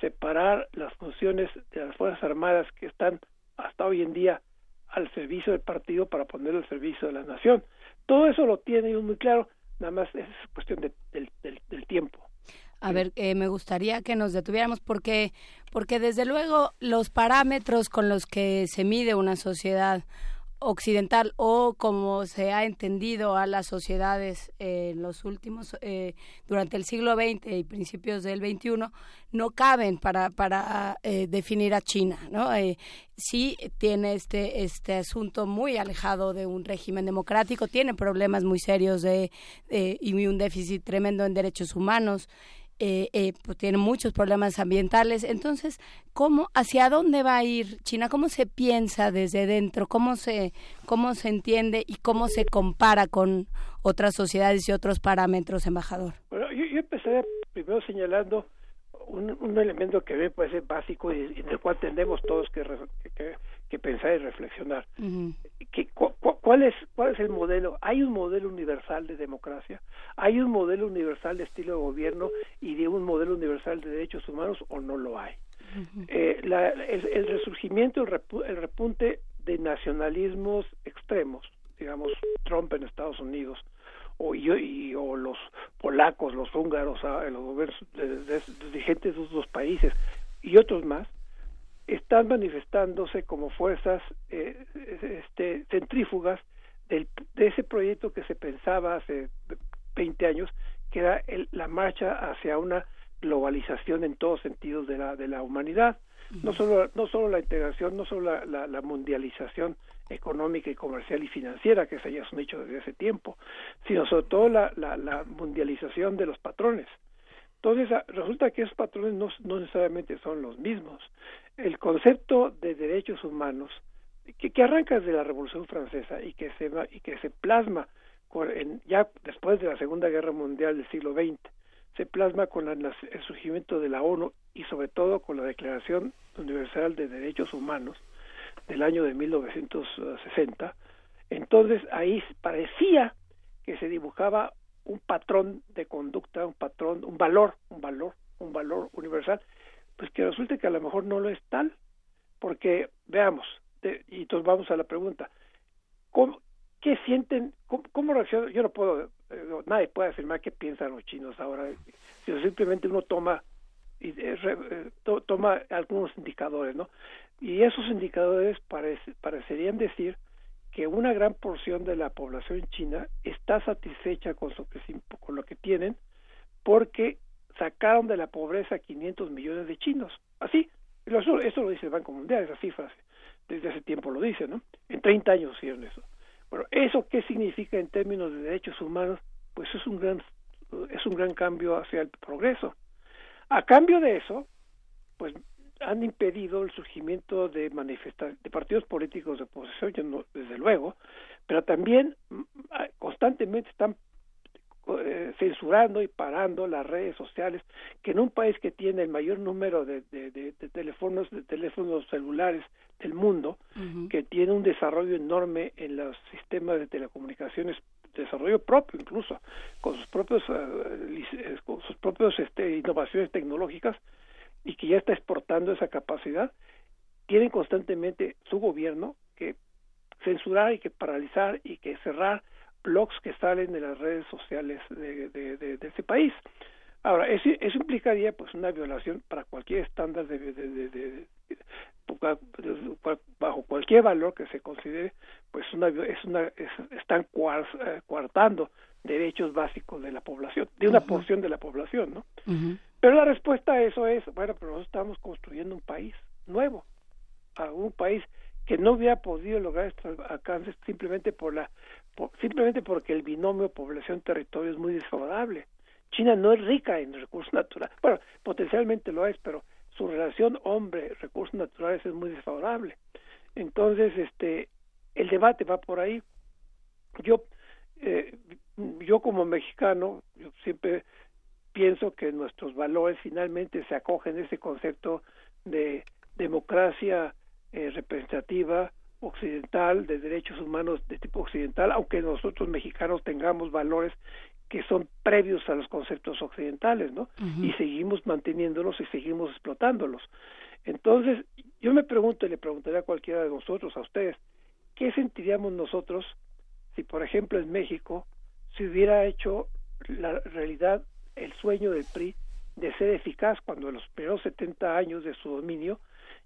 Speaker 29: separar las funciones de las fuerzas armadas que están hasta hoy en día al servicio del partido para ponerlo al servicio de la nación. Todo eso lo tiene muy claro, nada más es cuestión de, del, del, tiempo.
Speaker 2: A ver, eh, me gustaría que nos detuviéramos porque, porque desde luego los parámetros con los que se mide una sociedad occidental o como se ha entendido a las sociedades en los últimos eh, durante el siglo XX y principios del XXI no caben para para eh, definir a China no eh, sí tiene este este asunto muy alejado de un régimen democrático tiene problemas muy serios de y un déficit tremendo en derechos humanos eh, eh, pues tiene muchos problemas ambientales. Entonces, ¿cómo, hacia dónde va a ir China? ¿Cómo se piensa desde dentro? ¿Cómo se, cómo se entiende y cómo se compara con otras sociedades y otros parámetros, embajador?
Speaker 29: Bueno, yo, yo empecé primero señalando un, elemento que me parece básico y, en el cual tenemos todos que, que, que pensar y reflexionar. que, ¿cuál, es, ¿Cuál es el modelo? ¿Hay un modelo universal de democracia? ¿Hay un modelo universal de estilo de gobierno y de un modelo universal de derechos humanos o no lo hay? eh, la, el, el, resurgimiento, el, repu el repunte de nacionalismos extremos, digamos Trump en Estados Unidos, o, y, o los polacos, los húngaros, ah, los gobiernos dirigentes de esos dos países y otros más, están manifestándose como fuerzas eh, este, centrífugas del, de ese proyecto que se pensaba hace 20 años, que era el, la marcha hacia una globalización en todos sentidos de la, de la humanidad. No solo, no solo la integración, no solo la, la, la mundialización económica y comercial y financiera, que se ya es un hecho desde hace tiempo, sino sobre todo la, la, la mundialización de los patrones, Entonces, resulta que esos patrones no, necesariamente son los mismos. El concepto de derechos humanos, que, que arranca desde la Revolución Francesa y que se, y que se plasma en, ya después de la Segunda Guerra Mundial del siglo XX, se plasma con el surgimiento de la ONU y sobre todo con la Declaración Universal de Derechos Humanos del año de 1960, entonces ahí parecía que se dibujaba un patrón de conducta, un patrón, un valor, un valor, un valor universal, pues que resulta que a lo mejor no lo es tal, porque veamos, y entonces vamos a la pregunta, ¿cómo, ¿qué sienten, cómo, reaccionan? Yo no puedo, eh, nadie puede afirmar qué piensan los chinos ahora, sino simplemente uno toma y eh, eh, toma algunos indicadores, ¿no? Y esos indicadores parecerían decir que una gran porción de la población china está satisfecha con, su, con lo que tienen porque sacaron de la pobreza 500 millones de chinos. Así, eso, lo dice el Banco Mundial, esas cifras, desde hace tiempo lo dice, ¿no? En 30 años hicieron eso. Bueno, ¿eso qué significa en términos de derechos humanos? Pues es un gran, es un gran cambio hacia el progreso. A cambio de eso, pues han impedido el surgimiento de de partidos políticos de oposición, desde luego, pero también mm, ah, constantemente están eh, censurando y parando las redes sociales, que en un país que tiene el mayor número de, teléfonos, de teléfonos celulares del mundo, que tiene un desarrollo enorme en los sistemas de telecomunicaciones desarrollo propio incluso con sus propios eh, con sus propios este, innovaciones tecnológicas y que ya está exportando esa capacidad, tienen constantemente su gobierno que censurar y que paralizar y que cerrar blogs que salen de las redes sociales de, de, ese país. Ahora, eso, eso, implicaría pues una violación para cualquier estándar de, bajo cualquier valor que se considere, pues una, es una, están eh, coartando derechos básicos de la población, de una porción de la población, ¿no? Pero la respuesta a eso es, bueno, pero nosotros estamos construyendo un país nuevo, a un país que no hubiera podido lograr estos alcances simplemente por la simplemente porque el binomio población-territorio es muy desfavorable. China no es rica en recursos naturales, bueno, potencialmente lo es, pero su relación hombre-recursos naturales es muy desfavorable. Entonces, este, el debate va por ahí. Yo, eh, yo como mexicano, yo siempre pienso que nuestros valores finalmente se acogen a ese concepto de democracia eh, representativa occidental, de derechos humanos de tipo occidental, aunque nosotros mexicanos tengamos valores que son previos a los conceptos occidentales, ¿no? Y seguimos manteniéndolos y seguimos explotándolos. Entonces, yo me pregunto y le preguntaría a cualquiera de nosotros, a ustedes, ¿qué sentiríamos nosotros si, por ejemplo, en México se hubiera hecho la realidad el sueño del PRI de ser eficaz cuando en los primeros 70 años de su dominio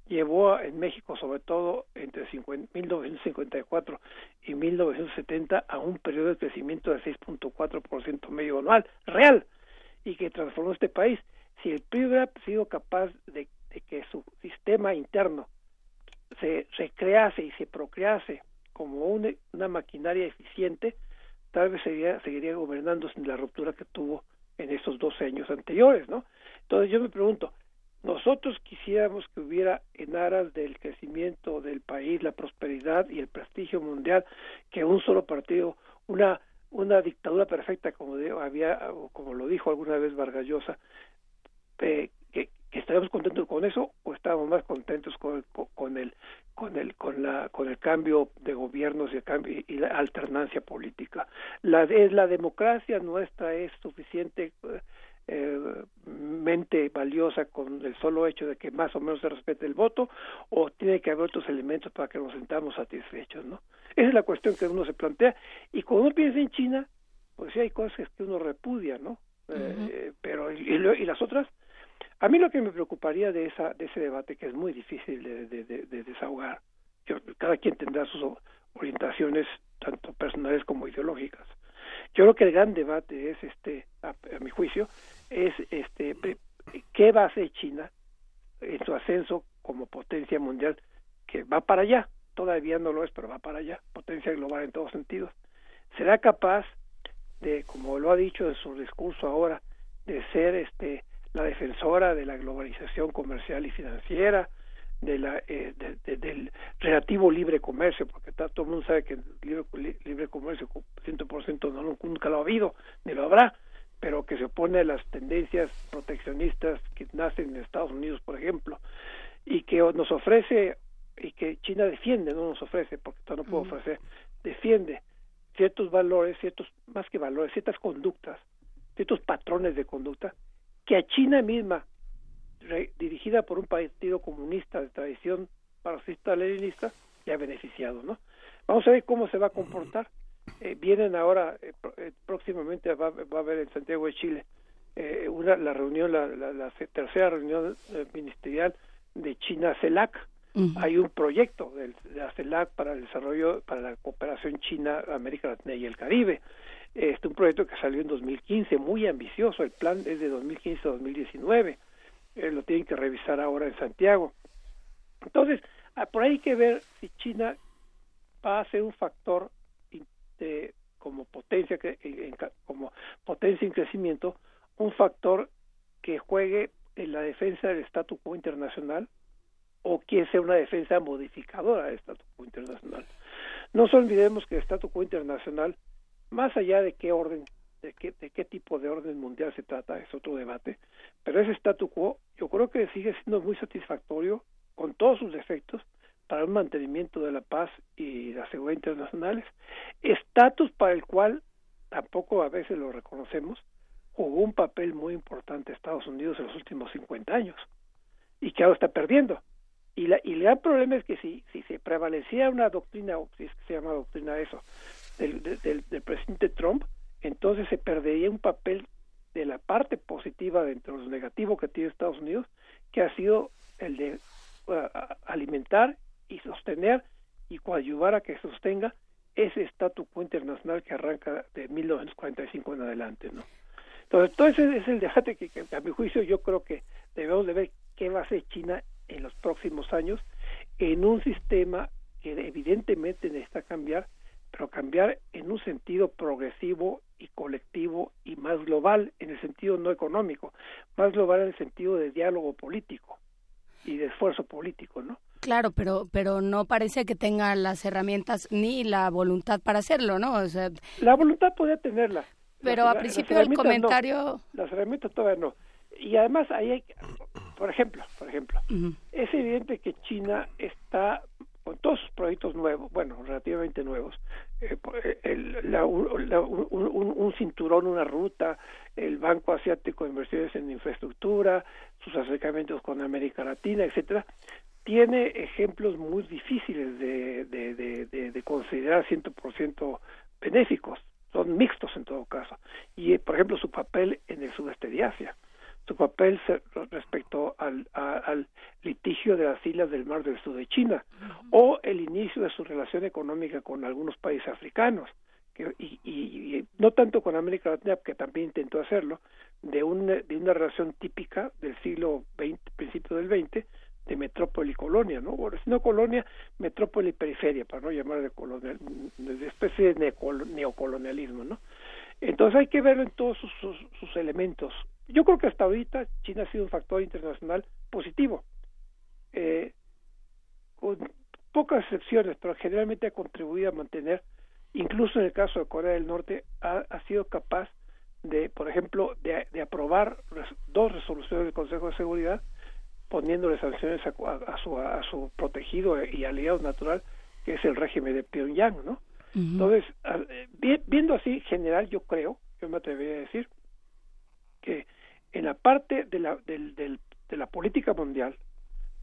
Speaker 29: llevó en México, sobre todo entre 1954 y 1970, a un periodo de crecimiento de 6.4% medio anual, real, y que transformó este país. Si el PRI hubiera sido capaz de, que su sistema interno se recrease y se procrease como una maquinaria eficiente, tal vez seguiría, seguiría gobernando sin la ruptura que tuvo en estos 12 años anteriores, ¿no? Entonces yo me pregunto, nosotros quisiéramos que hubiera en aras del crecimiento del país, la prosperidad y el prestigio mundial, que un solo partido, una una dictadura perfecta como había como lo dijo alguna vez Vargas Llosa, eh, estaríamos contentos con eso o estábamos más contentos con el, con el con el con la con el cambio de gobiernos y, el cambio, y la alternancia política la es la democracia nuestra es suficiente eh, mente valiosa con el solo hecho de que más o menos se respete el voto o tiene que haber otros elementos para que nos sentamos satisfechos, ¿no? Esa es la cuestión que uno se plantea y cuando uno piensa en China, pues sí hay cosas que uno repudia, ¿no? Eh, pero y, y, las otras, a mí lo que me preocuparía de esa de ese debate que es muy difícil de, de, de, desahogar, cada quien tendrá sus orientaciones tanto personales como ideológicas. Yo creo que el gran debate es este, a mi juicio, es este qué va a hacer China en su ascenso como potencia mundial que va para allá todavía no lo es pero va para allá potencia global en todos sentidos será capaz de como lo ha dicho en su discurso ahora de ser este la defensora de la globalización comercial y financiera, de la, eh, del relativo libre comercio, porque todo el mundo sabe que libre, libre comercio 100% no, nunca lo ha habido, ni lo habrá, pero que se opone a las tendencias proteccionistas que nacen en Estados Unidos, por ejemplo, y que nos ofrece, y que China defiende, no nos ofrece, porque no puede ofrecer, defiende ciertos valores, ciertos, más que valores, ciertas conductas, ciertos patrones de conducta, que a China misma dirigida por un partido comunista de tradición marxista-leninista, le ha beneficiado, ¿no? Vamos a ver cómo se va a comportar. Eh, vienen ahora, eh, eh, próximamente va, va, a haber en Santiago de Chile una, la reunión, la, la, tercera reunión ministerial de China-CELAC. Hay un proyecto de, la CELAC para el desarrollo, para la cooperación China-América Latina y el Caribe. Este un proyecto que salió en 2015, muy ambicioso. El plan es de 2015 a 2019 eh, lo tienen que revisar ahora en Santiago. Entonces, ah, por ahí hay que ver si China va a ser un factor como potencia que como potencia en crecimiento, un factor que juegue en la defensa del statu quo internacional o quiere ser una defensa modificadora del statu quo internacional. No nos olvidemos que el statu quo internacional, más allá de qué orden de qué, de qué tipo de orden mundial se trata, es otro debate, pero ese statu quo yo creo que sigue siendo muy satisfactorio con todos sus defectos para el mantenimiento de la paz y la seguridad internacionales, estatus para el cual tampoco a veces lo reconocemos, jugó un papel muy importante Estados Unidos en los últimos 50 años y que ahora está perdiendo. Y, la, y el gran problema es que si, si se prevalecía una doctrina, o si es que se llama doctrina eso, del, del, presidente Trump, entonces se perdería un papel de la parte positiva dentro de lo negativo que tiene Estados Unidos, que ha sido el de uh, alimentar y sostener y coadyuvar a que sostenga ese statu quo internacional que arranca de 1945 en adelante, ¿no? Entonces, todo ese es el debate que, a mi juicio yo creo que debemos de ver qué va a hacer China en los próximos años en un sistema que evidentemente necesita cambiar, pero cambiar en un sentido progresivo y colectivo y más global en el sentido no económico, más global en el sentido de diálogo político y de esfuerzo político, ¿no?
Speaker 2: Claro, pero pero no parece que tenga las herramientas ni la voluntad para hacerlo, ¿no? O sea,
Speaker 29: la voluntad podría tenerla.
Speaker 2: Pero a principio del comentario
Speaker 29: las herramientas todavía no. Y además ahí hay por ejemplo, por ejemplo, es evidente que China está con todos sus proyectos nuevos, bueno, relativamente nuevos, eh, eh, un, cinturón, una ruta, el Banco Asiático de Inversiones en Infraestructura, sus acercamientos con América Latina, etcétera, tiene ejemplos muy difíciles de, de, de, de considerar 100% benéficos, son mixtos en todo caso. Y, por ejemplo, su papel en el sudeste de Asia su papel respecto al, al, litigio de las islas del Mar del Sur de China o el inicio de su relación económica con algunos países africanos que, y, y, no tanto con América Latina que también intentó hacerlo de, un, de una relación típica del siglo XX, principio del XX de metrópoli y colonia, ¿no? Bueno, si no colonia, metrópoli y periferia, para no llamar de, colonial, de especie de neocolonialismo, ¿no? Entonces hay que verlo en todos sus, sus, elementos. Yo creo que hasta ahorita China ha sido un factor internacional positivo, eh, con pocas excepciones, pero generalmente ha contribuido a mantener, incluso en el caso de Corea del Norte, ha, ha sido capaz de, por ejemplo, de, de aprobar dos resoluciones del Consejo de Seguridad poniéndole sanciones a, a, su, a su protegido y aliado natural, que es el régimen de Pyongyang, ¿no? Entonces, viendo así general, yo creo, yo me atrevería a decir, que en la parte de la, del, de la política mundial,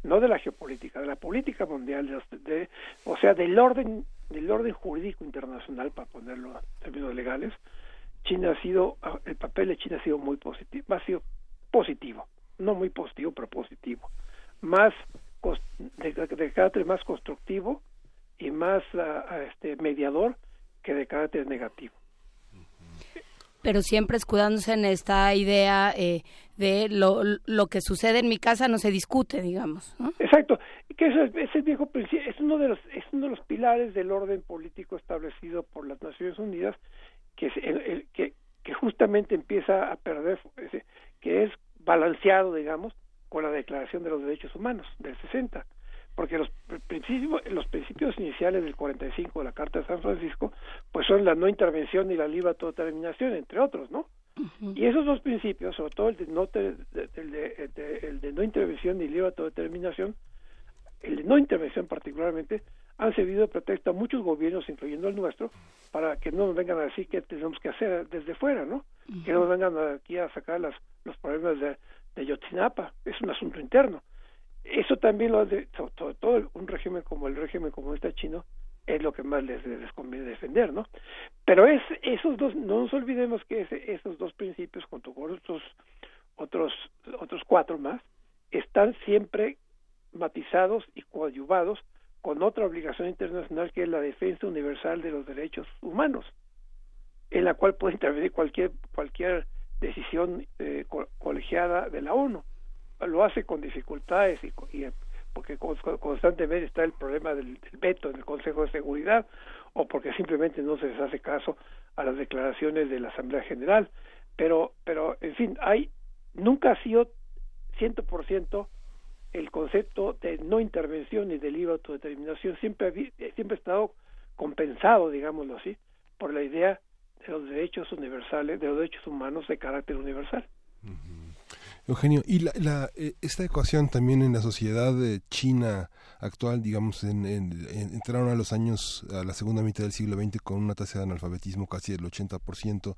Speaker 29: no de la geopolítica, de la política mundial, de, o sea, del orden, del orden jurídico internacional, para ponerlo en términos legales, China ha sido, el papel de China ha sido muy positivo, ha sido positivo, no muy positivo, pero positivo, más de, de carácter más constructivo y más este mediador que de carácter negativo.
Speaker 2: Pero siempre escudándose en esta idea eh, de lo, lo que sucede en mi casa no se discute, digamos.
Speaker 29: Exacto, que eso es, el viejo es uno de los es uno de los pilares del orden político establecido por las Naciones Unidas, que es el, que que justamente empieza a perder, que es balanceado, digamos, con la Declaración de los Derechos Humanos del 60 porque los principios, los principios iniciales del 45 de la Carta de San Francisco, pues son la no intervención y la libre autodeterminación, entre otros, ¿no? Y esos dos principios, sobre todo el de no, el de no intervención y libre autodeterminación, el de no intervención particularmente, han servido de pretexto a muchos gobiernos, incluyendo el nuestro, para que no nos vengan a decir qué tenemos que hacer desde fuera, ¿no? Que no nos vengan aquí a sacar las, los problemas de, de Yotzinapa, es un asunto interno eso también lo hace, sobre todo un régimen como el régimen comunista chino, es lo que más les, conviene defender, ¿no? Pero es esos dos, no nos olvidemos que esos dos principios, junto con otros, otros, otros cuatro más, están siempre matizados y coadyuvados con otra obligación internacional que es la defensa universal de los derechos humanos, en la cual puede intervenir cualquier cualquier decisión eh, colegiada de la ONU lo hace con dificultades y, porque constantemente está el problema del, veto en el Consejo de Seguridad o porque simplemente no se les hace caso a las declaraciones de la Asamblea General. Pero pero en fin hay nunca ha sido ciento por ciento el concepto de no intervención y de libre autodeterminación. Siempre siempre ha estado compensado digámoslo así por la idea de los derechos universales de los derechos humanos de carácter universal
Speaker 1: Eugenio, y la, eh, esta ecuación también en la sociedad china actual, digamos, en, entraron a los años, a la segunda mitad del siglo XX con una tasa de analfabetismo casi del 80%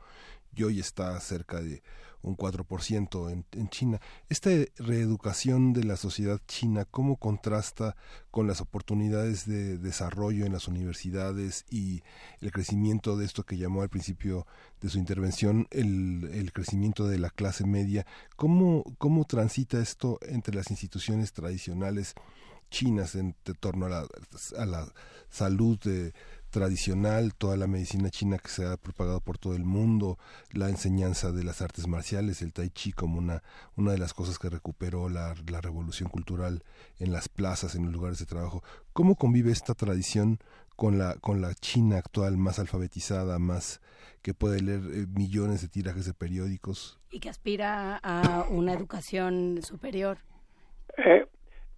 Speaker 1: y hoy está cerca de un 4% en, en China. Esta reeducación de la sociedad china, ¿cómo contrasta con las oportunidades de desarrollo en las universidades y el crecimiento de esto que llamó al principio de su intervención el, el crecimiento de la clase media? ¿Cómo, ¿Cómo transita esto entre las instituciones tradicionales chinas en torno a la, a la salud de tradicional, toda la medicina china que se ha propagado por todo el mundo, la enseñanza de las artes marciales, el tai chi como una, una de las cosas que recuperó la, la revolución cultural en las plazas, en los lugares de trabajo. ¿Cómo convive esta tradición con la, con la China actual más alfabetizada, más que puede leer eh, millones de tirajes de periódicos?
Speaker 2: Y que aspira a una educación superior.
Speaker 29: Eh,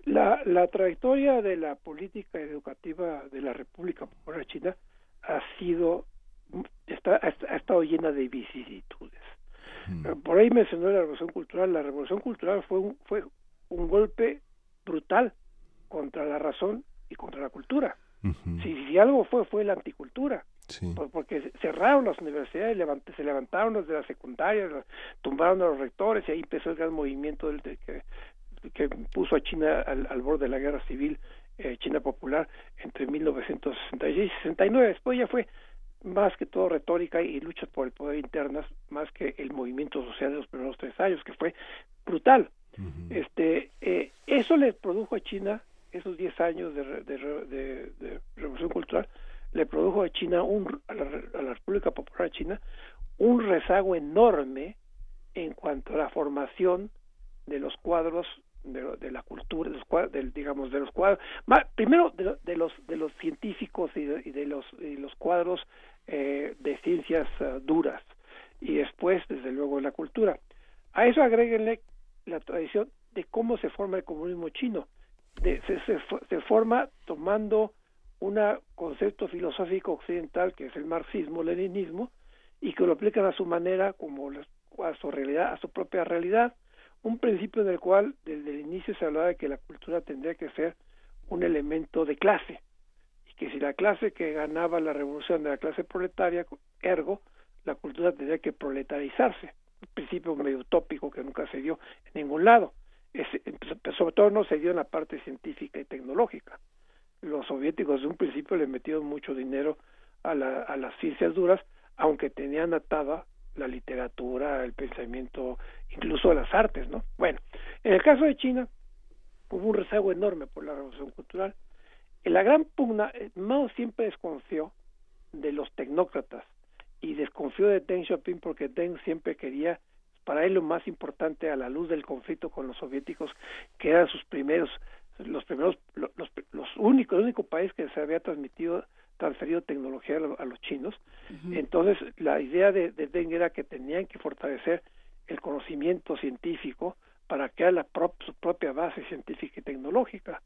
Speaker 29: la, la trayectoria de la política educativa de la República Popular China ha sido está, ha, estado llena de vicisitudes. Mm. Eh, por ahí mencionó la revolución cultural. La revolución cultural fue un, fue un golpe brutal contra la razón y contra la cultura. si, si, algo fue, fue la anticultura. porque cerraron las universidades, se levantaron las de las secundarias, tumbaron a los rectores y ahí empezó el gran movimiento del, de, que que puso a China al, borde de la guerra civil eh, China popular entre 1966 y 69. Después ya fue más que todo retórica y luchas por el poder internas, más que el movimiento social de los primeros tres años, que fue brutal. este eh, Eso le produjo a China, esos diez años de, de, revolución cultural, le produjo a China, un, a la República Popular China, un rezago enorme en cuanto a la formación de los cuadros de, la cultura, de los, del, digamos, de los cuadros, primero de, los de los científicos y de, los, los cuadros eh, de ciencias eh, duras y después, desde luego, la cultura. A eso agréguenle la tradición de cómo se forma el comunismo chino. De, se, se, forma tomando un concepto filosófico occidental que es el marxismo-leninismo y que lo aplican a su manera como a su realidad, a su propia realidad un principio del cual desde el inicio se hablaba de que la cultura tendría que ser un elemento de clase y que si la clase que ganaba la revolución de la clase proletaria, ergo, la cultura tendría que proletarizarse, un principio medio utópico que nunca se dio en ningún lado, sobre todo no se dio en la parte científica y tecnológica. Los soviéticos de un principio le metieron mucho dinero a, la, a las ciencias duras, aunque tenían atada la literatura, el pensamiento, incluso las artes, ¿no? Bueno, en el caso de China hubo un rezago enorme por la revolución cultural. En la gran pugna, eh, Mao siempre desconfió de los tecnócratas y desconfió de Deng Xiaoping porque Deng siempre quería para él lo más importante a la luz del conflicto con los soviéticos que eran sus primeros los primeros los, los únicos el único país que se había transmitido transferido tecnología a, los chinos. Entonces, la idea de, de Deng era que tenían que fortalecer el conocimiento científico para crear la su propia base científica y tecnológica.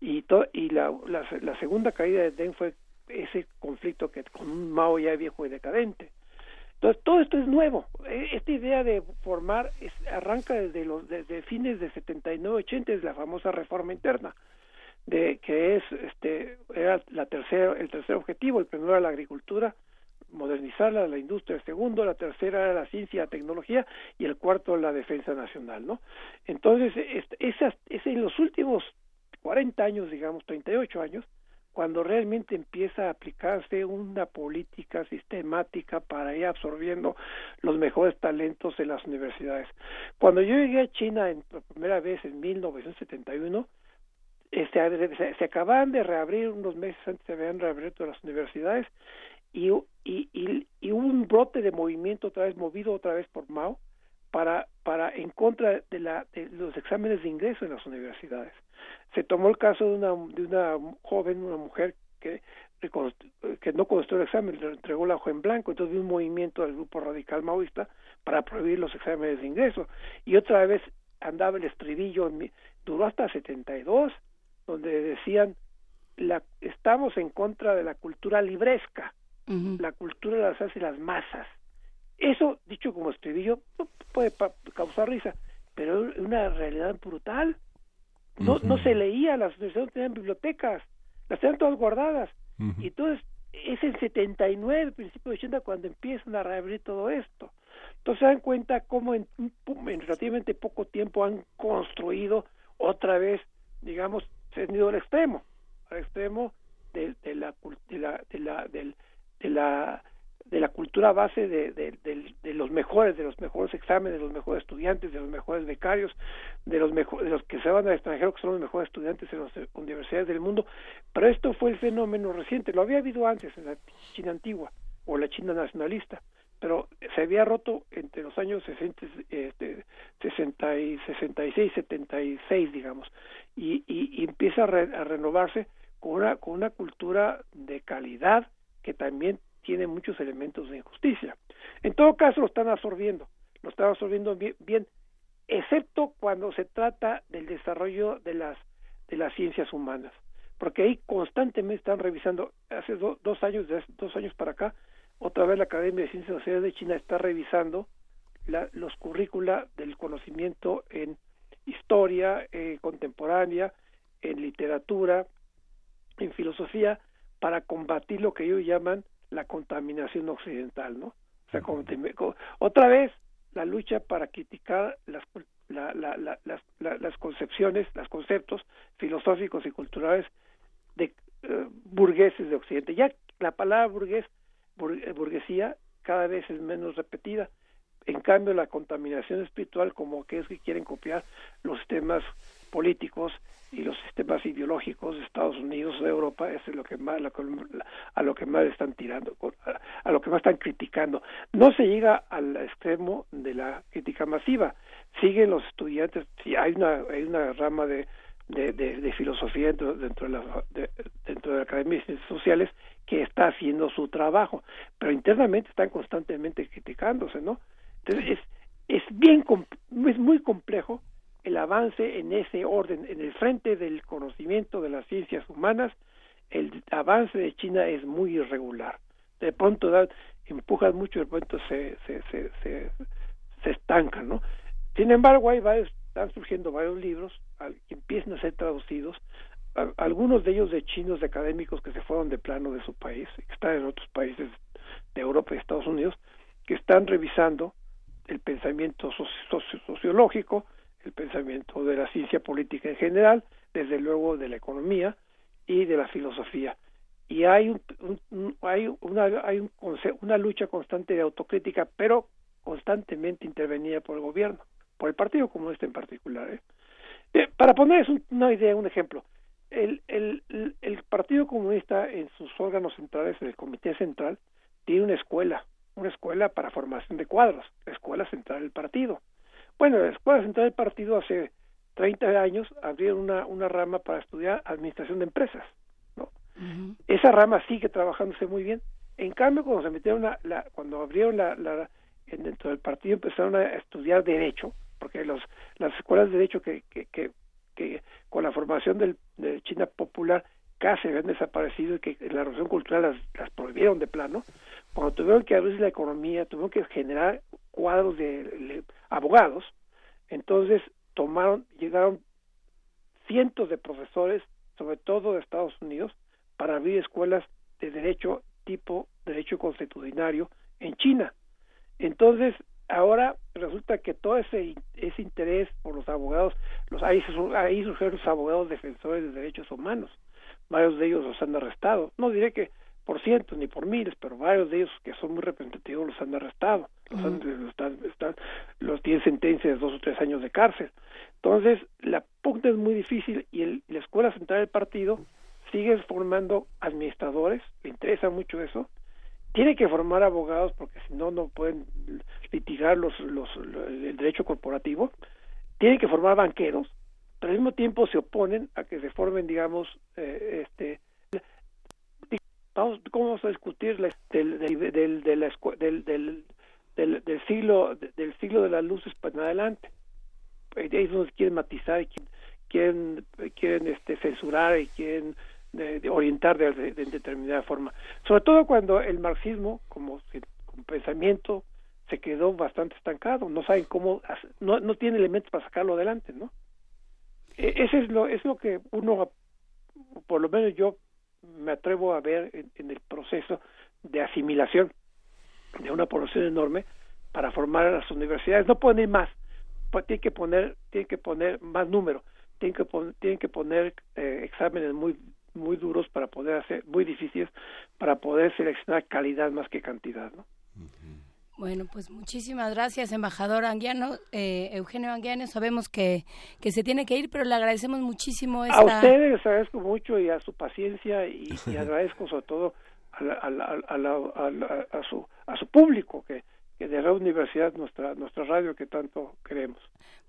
Speaker 29: Y, la, la, segunda caída de Deng fue ese conflicto que con un Mao ya viejo y decadente. Entonces, todo esto es nuevo. E, esta idea de formar arranca desde los desde fines de 79, 80, es la famosa reforma interna, de que es este era la tercera el tercer objetivo, el primero era la agricultura, modernizarla, la industria, el segundo, la tercera era la ciencia, la tecnología y el cuarto la defensa nacional, ¿no? Entonces, esas, es en los últimos 40 años, digamos, 38 años, cuando realmente empieza a aplicarse una política sistemática para ir absorbiendo los mejores talentos en las universidades. Cuando yo llegué a China en, por primera vez en 1971, este, se, acababan de reabrir unos meses antes se habían reabierto las universidades y, y, y, hubo un brote de movimiento otra vez movido otra vez por Mao para para en contra de, la, de los exámenes de ingreso en las universidades se tomó el caso de una de una joven una mujer que que no contestó el examen, le entregó la hoja en blanco, entonces hubo un movimiento del grupo radical maoísta para prohibir los exámenes de ingreso. Y otra vez andaba el estribillo, duró hasta 72, donde decían, la, estamos en contra de la cultura libresca, la cultura las y las masas. Eso, dicho como estribillo, puede causar risa, pero es una realidad brutal. No, no se leía, las universidades no tenían bibliotecas, las tenían todas guardadas. Y entonces es el 79, principio de 80, cuando empiezan a reabrir todo esto. Entonces se dan cuenta cómo en, en relativamente poco tiempo han construido otra vez, digamos, se han ido al extremo, al extremo de, de la, de la, de la, del, de la de la cultura base de, de, los mejores, de los mejores exámenes, de los mejores estudiantes, de los mejores becarios, de los mejores, de los que se van al extranjero, que son los mejores estudiantes en las universidades del mundo. Pero esto fue el fenómeno reciente, lo había habido antes en la China antigua o la China nacionalista, pero se había roto entre los años 60, este, 60 y 66, 76, digamos, y, y, empieza a, a renovarse con una, con una cultura de calidad que también tiene muchos elementos de injusticia. En todo caso, lo están absorbiendo, lo están absorbiendo bien, excepto cuando se trata del desarrollo de las, de las ciencias humanas, porque ahí constantemente están revisando, hace dos años, de dos años para acá, otra vez la Academia de Ciencias Sociales de China está revisando la, los currícula del conocimiento en historia eh, contemporánea, en literatura, en filosofía, para combatir lo que ellos llaman la contaminación occidental, ¿no? O sea, como otra vez la lucha para criticar las, la, la, las, las concepciones, los conceptos filosóficos y culturales de eh, burgueses de Occidente. Ya la palabra burgués, eh, burguesía, cada vez es menos repetida. En cambio, la contaminación espiritual, como que es que quieren copiar los sistemas políticos y los sistemas ideológicos de Estados Unidos de Europa es lo que más a lo que más están tirando a lo que más están criticando. No se llega al extremo de la crítica masiva. Siguen los estudiantes si hay una hay una rama de de, de, filosofía dentro, dentro de la dentro de la academia de ciencias sociales que está haciendo su trabajo pero internamente están constantemente criticándose no entonces es es bien es muy complejo el avance en ese orden, en el frente del conocimiento de las ciencias humanas, el avance de China es muy irregular. De pronto da, empujan mucho y de pronto se, se, se, se, se estancan, ¿no? Sin embargo, hay están surgiendo varios libros que empiezan a ser traducidos, algunos de ellos de chinos, de académicos que se fueron de plano de su país, que están en otros países de Europa y Estados Unidos, que están revisando el pensamiento sociológico, el pensamiento de la ciencia política en general, desde luego de la economía y de la filosofía. Y hay, un, hay, una, hay un, una lucha constante de autocrítica, pero constantemente intervenida por el gobierno, por el Partido Comunista en particular. ¿eh? Eh, para ponerles una idea, un ejemplo, el, el, el Partido Comunista en sus órganos centrales, en el Comité Central, tiene una escuela, una escuela para formación de cuadros, la Escuela Central del Partido. Bueno, la Escuela Central del Partido hace 30 años abrieron una, una rama para estudiar administración de empresas, ¿no? Esa rama sigue trabajándose muy bien. En cambio, cuando se metieron la, cuando abrieron la, la, dentro del partido empezaron a estudiar derecho, porque los las escuelas de derecho que, que, que, que con la formación del, de China popular casi habían desaparecido y que en la revolución cultural las, prohibieron de plano, cuando tuvieron que abrirse la economía, tuvieron que generar cuadros de, abogados, entonces tomaron, llegaron cientos de profesores, sobre todo de Estados Unidos, para abrir escuelas de derecho tipo derecho constitucionario en China. Entonces, ahora resulta que todo ese, ese interés por los abogados, los ahí, ahí surgieron los abogados defensores de derechos humanos. Varios de ellos los han arrestado. No diré que por cientos ni por miles, pero varios de ellos que son muy representativos los han arrestado. Los, han, están, están, los tienen sentencias de dos o tres años de cárcel. Entonces, la pugna es muy difícil y el, la Escuela Central del Partido sigue formando administradores, le interesa mucho eso, tiene que formar abogados porque si no, no pueden litigar los, los, el derecho corporativo, tiene que formar banqueros, pero al mismo tiempo se oponen a que se formen, digamos, eh, este, vamos, ¿cómo vamos a discutir del, del, del, del, del, del, del, siglo del siglo de las luces para adelante? Ellos quieren matizar quieren, quieren este, censurar y quieren de, orientar de, determinada forma. Sobre todo cuando el marxismo, como, pensamiento, se quedó bastante estancado, no saben cómo, no, no tiene elementos para sacarlo adelante, ¿no? E, ese es lo, es lo que uno, por lo menos yo me atrevo a ver en, el proceso de asimilación de una población enorme para formar a las universidades. No pueden ir más, pues tienen que poner, tienen que poner más número, tienen que, tienen que poner eh, exámenes muy muy duros para poder hacer, muy difíciles para poder seleccionar calidad más que cantidad, ¿no?
Speaker 2: Bueno, pues muchísimas gracias, embajador Anguiano, eh, Eugenio Anguiano. Sabemos que, que se tiene que ir, pero le agradecemos muchísimo esta...
Speaker 29: A ustedes les agradezco mucho y a su paciencia y, agradezco sobre todo a, a, su, a su público que, que de la universidad, nuestra, nuestra radio que tanto queremos.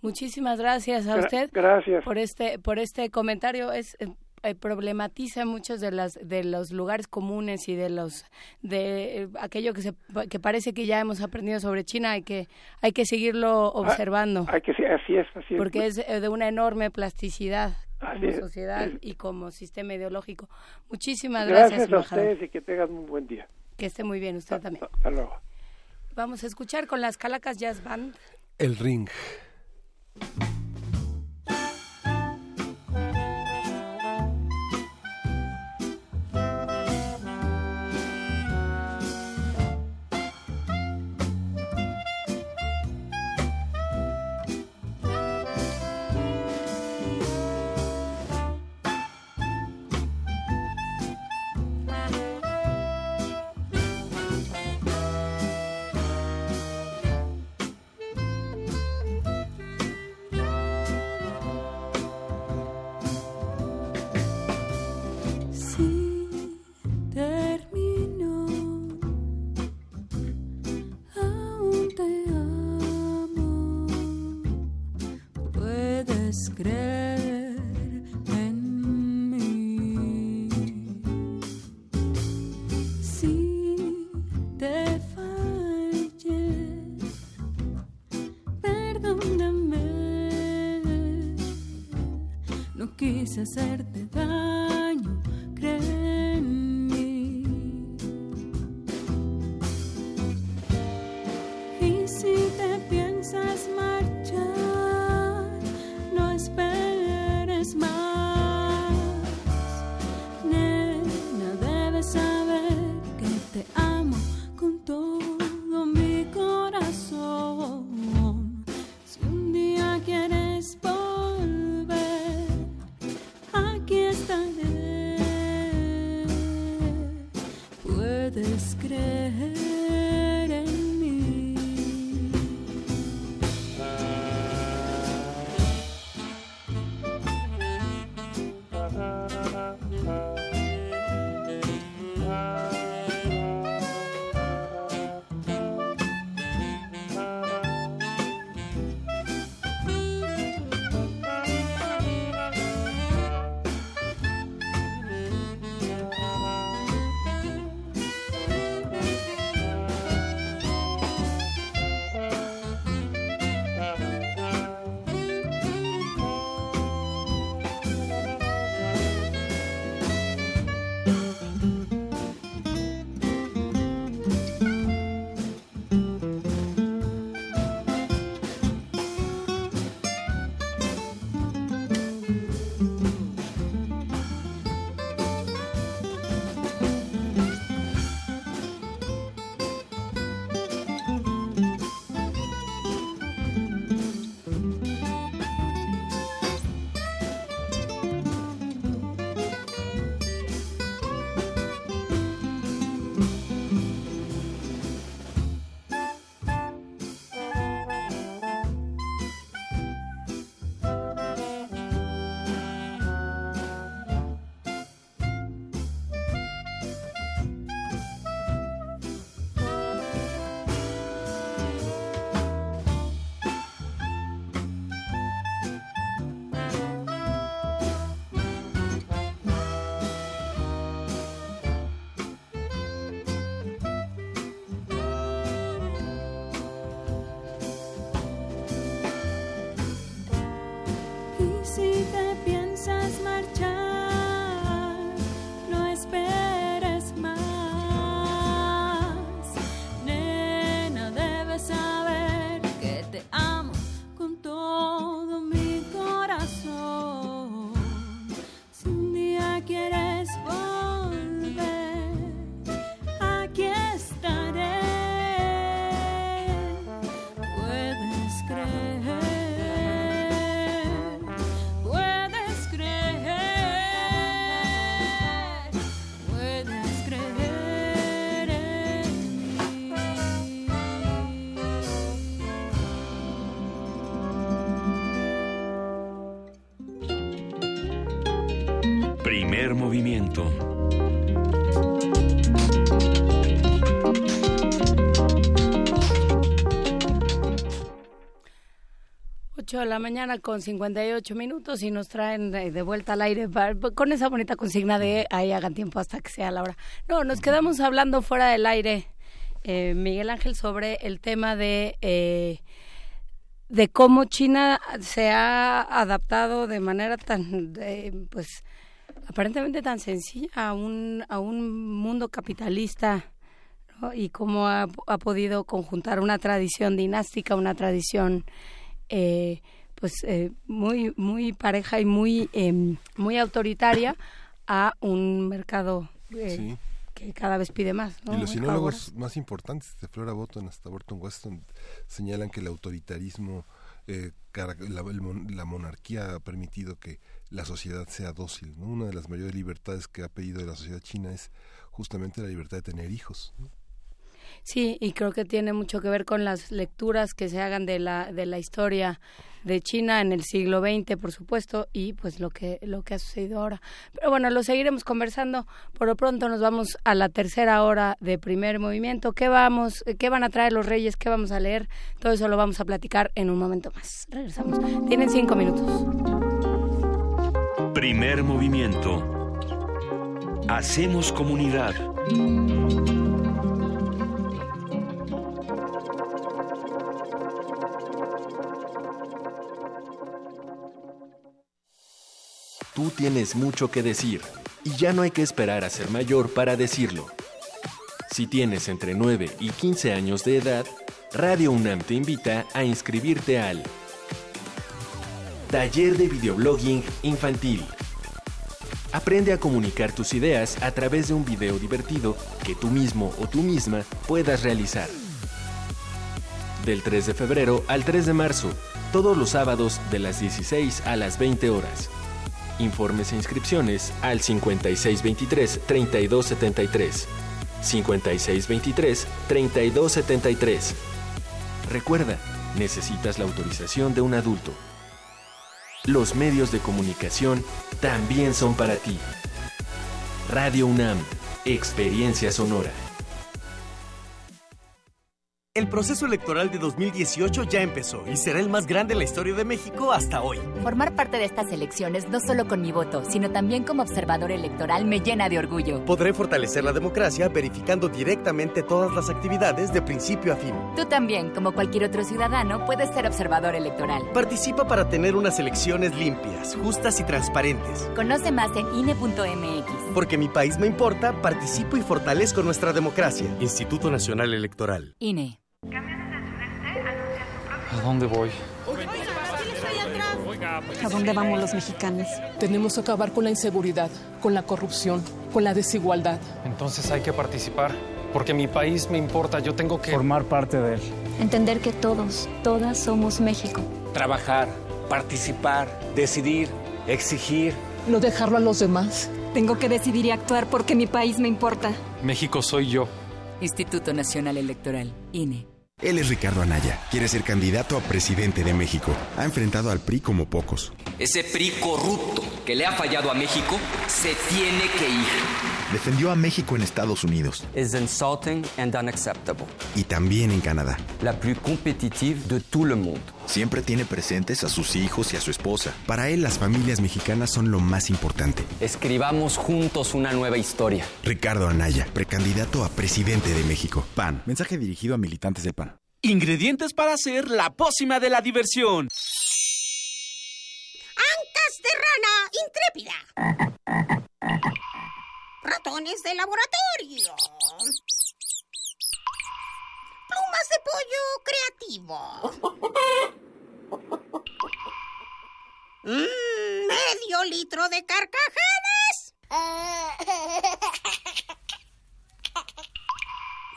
Speaker 2: Muchísimas gracias a usted.
Speaker 29: Gracias.
Speaker 2: Por este, por este comentario. Es eh, problematiza muchos de las de los lugares comunes y de los de eh, aquello que se que parece que ya hemos aprendido sobre China hay que hay que seguirlo ah, observando.
Speaker 29: hay que así es así
Speaker 2: porque es eh, de una enorme plasticidad como sociedad y como sistema ideológico. Muchísimas gracias
Speaker 29: gracias a ustedes y que tengan un buen día.
Speaker 2: Que esté muy bien usted también.
Speaker 29: hasta luego.
Speaker 2: Vamos a escuchar con las Calacas Jazz Band
Speaker 1: el ring
Speaker 30: hacerte
Speaker 25: movimiento.
Speaker 2: De la mañana con 58 minutos y nos traen de, vuelta al aire con esa bonita consigna de ahí hagan tiempo hasta que sea la hora. No, nos quedamos hablando fuera del aire, eh, Miguel Ángel, sobre el tema de, eh, de cómo China se ha adaptado de manera tan, pues, aparentemente tan sencilla a un, a un mundo capitalista ¿no? y cómo ha, ha podido conjuntar una tradición dinástica, una tradición eh, pues eh, muy muy pareja y muy em, muy autoritaria a un mercado eh,
Speaker 1: Sí.
Speaker 2: que cada vez pide más. ¿no?
Speaker 1: Y los sinólogos más importantes de Flora Botton hasta Burton Weston señalan que el autoritarismo, eh, la, la monarquía ha permitido que la sociedad sea dócil. ¿no? Una de las mayores libertades que ha pedido la sociedad china es justamente la libertad de tener hijos.
Speaker 2: Sí, y creo que tiene mucho que ver con las lecturas que se hagan de la de la historia de China en el siglo XX, por supuesto, y pues lo que lo que ha sucedido ahora. Pero bueno, lo seguiremos conversando. Por lo pronto nos vamos a la tercera hora de primer movimiento. ¿Qué vamos qué van a traer los Reyes? ¿Qué vamos a leer? Todo eso lo vamos a platicar en un momento más. Regresamos. Tienen cinco minutos.
Speaker 25: Primer movimiento. Hacemos comunidad.
Speaker 17: Tú tienes mucho que decir y ya no hay que esperar a ser mayor para decirlo. Si tienes entre 9 y 15 años de edad, Radio UNAM te invita a inscribirte al Taller de Videoblogging Infantil. Aprende a comunicar tus ideas a través de un video divertido que tú mismo o tú misma puedas realizar. Del 3 de febrero al 3 de marzo, todos los sábados de las 16 a las 20 horas. Informes e inscripciones al 5623-3273. 5623-3273. Recuerda, necesitas la autorización de un adulto. Los medios de comunicación también son para ti. Radio UNAM, Experiencia Sonora.
Speaker 31: El proceso electoral de 2018 ya empezó y será el más grande en la historia de México hasta hoy.
Speaker 32: Formar parte de estas elecciones no solo con mi voto, sino también como observador electoral me llena de orgullo.
Speaker 31: Podré fortalecer la democracia verificando directamente todas las actividades de principio a fin.
Speaker 32: Tú también, como cualquier otro ciudadano, puedes ser observador electoral.
Speaker 31: Participa para tener unas elecciones limpias, justas y transparentes.
Speaker 32: Conoce más en INE.mx.
Speaker 31: Porque mi país me importa, participo y fortalezco nuestra democracia. Instituto Nacional Electoral.
Speaker 32: INE.
Speaker 33: ¿A dónde voy?
Speaker 34: ¿A dónde vamos los mexicanos?
Speaker 35: Tenemos que acabar con la inseguridad, con la corrupción, con la desigualdad.
Speaker 33: Entonces hay que participar, porque mi país me importa, yo tengo que... Formar parte de él.
Speaker 36: Entender que todos, todas somos México.
Speaker 37: Trabajar, participar, decidir, exigir.
Speaker 35: No dejarlo a los demás.
Speaker 36: Tengo que decidir y actuar porque mi país me importa.
Speaker 33: México soy yo.
Speaker 32: Instituto Nacional Electoral, INE.
Speaker 12: Él es Ricardo Anaya. Quiere ser candidato a presidente de México. Ha enfrentado al PRI como pocos.
Speaker 28: Ese PRI corrupto que le ha fallado a México se tiene que ir.
Speaker 12: Defendió a México en Estados Unidos
Speaker 13: is insulting and unacceptable.
Speaker 12: y también en Canadá.
Speaker 13: La plus compétitive de tout le monde.
Speaker 12: Siempre tiene presentes a sus hijos y a su esposa. Para él, las familias mexicanas son lo más importante.
Speaker 13: Escribamos juntos una nueva historia.
Speaker 12: Ricardo Anaya, precandidato a presidente de México. PAN. Mensaje dirigido a militantes del PAN.
Speaker 38: Ingredientes para hacer la pócima de la diversión.
Speaker 39: Ancas de rana intrépida. Ratones de laboratorio. Plumas de pollo creativo. Mm, medio litro de carcajadas.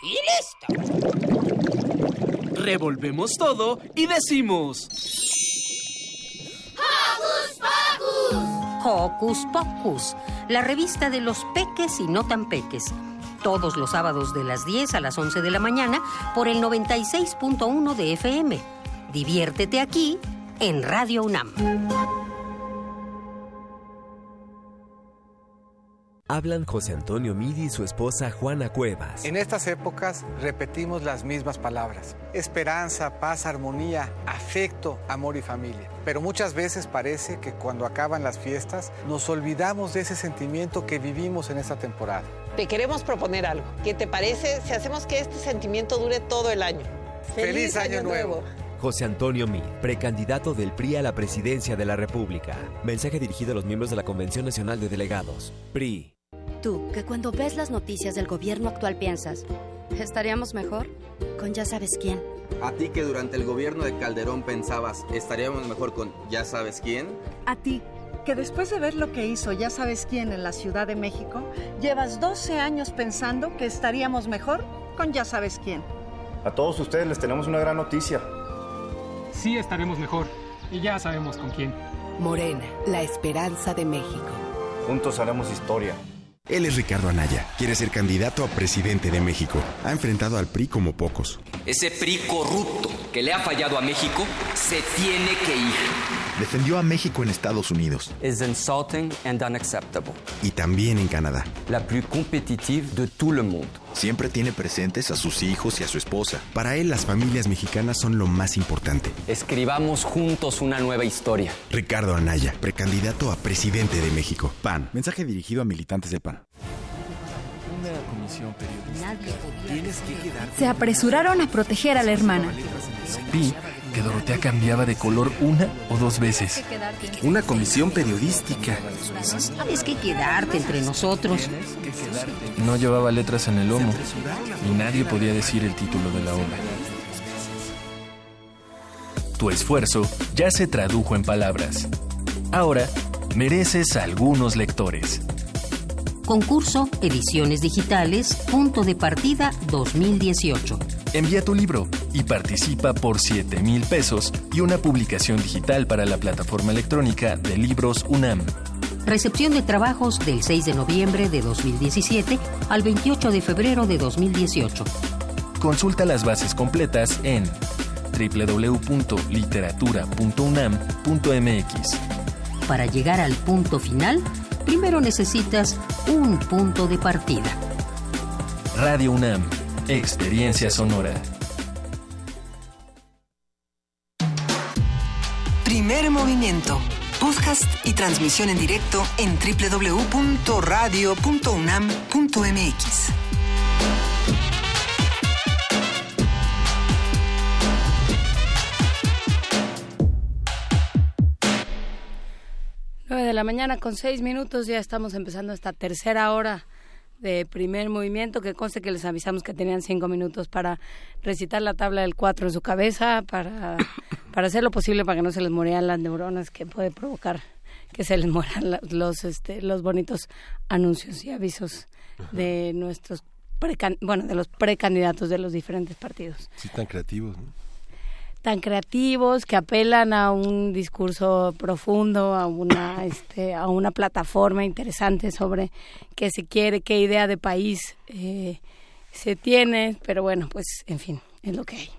Speaker 39: Y listo.
Speaker 38: Revolvemos todo y decimos...
Speaker 10: Hocus Pocus, la revista de los peques y no tan peques. Todos los sábados de las 10 a las 11 de la mañana por el 96.1 de FM. Diviértete aquí en Radio UNAM.
Speaker 40: Hablan José Antonio Midi y su esposa Juana Cuevas.
Speaker 18: En estas épocas repetimos las mismas palabras. Esperanza, paz, armonía, afecto, amor y familia. Pero muchas veces parece que cuando acaban las fiestas nos olvidamos de ese sentimiento que vivimos en esta temporada.
Speaker 41: Te queremos proponer algo. ¿Qué te parece si hacemos que este sentimiento dure todo el año?
Speaker 18: ¡Feliz, año, nuevo.
Speaker 40: José Antonio Mid, precandidato del PRI a la presidencia de la República. Mensaje dirigido a los miembros de la Convención Nacional de Delegados. PRI.
Speaker 26: Tú, que cuando ves las noticias del gobierno actual piensas, ¿estaríamos mejor? Con ya sabes quién.
Speaker 14: A ti que durante el gobierno de Calderón pensabas, ¿estaríamos mejor con ya sabes quién?
Speaker 19: A ti, que después de ver lo que hizo ya sabes quién en la Ciudad de México, llevas 12 años pensando que estaríamos mejor con ya sabes quién.
Speaker 42: A todos ustedes les tenemos una gran noticia
Speaker 33: sí estaremos mejor. Y ya sabemos con quién.
Speaker 43: Morena, la esperanza de México.
Speaker 42: Juntos haremos historia.
Speaker 12: Él es Ricardo Anaya. Quiere ser candidato a presidente de México. Ha enfrentado al PRI como pocos.
Speaker 44: Ese PRI corrupto que le ha fallado a México se tiene que ir.
Speaker 12: Defendió a México en Estados Unidos.
Speaker 13: Es insulting and unacceptable.
Speaker 12: Y también en Canadá.
Speaker 13: La plus competitive de tout le monde.
Speaker 12: Siempre tiene presentes a sus hijos y a su esposa. Para él, las familias mexicanas son lo más importante.
Speaker 13: Escribamos juntos una nueva historia.
Speaker 12: Ricardo Anaya, precandidato a presidente de México. PAN.
Speaker 17: Mensaje dirigido a militantes del PAN.
Speaker 45: Se apresuraron a proteger a la hermana.
Speaker 17: Vi que Dorotea cambiaba de color una o dos veces.
Speaker 42: Una comisión periodística.
Speaker 10: Tienes que quedarte entre nosotros.
Speaker 17: No llevaba letras en el lomo y nadie podía decir el título de la obra. Tu esfuerzo ya se tradujo en palabras. Ahora mereces algunos lectores.
Speaker 10: Concurso Ediciones Digitales, punto de partida 2018.
Speaker 17: Envía tu libro y participa por 7 mil pesos y una publicación digital para la plataforma electrónica de libros UNAM.
Speaker 10: Recepción de trabajos del 6 de noviembre de 2017 al 28 de febrero de 2018.
Speaker 17: Consulta las bases completas en www.literatura.unam.mx.
Speaker 10: Para llegar al punto final, primero necesitas un punto de partida.
Speaker 17: Radio UNAM, Experiencia Sonora.
Speaker 15: Primer movimiento. Podcast y transmisión en directo en www.radio.unam.mx.
Speaker 2: de la mañana con seis minutos ya estamos empezando esta tercera hora de primer movimiento que conste que les avisamos que tenían cinco minutos para recitar la tabla del cuatro en su cabeza para, para hacer lo posible para que no se les murieran las neuronas que puede provocar que se les mueran los este los bonitos anuncios y avisos de nuestros bueno de los precandidatos de los diferentes partidos
Speaker 1: sí tan creativos ¿no?
Speaker 2: Tan creativos que apelan a un discurso profundo, a una este, a una plataforma interesante sobre qué se quiere, qué idea de país eh, se tiene, pero bueno, pues en fin, es lo que hay.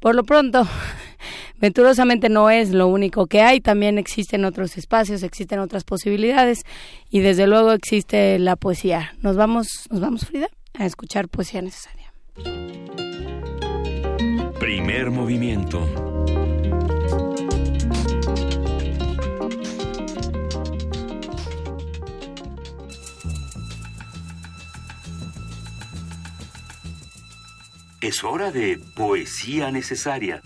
Speaker 2: Por lo pronto, venturosamente no es lo único que hay, también existen otros espacios, existen otras posibilidades y desde luego existe la poesía. Nos vamos, nos vamos Frida, a escuchar poesía necesaria.
Speaker 5: Primer movimiento. Es hora de poesía necesaria.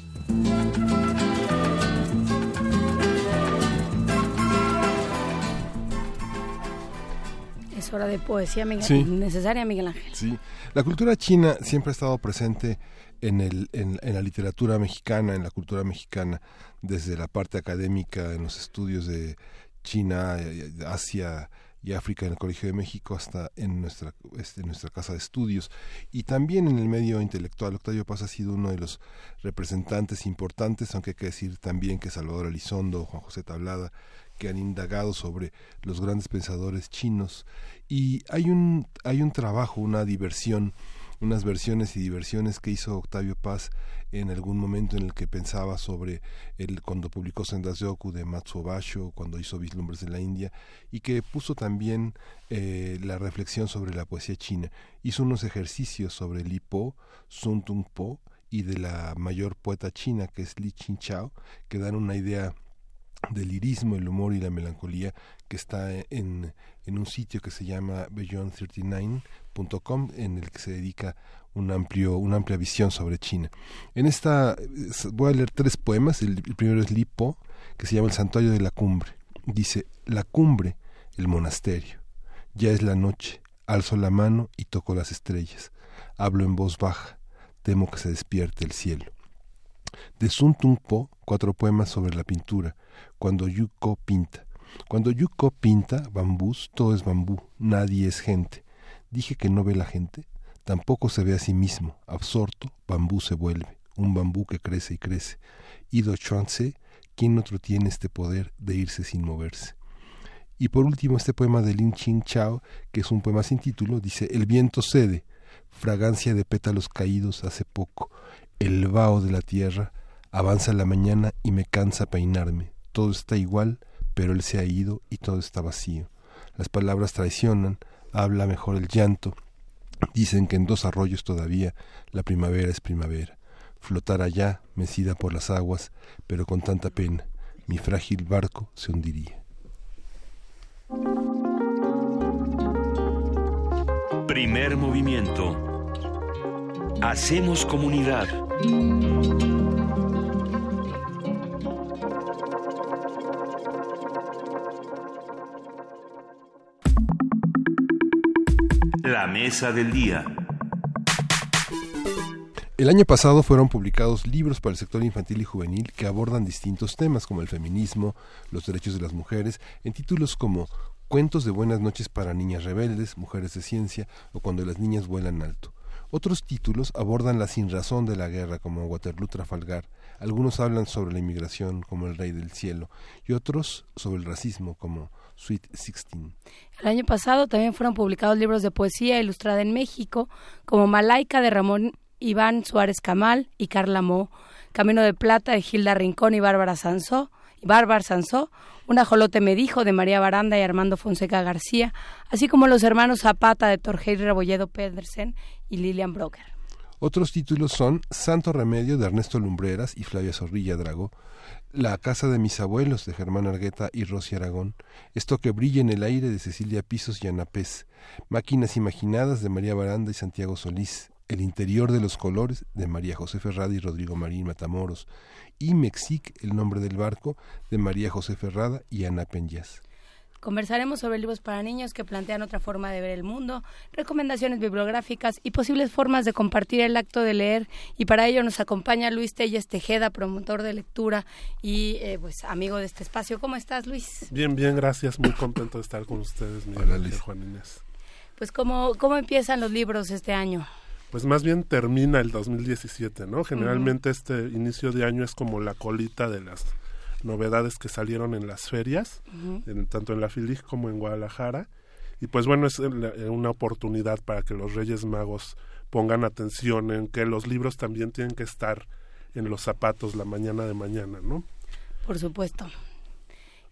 Speaker 2: Es hora de poesía necesaria, Miguel Ángel.
Speaker 1: Sí, la cultura china siempre ha estado presente en, el, en, la literatura mexicana, en la cultura mexicana, desde la parte académica, en los estudios de China, Asia y África en el Colegio de México, hasta en nuestra, este, nuestra casa de estudios. Y también en el medio intelectual. Octavio Paz ha sido uno de los representantes importantes, aunque hay que decir también que Salvador Elizondo, Juan José Tablada, que han indagado sobre los grandes pensadores chinos. Y hay un, hay un trabajo, una diversión unas versiones y diversiones que hizo Octavio Paz en algún momento en el que pensaba sobre el cuando publicó Sendas Yoku de Matsuo Basho, cuando hizo Vislumbres de la India y que puso también eh, la reflexión sobre la poesía china. Hizo unos ejercicios sobre Li Po, Sun Tung Po y de la mayor poeta china que es Li Chao, que dan una idea del lirismo, el humor y la melancolía que está en, en un sitio que se llama beyond39.com en el que se dedica un amplio, una amplia visión sobre China. En esta voy a leer tres poemas, el, primero es Lipo, que se llama El Santuario de la Cumbre. Dice, la cumbre, el monasterio. Ya es la noche, alzo la mano y toco las estrellas. Hablo en voz baja, temo que se despierte el cielo. De Sun Tung Po, cuatro poemas sobre la pintura, cuando Yuko pinta. Cuando Yuko pinta bambús, todo es bambú, nadie es gente. Dije que no ve la gente, tampoco se ve a sí mismo, absorto, bambú se vuelve, un bambú que crece y crece. Ido Chuanse, ¿quién otro tiene este poder de irse sin moverse? Y por último este poema de Lin Ching Chao, que es un poema sin título, dice El viento cede, fragancia de pétalos caídos hace poco, el vaho de la tierra, avanza la mañana y me cansa peinarme, todo está igual, pero él se ha ido y todo está vacío. Las palabras traicionan, habla mejor el llanto. Dicen que en dos arroyos todavía la primavera es primavera. Flotar allá, mecida por las aguas, pero con tanta pena, mi frágil barco se hundiría.
Speaker 25: Primer movimiento. Hacemos comunidad. La mesa del día.
Speaker 1: El año pasado fueron publicados libros para el sector infantil y juvenil que abordan distintos temas como el feminismo, los derechos de las mujeres, en títulos como Cuentos de buenas noches para niñas rebeldes, mujeres de ciencia o Cuando las niñas vuelan alto. Otros títulos abordan la sinrazón de la guerra como Waterloo Trafalgar, algunos hablan sobre la inmigración como El Rey del Cielo y otros sobre el racismo como Sweet Sixteen.
Speaker 2: El año pasado también fueron publicados libros de poesía ilustrada en México, como Malaika de Ramón Iván Suárez Camal y Carla Mo, Camino de Plata de Gilda Rincón y Bárbara Sansó, y Bárbara Sansó, Un ajolote me dijo de María Baranda y Armando Fonseca García, así como Los hermanos Zapata de Torgeir Rebolledo Pedersen y Lilian Broker.
Speaker 1: Otros títulos son Santo Remedio de Ernesto Lumbreras y Flavia Zorrilla Drago, la casa de mis abuelos de Germán Argueta y Rosy Aragón, Esto que brilla en el aire de Cecilia Pisos y Ana Pez, Máquinas imaginadas de María Baranda y Santiago Solís, El interior de los colores de María José Ferrada y Rodrigo Marín Matamoros, y Mexic, el nombre del barco de María José Ferrada y Ana Peñas.
Speaker 2: Conversaremos sobre libros para niños que plantean otra forma de ver el mundo, recomendaciones bibliográficas y posibles formas de compartir el acto de leer. Y para ello nos acompaña Luis Telles Tejeda, promotor de lectura y eh, pues amigo de este espacio. ¿Cómo estás, Luis?
Speaker 46: Bien, bien, gracias. Muy contento de estar con ustedes, Miguel Juan Inés.
Speaker 2: Pues, ¿cómo, ¿cómo empiezan los libros este año?
Speaker 46: Pues más bien termina el 2017, ¿no? Generalmente este inicio de año es como la colita de las novedades que salieron en las ferias, en, tanto en la FILIG como en Guadalajara. Y pues bueno, es una oportunidad para que los Reyes Magos pongan atención en que los libros también tienen que estar en los zapatos la mañana de mañana, ¿no?
Speaker 2: Por supuesto.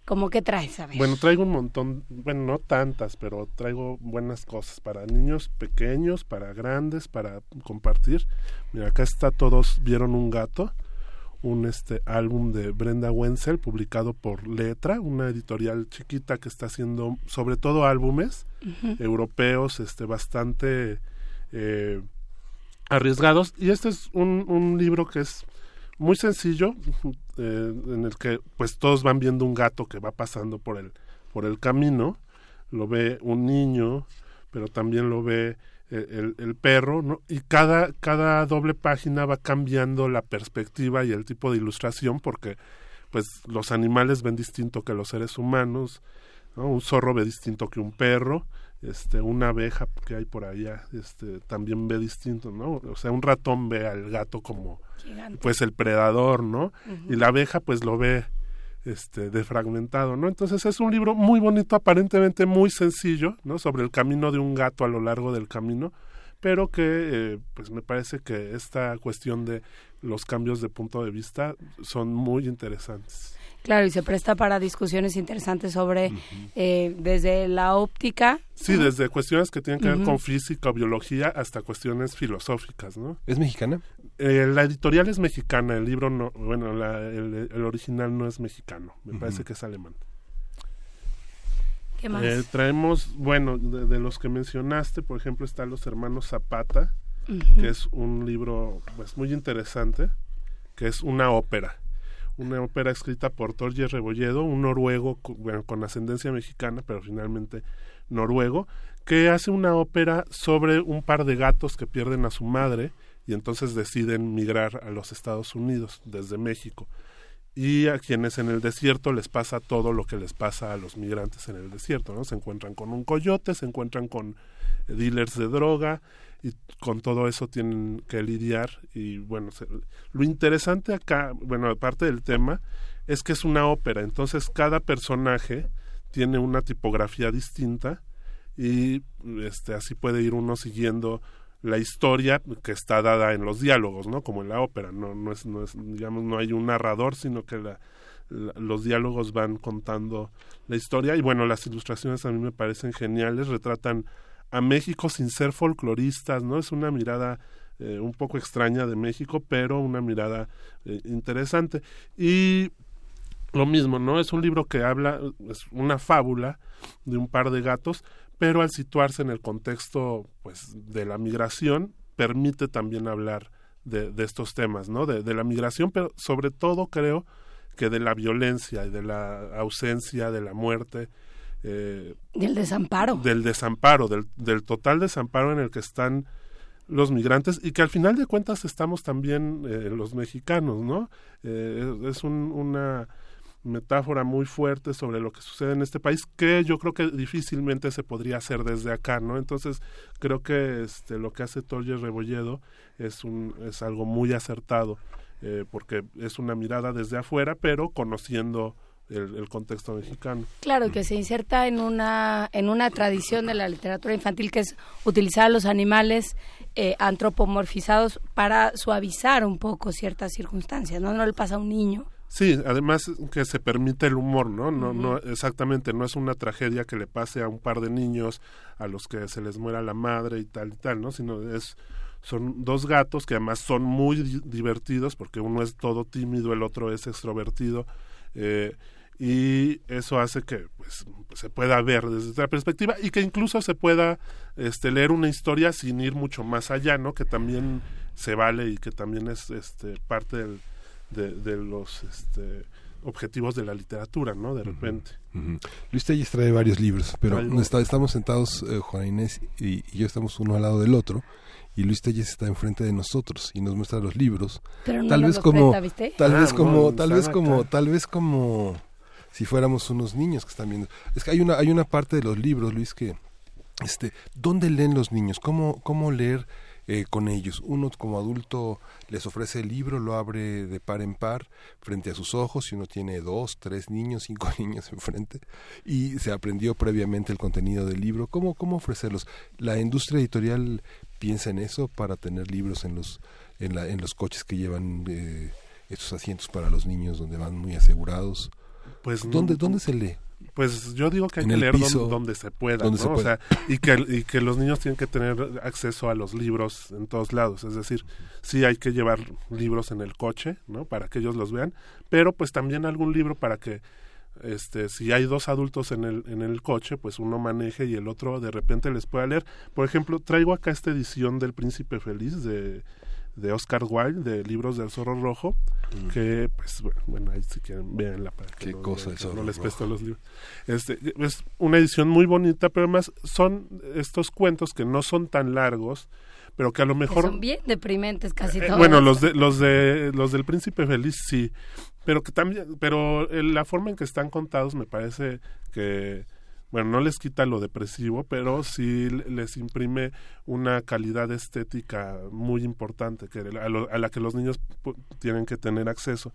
Speaker 2: ¿Cómo que traes? A
Speaker 46: Bueno, traigo un montón, bueno, no tantas, pero traigo buenas cosas para niños pequeños, para grandes, para compartir. Mira, acá está Todos vieron un gato un este álbum de Brenda Wenzel publicado por Letra, una editorial chiquita que está haciendo sobre todo álbumes europeos este bastante eh, arriesgados. Y este es un, un, libro que es muy sencillo eh, en el que pues todos van viendo un gato que va pasando por el por el camino. Lo ve un niño pero también lo ve el, el, perro, ¿no? Y cada, cada doble página va cambiando la perspectiva y el tipo de ilustración porque pues los animales ven distinto que los seres humanos, ¿no? Un zorro ve distinto que un perro, este, una abeja que hay por allá, este, también ve distinto, ¿no? O sea, un ratón ve al gato como pues el predador, ¿no? Y la abeja pues lo ve este, defragmentado, ¿no? Entonces es un libro muy bonito, aparentemente muy sencillo, ¿no? Sobre el camino de un gato a lo largo del camino, pero que eh, pues me parece que esta cuestión de los cambios de punto de vista son muy interesantes.
Speaker 2: Claro, y se presta para discusiones interesantes sobre, eh, desde la óptica.
Speaker 46: Sí, desde cuestiones que tienen que ver con física o biología hasta cuestiones filosóficas, ¿no?
Speaker 1: ¿Es mexicana?
Speaker 46: Eh, la editorial es mexicana, el libro no, bueno, el, original no es mexicano, me parece que es alemán.
Speaker 2: ¿Qué más?
Speaker 46: Eh, traemos, bueno, de, los que mencionaste, por ejemplo, están Los Hermanos Zapata, que es un libro pues muy interesante, que es una ópera una ópera escrita por Torje Rebolledo, un noruego bueno, con ascendencia mexicana, pero finalmente noruego, que hace una ópera sobre un par de gatos que pierden a su madre y entonces deciden migrar a los Estados Unidos desde México. Y a quienes en el desierto les pasa todo lo que les pasa a los migrantes en el desierto, ¿no? Se encuentran con un coyote, se encuentran con dealers de droga, y con todo eso tienen que lidiar y bueno, lo interesante acá, bueno, aparte del tema, es que es una ópera, entonces cada personaje tiene una tipografía distinta y este así puede ir uno siguiendo la historia que está dada en los diálogos, ¿no? Como en la ópera, no no es no es digamos no hay un narrador, sino que la, los diálogos van contando la historia y bueno, las ilustraciones a mí me parecen geniales, retratan a México sin ser folcloristas, ¿no? Es una mirada eh, un poco extraña de México, pero una mirada eh, interesante. Y lo mismo, ¿no? Es un libro que habla, es una fábula de un par de gatos, pero al situarse en el contexto, pues, de la migración, permite también hablar de, de estos temas, ¿no? De, de la migración, pero sobre todo creo que de la violencia y de la ausencia, de la muerte,
Speaker 2: eh, del desamparo.
Speaker 46: Del desamparo, del, del total desamparo en el que están los migrantes y que al final de cuentas estamos también eh, los mexicanos, ¿no? Eh, es una metáfora muy fuerte sobre lo que sucede en este país que yo creo que difícilmente se podría hacer desde acá, ¿no? Entonces creo que este, lo que hace Torres Rebolledo es, un, es algo muy acertado eh, porque es una mirada desde afuera pero conociendo el, contexto mexicano.
Speaker 2: Claro, que se inserta en una, en una tradición de la literatura infantil que es utilizar a los animales eh, antropomorfizados para suavizar un poco ciertas circunstancias, ¿no? No le pasa a un niño.
Speaker 46: Sí, además que se permite el humor, ¿no? No, no exactamente, no es una tragedia que le pase a un par de niños a los que se les muera la madre y tal y tal, ¿no? Sino es son dos gatos que además son muy divertidos porque uno es todo tímido, el otro es extrovertido. Eh, y eso hace que pues, se pueda ver desde esta perspectiva y que incluso se pueda este, leer una historia sin ir mucho más allá, ¿no? Que también se vale y que también es este, parte del, de, los este, objetivos de la literatura, ¿no? De repente.
Speaker 1: Luis Telles trae varios libros, pero estamos sentados, eh, Juan Inés y, yo estamos uno al lado del otro y Luis Telles está enfrente de nosotros y nos muestra los libros.
Speaker 2: tal vez como,
Speaker 1: tal vez como, tal vez como, tal vez como si fuéramos unos niños que están viendo. Es que hay una, hay una parte de los libros, Luis, que, este, ¿dónde leen los niños? ¿Cómo, cómo leer eh, con ellos? Uno como adulto les ofrece el libro, lo abre de par en par frente a sus ojos, y uno tiene dos, tres niños, cinco niños enfrente, y se aprendió previamente el contenido del libro. ¿Cómo, cómo ofrecerlos? ¿La industria editorial piensa en eso para tener libros en los, en la, en los coches que llevan... Eh, estos asientos para los niños donde van muy asegurados
Speaker 46: pues
Speaker 1: ¿Dónde, ¿Dónde se lee?
Speaker 46: Pues yo digo que hay que leer donde, se pueda, ¿no? O sea, y que, y que los niños tienen que tener acceso a los libros en todos lados. Es decir, sí hay que llevar libros en el coche, ¿no? Para que ellos los vean, pero pues también algún libro para que este si hay dos adultos en el en el coche pues uno maneje y el otro de repente les pueda leer por ejemplo traigo acá esta edición del príncipe feliz de de Oscar Wilde, de Libros del Zorro Rojo, mm. que, pues, bueno, ahí si quieren, véanla para que,
Speaker 1: no, cosa
Speaker 46: no les presto los libros. Este, es una edición muy bonita, pero además son estos cuentos que no son tan largos, pero que a lo mejor...
Speaker 2: son bien deprimentes casi eh, todos.
Speaker 46: Bueno, los, de, los, de, los del Príncipe Feliz sí, pero que también, pero la forma en que están contados me parece que bueno, no les quita lo depresivo, pero sí les imprime una calidad estética muy importante que a, la que los niños tienen que tener acceso.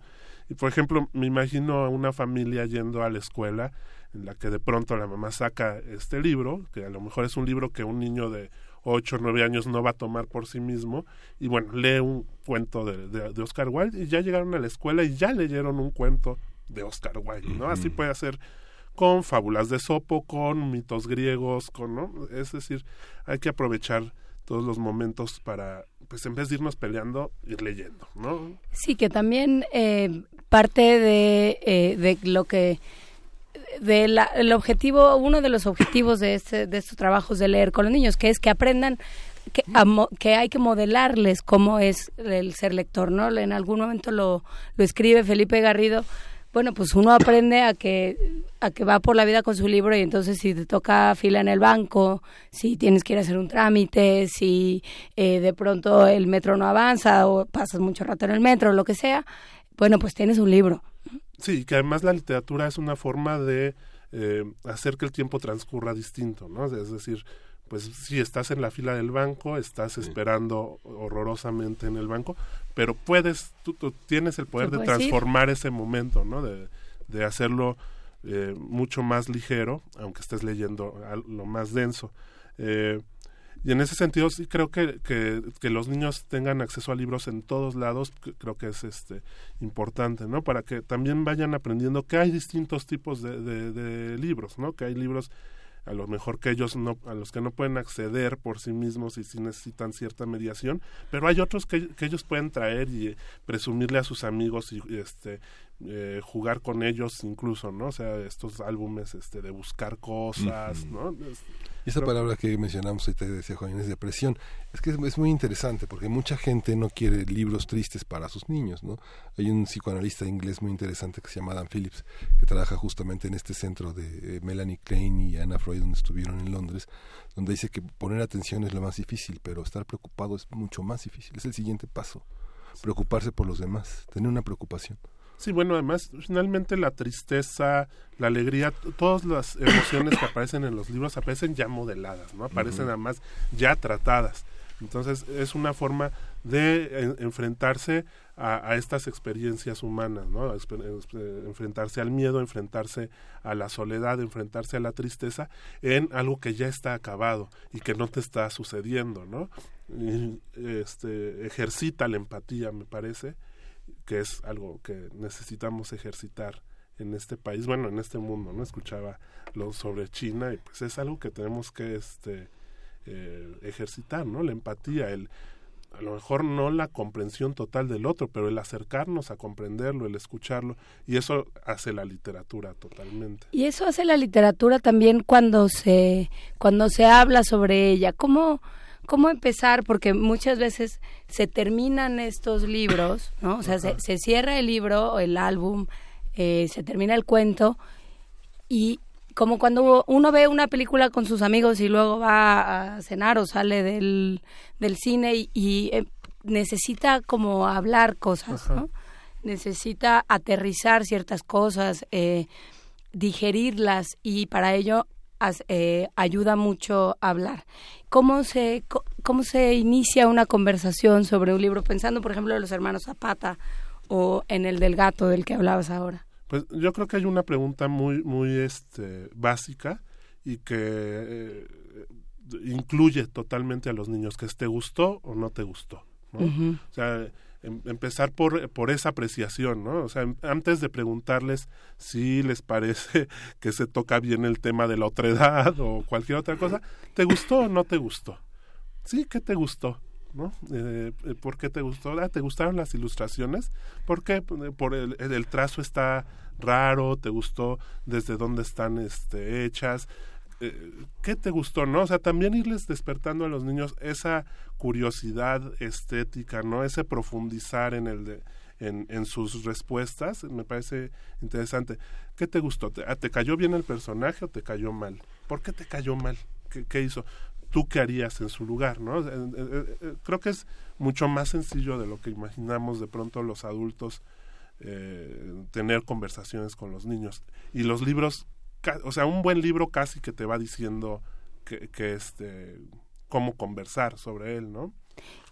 Speaker 46: Y por ejemplo, me imagino a una familia yendo a la escuela en la que de pronto la mamá saca este libro, que a lo mejor es un libro que un niño de ocho o nueve años no va a tomar por sí mismo y bueno, lee un cuento de, de, Oscar Wilde y ya llegaron a la escuela y ya leyeron un cuento de Oscar Wilde, ¿no? Así puede hacer con fábulas de Sopo, con mitos griegos, con, ¿no? Es decir, hay que aprovechar todos los momentos para, pues en vez de irnos peleando, ir leyendo, ¿no?
Speaker 2: Sí, que también eh, parte de, eh, de lo que de el objetivo, uno de los objetivos de, este, de estos trabajos de leer con los niños, que es que aprendan que, que hay que modelarles cómo es el ser lector, ¿no? En algún momento lo, lo escribe Felipe Garrido. Bueno, pues uno aprende a que a que va por la vida con su libro y entonces si te toca fila en el banco, si tienes que ir a hacer un trámite, si eh, de pronto el metro no avanza o pasas mucho rato en el metro, lo que sea, bueno, pues tienes un libro.
Speaker 46: Sí, que además la literatura es una forma de eh, hacer que el tiempo transcurra distinto, ¿no? Es decir, pues si estás en la fila del banco, estás esperando horrorosamente en el banco, pero puedes, tú, tienes el poder de transformar ese momento, ¿no? De, de hacerlo eh, mucho más ligero, aunque estés leyendo lo más denso. Eh, y en ese sentido sí creo que, que, los niños tengan acceso a libros en todos lados, creo que es este importante, ¿no? Para que también vayan aprendiendo que hay distintos tipos de, de, libros, ¿no? Que hay libros a lo mejor que ellos no, a los que no pueden acceder por sí mismos y si necesitan cierta mediación, pero hay otros que, que ellos pueden traer y presumirle a sus amigos y este eh, jugar con ellos incluso, ¿no? O sea, estos álbumes este, de buscar cosas, ¿no?
Speaker 1: y esa palabra que mencionamos ahorita decía Juan es depresión, es que es, muy interesante porque mucha gente no quiere libros tristes para sus niños, ¿no? Hay un psicoanalista inglés muy interesante que se llama Dan Phillips, que trabaja justamente en este centro de eh, Melanie Klein y Anna Freud, donde estuvieron en Londres, donde dice que poner atención es lo más difícil, pero estar preocupado es mucho más difícil, es el siguiente paso, preocuparse por los demás, tener una preocupación.
Speaker 46: Sí, bueno, además, finalmente la tristeza, la alegría, todas las emociones que aparecen en los libros aparecen ya modeladas, ¿no? Aparecen además ya tratadas. Entonces, es una forma de enfrentarse a, estas experiencias humanas, ¿no? enfrentarse al miedo, enfrentarse a la soledad, enfrentarse a la tristeza en algo que ya está acabado y que no te está sucediendo, ¿no? este, ejercita la empatía, me parece, que es algo que necesitamos ejercitar en este país, bueno, en este mundo, ¿no? Escuchaba lo sobre China y pues es algo que tenemos que este eh, ejercitar, ¿no? La empatía, el a lo mejor no la comprensión total del otro, pero el acercarnos a comprenderlo, el escucharlo, y eso hace la literatura totalmente.
Speaker 2: Y eso hace la literatura también cuando se cuando se habla sobre ella. ¿Cómo ¿Cómo empezar? Porque muchas veces se terminan estos libros, ¿no? O sea, se, cierra el libro, el álbum, eh, se termina el cuento y como cuando uno ve una película con sus amigos y luego va a cenar o sale del, del cine y, eh, necesita como hablar cosas, ¿no? Necesita aterrizar ciertas cosas, eh, digerirlas y para ello eh, ayuda mucho a hablar. ¿Cómo se, ¿Cómo se inicia una conversación sobre un libro? Pensando, por ejemplo, en los hermanos Zapata o en el del gato del que hablabas ahora.
Speaker 46: Pues yo creo que hay una pregunta muy, muy este, básica y que eh, incluye totalmente a los niños, que es ¿te gustó o no te gustó? ¿no? O sea, empezar por, por esa apreciación, ¿no? O sea, antes de preguntarles si les parece que se toca bien el tema de la otredad o cualquier otra cosa, ¿te gustó o no te gustó? Sí, ¿qué te gustó? ¿no? Eh, eh ¿Por qué te gustó? Ah, ¿Te gustaron las ilustraciones? ¿Por qué? Por el, el trazo está raro, ¿te gustó desde dónde están este, hechas? Eh, ¿qué te gustó, no? O sea, también irles despertando a los niños esa curiosidad estética, ¿no? Ese profundizar en el de, en, en sus respuestas, me parece interesante. ¿Qué te gustó? ¿Te, ah, ¿Te, cayó bien el personaje o te cayó mal? ¿Por qué te cayó mal? ¿Qué, hizo? ¿Tú qué harías en su lugar, no? Eh, eh, creo que es mucho más sencillo de lo que imaginamos de pronto los adultos tener conversaciones con los niños. Y los libros o sea, un buen libro casi que te va diciendo que, este cómo conversar sobre él, ¿no?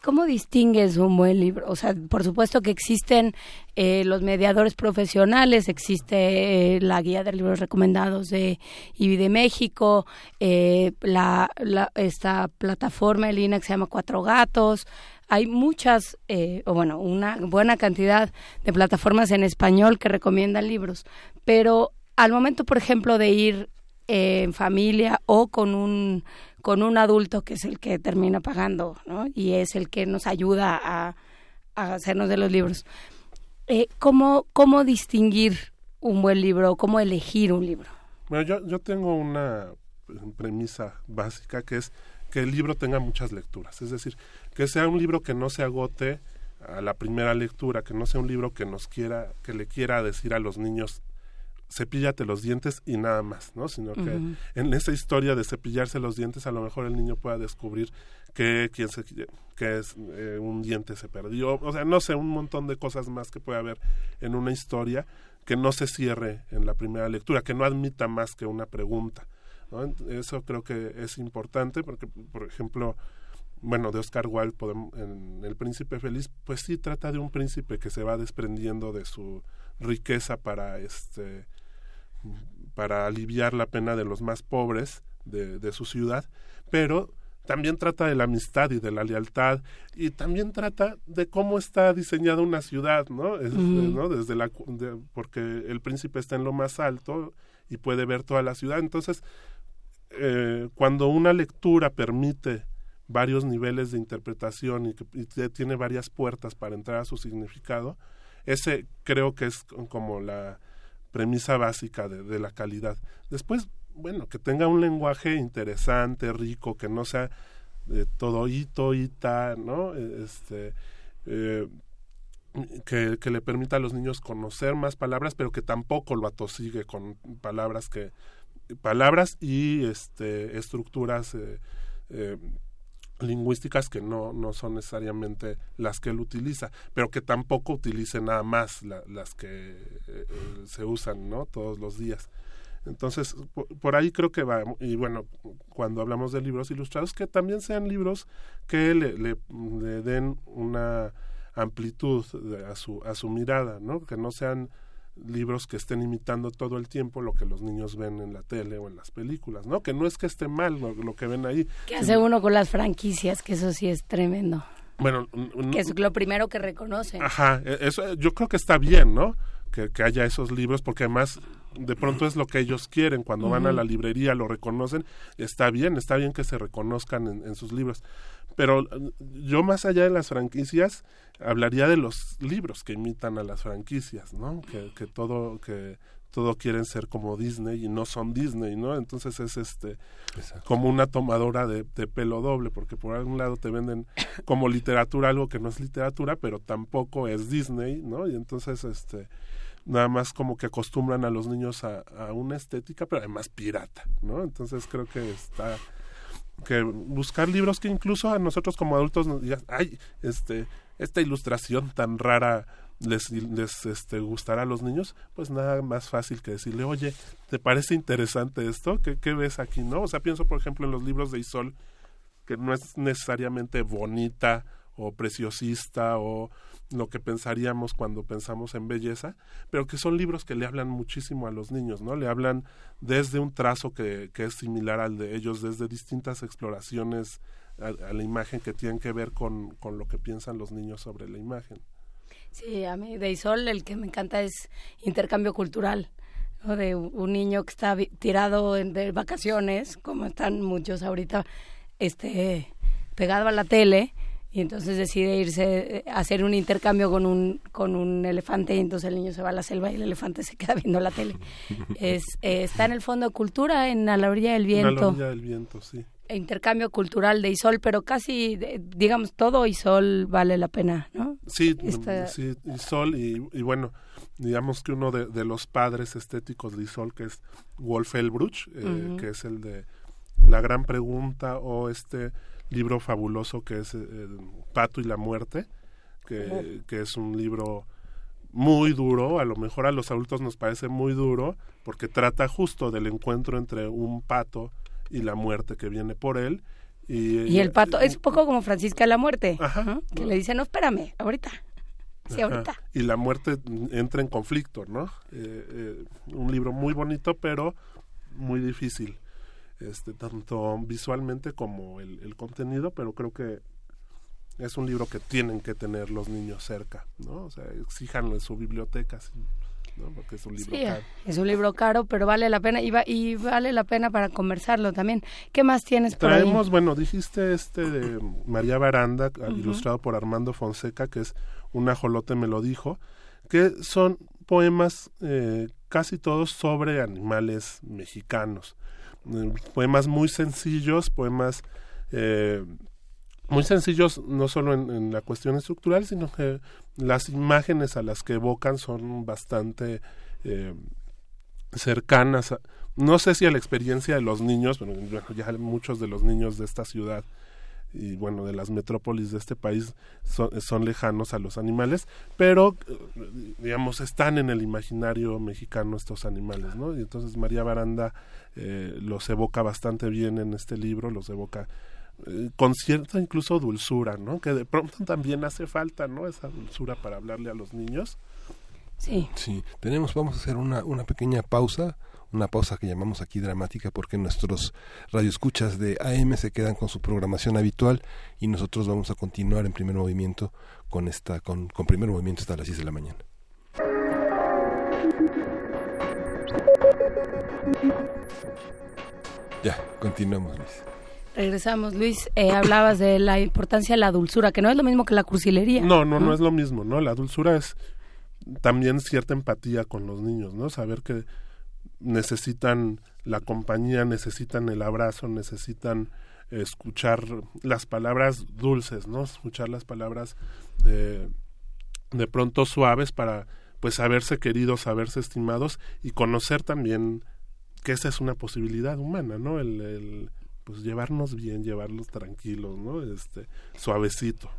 Speaker 2: ¿Cómo distingues un buen libro? O sea, por supuesto que existen eh, los mediadores profesionales, existe eh, la guía de libros recomendados de IBI de México, eh, la, esta plataforma en línea que se llama Cuatro Gatos. Hay muchas, o bueno, una buena cantidad de plataformas en español que recomiendan libros, pero al momento, por ejemplo, de ir en familia o con un con un adulto que es el que termina pagando, ¿no? Y es el que nos ayuda a, hacernos de los libros. Eh, ¿cómo, ¿Cómo distinguir un buen libro? ¿Cómo elegir un libro?
Speaker 46: Bueno, yo, yo tengo una premisa básica que es que el libro tenga muchas lecturas, es decir, que sea un libro que no se agote a la primera lectura, que no sea un libro que nos quiera, que le quiera decir a los niños cepíllate los dientes y nada más, ¿no? Sino que en esa historia de cepillarse los dientes a lo mejor el niño pueda descubrir que, quién se, que es, eh, un diente se perdió, o sea, no sé, un montón de cosas más que puede haber en una historia que no se cierre en la primera lectura, que no admita más que una pregunta. ¿no? Eso creo que es importante porque, por ejemplo, bueno, de Oscar Wilde podemos, en El Príncipe Feliz, pues sí trata de un príncipe que se va desprendiendo de su riqueza para este para aliviar la pena de los más pobres de, de su ciudad, pero también trata de la amistad y de la lealtad y también trata de cómo está diseñada una ciudad, ¿no? ¿no? Desde la porque el príncipe está en lo más alto y puede ver toda la ciudad, entonces eh, cuando una lectura permite varios niveles de interpretación y, que, y tiene varias puertas para entrar a su significado, ese creo que es como la premisa básica de, la calidad. Después, bueno, que tenga un lenguaje interesante, rico, que no sea de todo hito, ita, ¿no? Este, eh, que, que, le permita a los niños conocer más palabras, pero que tampoco lo atosigue con palabras que palabras y este estructuras eh, eh, lingüísticas que no, no son necesariamente las que él utiliza, pero que tampoco utilice nada más las que eh, se usan ¿no? todos los días. Entonces, por, ahí creo que va, y bueno, cuando hablamos de libros ilustrados, que también sean libros que le, le, le den una amplitud a, su, a su mirada, ¿no? que no sean libros que estén imitando todo el tiempo lo que los niños ven en la tele o en las películas, ¿no? Que no es que esté mal lo, que ven ahí.
Speaker 2: ¿Qué hace uno con las franquicias? Que eso sí es tremendo.
Speaker 46: Bueno,
Speaker 2: que es lo primero que reconocen.
Speaker 46: Ajá, e, eso yo creo que está bien, ¿no? Que, que haya esos libros, porque además de pronto es lo que ellos quieren. Cuando van a la librería lo reconocen, está bien, está bien que se reconozcan en sus libros. Pero yo más allá de las franquicias, hablaría de los libros que imitan a las franquicias, ¿no? Que, que todo que todo quieren ser como Disney y no son Disney, ¿no? Entonces es este como una tomadora de, pelo doble, porque por algún lado te venden como literatura algo que no es literatura, pero tampoco es Disney, ¿no? Y entonces este nada más como que acostumbran a los niños a, a una estética, pero además pirata, ¿no? Entonces creo que está que buscar libros que incluso a nosotros como adultos nos digan, ay, este, esta ilustración tan rara les, les este, gustará a los niños, pues nada más fácil que decirle, oye, ¿te parece interesante esto? ¿Qué, qué ves aquí? ¿No? O sea, pienso, por ejemplo, en los libros de Isol, que no es necesariamente bonita o preciosista o lo que pensaríamos cuando pensamos en belleza, pero que son libros que le hablan muchísimo a los niños, ¿no? Le hablan desde un trazo que, que es similar al de ellos, desde distintas exploraciones a, la imagen que tienen que ver con, con, lo que piensan los niños sobre la imagen.
Speaker 2: Sí, a mí de Isol el que me encanta es intercambio cultural. ¿no? de un niño que está tirado de vacaciones, como están muchos ahorita, este pegado a la tele y entonces decide irse eh, a hacer un intercambio con un con un elefante y entonces el niño se va a la selva y el elefante se queda viendo la tele. Es eh, está en el fondo de cultura en a la orilla del viento a
Speaker 46: la orilla del viento sí.
Speaker 2: Intercambio cultural de Isol pero casi digamos todo Isol vale la pena no
Speaker 46: sí sí Isol y, y, bueno digamos que uno de, de, los padres estéticos de Isol que es Wolf Elbruch eh, que es el de la gran pregunta o este libro fabuloso que es eh, Pato y la muerte, que, que, es un libro muy duro, a lo mejor a los adultos nos parece muy duro, porque trata justo del encuentro entre un pato y la muerte que viene por él,
Speaker 2: Y, el pato es un poco como Francisca la Muerte, que le dice, no, espérame, ahorita. Sí, ahorita.
Speaker 46: Y la muerte entra en conflicto, ¿no? Eh, eh, un libro muy bonito, pero muy difícil, este, tanto visualmente como el, el contenido, pero creo que es un libro que tienen que tener los niños cerca, ¿no? O sea, exíjanlo en su biblioteca, ¿no? Porque es un libro caro.
Speaker 2: Es un libro caro, pero vale la pena y, y vale la pena para conversarlo también. ¿Qué más tienes por
Speaker 46: Traemos, bueno, dijiste este de María Baranda, ilustrado por Armando Fonseca, que es Un ajolote me lo dijo, que son poemas eh, casi todos sobre animales mexicanos. Poemas muy sencillos, poemas eh, muy sencillos no solo en, la cuestión estructural, sino que las imágenes a las que evocan son bastante eh, cercanas. no sé si a la experiencia de los niños, pero ya muchos de los niños de esta ciudad y bueno, de las metrópolis de este país son, lejanos a los animales, pero eh, digamos están en el imaginario mexicano estos animales, ¿no? Y entonces María Baranda eh, los evoca bastante bien en este libro, los evoca eh, con cierta incluso dulzura, ¿no? Que de pronto también hace falta, ¿no? Esa dulzura para hablarle a los niños.
Speaker 2: Sí.
Speaker 1: Sí, tenemos, vamos a hacer una, una pequeña pausa, una pausa que llamamos aquí dramática porque nuestros radioescuchas de AM se quedan con su programación habitual y nosotros vamos a continuar en primer movimiento con esta, con, con primer movimiento hasta las 6 de la mañana. Ya, continuamos, Luis.
Speaker 2: Regresamos, Luis. Eh, hablabas de la importancia de la dulzura, que no es lo mismo que la cursilería.
Speaker 46: No, no, no, es lo mismo, ¿no? La dulzura es también cierta empatía con los niños, ¿no? Saber que necesitan la compañía, necesitan el abrazo, necesitan escuchar las palabras dulces, ¿no? Escuchar las palabras eh, de pronto suaves para pues saberse queridos, saberse estimados y conocer también que esa es una posibilidad humana, ¿no? el pues llevarnos bien, llevarlos tranquilos, ¿no? Este, suavecito.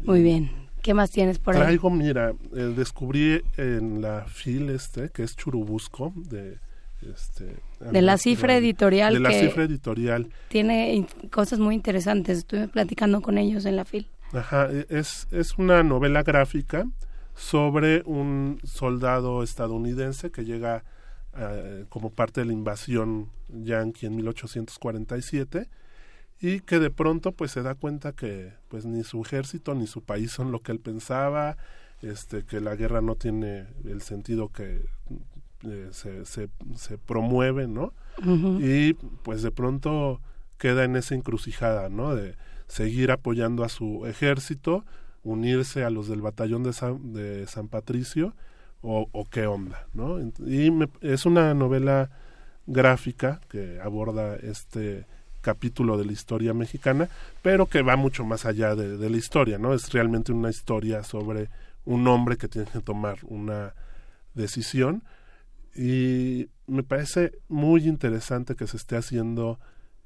Speaker 2: Muy bien. ¿Qué más tienes por
Speaker 46: ahí? Traigo, mira, eh, descubrí en la FIL este, que es Churubusco, de este,
Speaker 2: de la cifra editorial.
Speaker 46: De la cifra editorial.
Speaker 2: Tiene cosas muy interesantes. Estuve platicando con ellos en la FIL.
Speaker 46: Ajá, e, es, es una novela gráfica sobre un soldado estadounidense que llega eh, como parte de la invasión yanqui en 1847 y que de pronto pues se da cuenta que pues ni su ejército ni su país son lo que él pensaba este que la guerra no tiene el sentido que eh, se, se, se, promueve no y pues de pronto queda en esa encrucijada no de seguir apoyando a su ejército unirse a los del batallón de San, de San Patricio o, qué onda, ¿no? Y es una novela gráfica que aborda este capítulo de la historia mexicana, pero que va mucho más allá de, la historia, ¿no? Es realmente una historia sobre un hombre que tiene que tomar una decisión y me parece muy interesante que se esté haciendo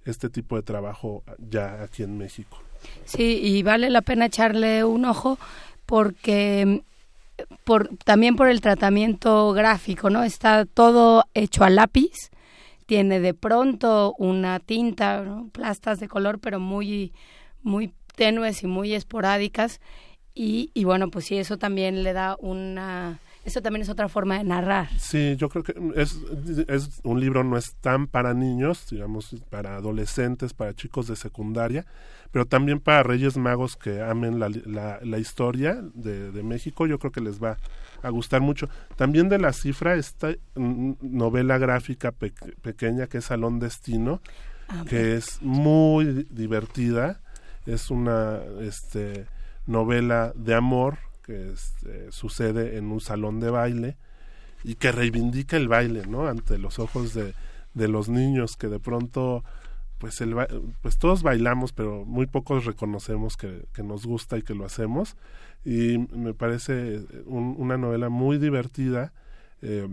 Speaker 46: este tipo de trabajo ya aquí en México.
Speaker 2: Sí, y vale la pena echarle un ojo porque por, también por el tratamiento gráfico, ¿no? Está todo hecho a lápiz, tiene de pronto una tinta, plastas de color, pero muy, muy tenues y muy esporádicas. Y, y bueno, pues sí, eso también le da una eso también es otra forma de narrar.
Speaker 46: Sí, yo creo que es, es un libro no es tan para niños, digamos, para adolescentes, para chicos de secundaria, pero también para Reyes Magos que amen la, la, historia de, de, México, yo creo que les va a gustar mucho. También de la cifra, esta novela gráfica pequeña que es Salón Destino, ah, que es muy divertida, es una este, novela de amor que este, sucede en un salón de baile y que reivindica el baile, ¿no? Ante los ojos de, de los niños que de pronto pues el pues todos bailamos pero muy pocos reconocemos que, que nos gusta y que lo hacemos. Y me parece una novela muy divertida. Eh,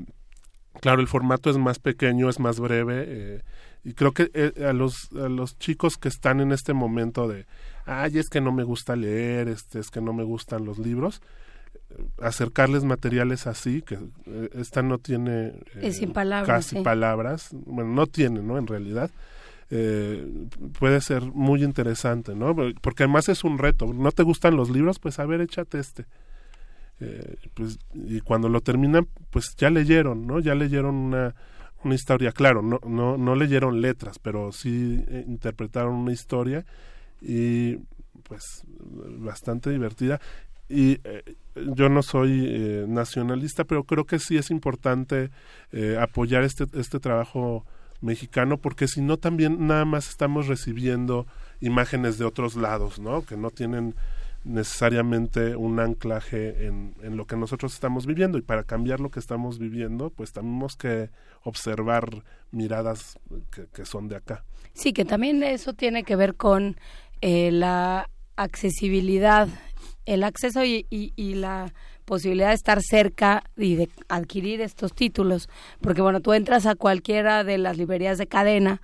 Speaker 46: claro el formato es más pequeño es más breve eh, y creo que eh, a los a los chicos que están en este momento de ay, es que no me gusta leer, este, es que no me gustan los libros, acercarles materiales así, que eh, esta no tiene
Speaker 2: eh,
Speaker 46: casi palabras, bueno, no tiene, ¿no? En realidad, eh, puede ser muy interesante, ¿no? Porque además es un reto. ¿No te gustan los libros? Pues a ver, échate este. Eh, pues, y cuando lo terminan, pues ya leyeron, ¿no? Ya leyeron una, una historia, claro, no, no, no leyeron letras, pero sí eh, interpretaron una historia y pues bastante divertida. Y yo no soy nacionalista, pero creo que sí es importante apoyar este, este trabajo mexicano, porque si no también nada más estamos recibiendo imágenes de otros lados, ¿no? Que no tienen necesariamente un anclaje en, en, lo que nosotros estamos viviendo y para cambiar lo que estamos viviendo pues tenemos que observar miradas que, son de acá.
Speaker 2: Sí, que también eso tiene que ver con eh, la accesibilidad, el acceso y, y la posibilidad de estar cerca y de adquirir estos títulos, porque bueno, tú entras a cualquiera de las librerías de cadena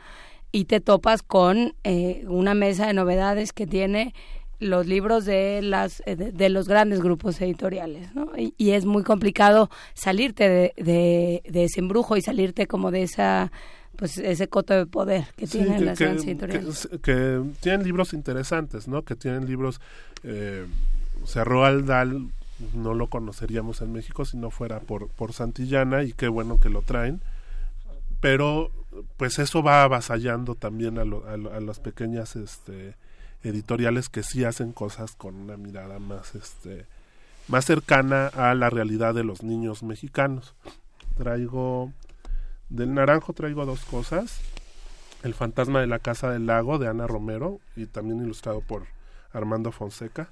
Speaker 2: y te topas con eh, una mesa de novedades que tiene los libros de las eh, de, los grandes grupos editoriales ¿no? y, es muy complicado salirte de, de, ese embrujo y salirte como de esa pues ese coto de poder que tienen las grandes editoriales
Speaker 46: que, tienen libros interesantes no que tienen libros eh, o sea Roald Dahl no lo conoceríamos en México si no fuera por, por Santillana y qué bueno que lo traen. Pero pues eso va avasallando también a, a, las pequeñas este, editoriales que sí hacen cosas con una mirada más, este, más cercana a la realidad de los niños mexicanos. Traigo, del naranjo traigo dos cosas. El fantasma de la casa del lago de Ana Romero y también ilustrado por Armando Fonseca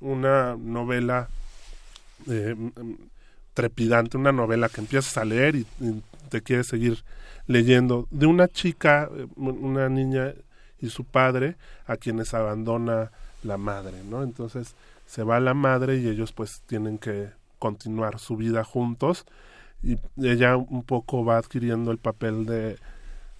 Speaker 46: una novela eh, trepidante, una novela que empiezas a leer y, te quieres seguir leyendo, de una chica, eh, una niña y su padre, a quienes abandona la madre, ¿no? Entonces se va la madre y ellos pues tienen que continuar su vida juntos y ella un poco va adquiriendo el papel de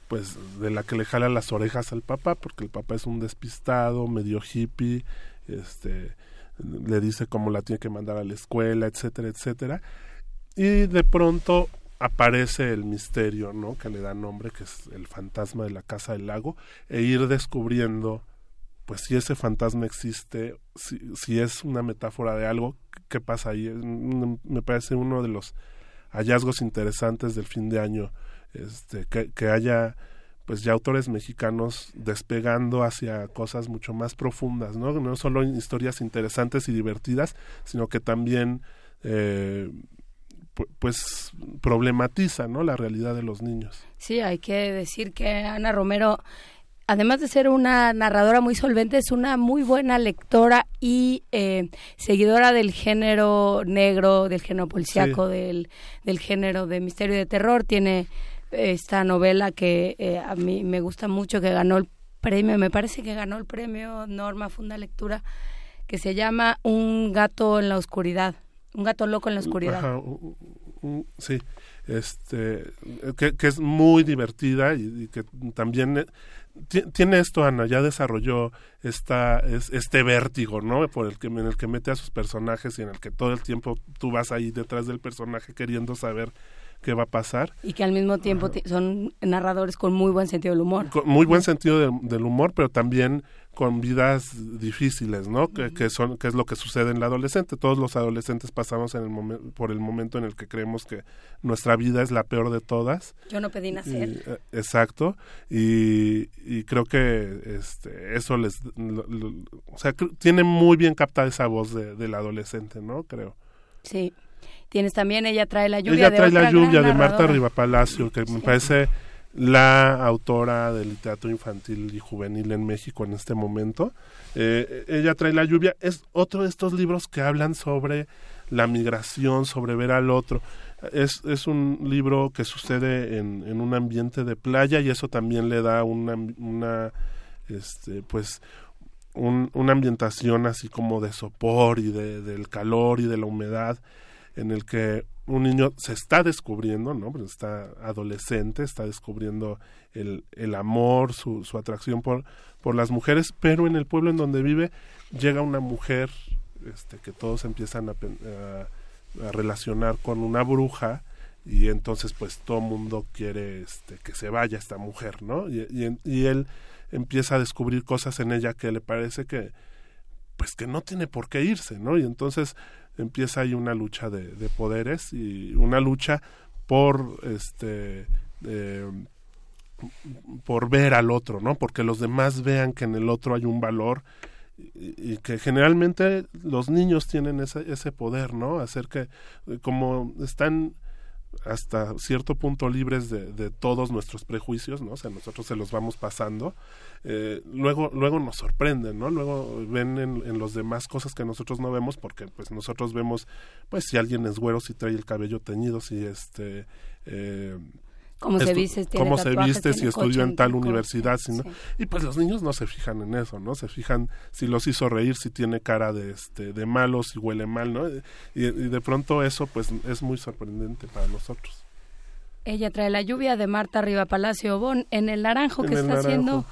Speaker 46: pues de la que le jala las orejas al papá porque el papá es un despistado medio hippie este le dice cómo la tiene que mandar a la escuela, etcétera, etcétera. Y de pronto aparece el misterio, ¿no? Que le da nombre, que es el fantasma de la casa del lago, e ir descubriendo, pues si ese fantasma existe, si, si es una metáfora de algo, ¿qué pasa ahí? Me parece uno de los hallazgos interesantes del fin de año, este, que haya pues ya autores mexicanos despegando hacia cosas mucho más profundas, ¿no? No solo historias interesantes y divertidas, sino que también eh, pues problematiza, ¿no? La realidad de los niños.
Speaker 2: Sí, hay que decir que Ana Romero además de ser una narradora muy solvente, es una muy buena lectora y eh, seguidora del género negro, del género policíaco, del, del género de misterio y de terror. Tiene esta novela que eh, a mí me gusta mucho, que ganó el premio, me parece que ganó el premio Norma Funda Lectura, que se llama Un gato en la oscuridad, un gato loco en la oscuridad.
Speaker 46: sí, este, que, es muy divertida y, que también eh, tiene esto Ana ya desarrolló esta es, este vértigo no por el que en el que mete a sus personajes y en el que todo el tiempo tú vas ahí detrás del personaje queriendo saber qué va a pasar.
Speaker 2: Y que al mismo tiempo son narradores con muy buen sentido del humor.
Speaker 46: Con muy buen sentido del humor, pero también con vidas difíciles, ¿no? que, son que es lo que sucede en la adolescente. Todos los adolescentes pasamos en el por el momento en el que creemos que nuestra vida es la peor de todas.
Speaker 2: Yo no pedí nacer.
Speaker 46: Eh, exacto. Y, y, creo que este, eso les, o sea, tiene muy bien captada esa voz de, del adolescente, ¿no? Creo.
Speaker 2: Sí. Tienes también Ella trae la lluvia.
Speaker 46: Ella trae la lluvia de Marta Rivapalacio, que me parece la autora del literato infantil y juvenil en México en este momento. Eh, ella trae la lluvia. Es otro de estos libros que hablan sobre la migración, sobre ver al otro. Es, es un libro que sucede en, en un ambiente de playa y eso también le da una, una este, pues, una ambientación así como de sopor y de, del calor y de la humedad en el que un niño se está descubriendo, ¿no? Pues está adolescente, está descubriendo el, el amor, su, su atracción por, por las mujeres, pero en el pueblo en donde vive llega una mujer este, que todos empiezan a, relacionar con una bruja y entonces pues todo mundo quiere este, que se vaya esta mujer, ¿no? Y, y, y, él empieza a descubrir cosas en ella que le parece que pues que no tiene por qué irse, ¿no? Y entonces empieza ahí una lucha de, de poderes y una lucha por este eh, por ver al otro, ¿no? Porque los demás vean que en el otro hay un valor y, y que generalmente los niños tienen ese, ese poder, ¿no? Hacer que como están hasta cierto punto libres de, de, todos nuestros prejuicios, ¿no? O sea, nosotros se los vamos pasando, eh, luego, luego nos sorprenden, ¿no? Luego ven en, en, los demás cosas que nosotros no vemos, porque pues nosotros vemos, pues si alguien es güero, si trae el cabello teñido, si este... Eh,
Speaker 2: cómo se viste,
Speaker 46: cómo se viste si estudió en tal universidad, si no, sí. y pues los niños no se fijan en eso, ¿no? Se fijan si los hizo reír, si tiene cara de este de malo, si huele mal, ¿no? Y, y de pronto eso pues es muy sorprendente para nosotros.
Speaker 2: Ella trae la lluvia de Marta Riva Palacio Bon en el Naranjo en que el está naranjo. haciendo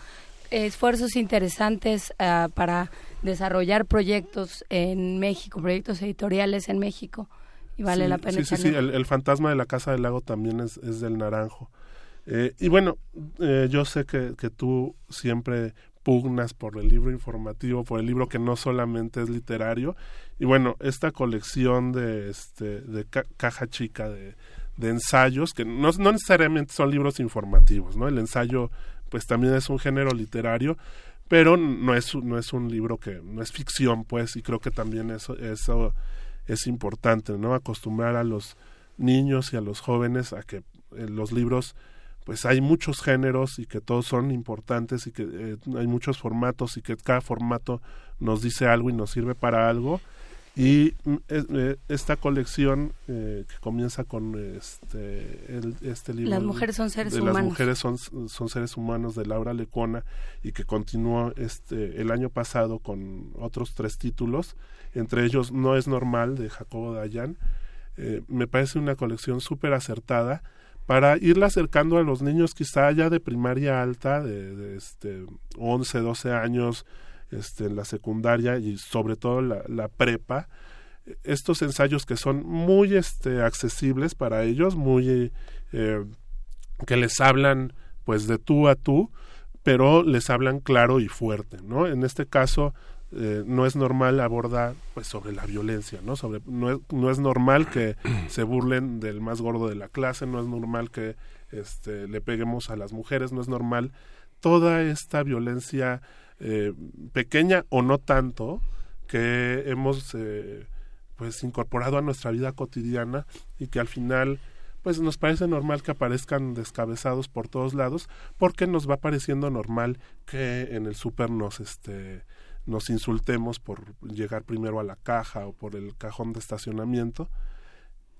Speaker 2: esfuerzos interesantes uh, para desarrollar proyectos en México, proyectos editoriales en México y vale
Speaker 46: sí,
Speaker 2: la pena.
Speaker 46: Sí, sí, sí, el, el, fantasma de la Casa del Lago también es, es del naranjo. Eh, y bueno, eh, yo sé que, que tú siempre pugnas por el libro informativo, por el libro que no solamente es literario. Y bueno, esta colección de, este, de ca caja chica de, de ensayos, que no, no, necesariamente son libros informativos, ¿no? El ensayo, pues también es un género literario, pero no es, no es un libro que, no es ficción, pues, y creo que también eso, eso es importante, ¿no? Acostumbrar a los niños y a los jóvenes a que en los libros pues hay muchos géneros y que todos son importantes y que eh, hay muchos formatos y que cada formato nos dice algo y nos sirve para algo y eh, esta colección eh, que comienza con este el, este libro
Speaker 2: las mujeres son seres
Speaker 46: de
Speaker 2: humanos
Speaker 46: las mujeres son, son seres humanos de Laura Lecona y que continuó este el año pasado con otros tres títulos entre ellos No es normal de Jacobo Dayan. Eh, me parece una colección súper acertada para irla acercando a los niños quizá ya de primaria alta, de, de este 11, 12 años, este, en la secundaria y sobre todo la, la prepa. Estos ensayos que son muy este, accesibles para ellos, muy eh, que les hablan pues de tú a tú, pero les hablan claro y fuerte, ¿no? En este caso, eh, no es normal abordar pues sobre la violencia no sobre no es, no es normal que se burlen del más gordo de la clase no es normal que este le peguemos a las mujeres no es normal toda esta violencia eh, pequeña o no tanto que hemos eh, pues incorporado a nuestra vida cotidiana y que al final pues nos parece normal que aparezcan descabezados por todos lados porque nos va pareciendo normal que en el súper nos este nos insultemos por llegar primero a la caja o por el cajón de estacionamiento.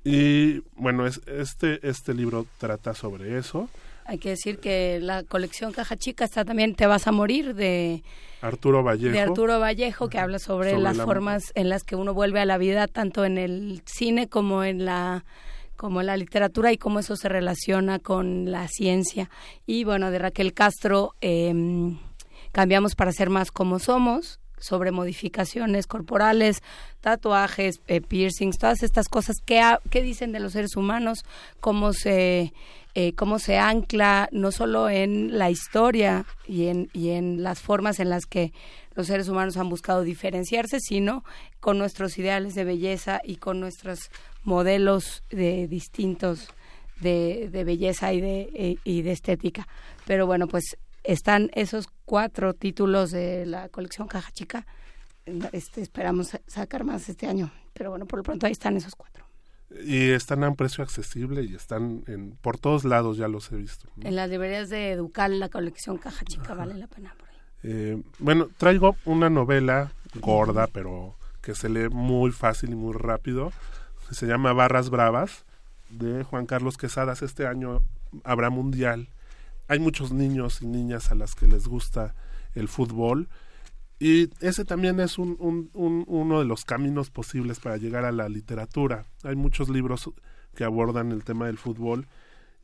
Speaker 46: Y bueno, es, este, este libro trata sobre eso.
Speaker 2: Hay que decir que la colección Caja Chica está también Te vas a morir de
Speaker 46: Arturo Vallejo.
Speaker 2: De Arturo Vallejo, que habla sobre, sobre las la... formas en las que uno vuelve a la vida, tanto en el cine como en la como en la literatura y cómo eso se relaciona con la ciencia. Y bueno, de Raquel Castro, eh, cambiamos para ser más como somos, sobre modificaciones corporales, tatuajes, eh, piercings, todas estas cosas que, que dicen de los seres humanos, cómo se eh, cómo se ancla no solo en la historia y en, y en las formas en las que los seres humanos han buscado diferenciarse, sino con nuestros ideales de belleza y con nuestros modelos de distintos de, de belleza y de, eh, y de estética. Pero bueno, pues están esos cuatro títulos de la colección Caja Chica. Este, esperamos sacar más este año, pero bueno, por lo pronto ahí están esos cuatro.
Speaker 46: Y están a un precio accesible y están en, por todos lados, ya los he visto.
Speaker 2: ¿no? En las librerías de Educal, la colección Caja Chica, Ajá. vale la pena por ahí.
Speaker 46: Eh, bueno, traigo una novela gorda, pero que se lee muy fácil y muy rápido. Se llama Barras Bravas, de Juan Carlos Quesadas. Este año habrá mundial hay muchos niños y niñas a las que les gusta el fútbol y ese también es un, un, un, uno de los caminos posibles para llegar a la literatura. Hay muchos libros que abordan el tema del fútbol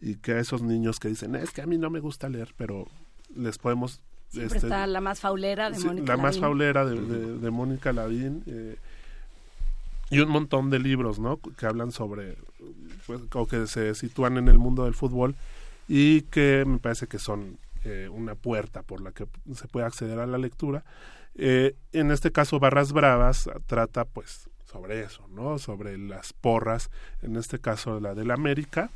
Speaker 46: y que a esos niños que dicen, es que a mí no me gusta leer, pero les podemos...
Speaker 2: Siempre este, está la más faulera de
Speaker 46: sí,
Speaker 2: Mónica
Speaker 46: La
Speaker 2: Lavín.
Speaker 46: más faulera de, de, de Mónica Lavín. Eh, y un montón de libros, ¿no? Que hablan sobre, pues, o que se sitúan en el mundo del fútbol y que me parece que son eh, una puerta por la que se puede acceder a la lectura. Eh, en este caso, Barras Bravas trata, pues, sobre eso, ¿no? Sobre las porras, en este caso la del América,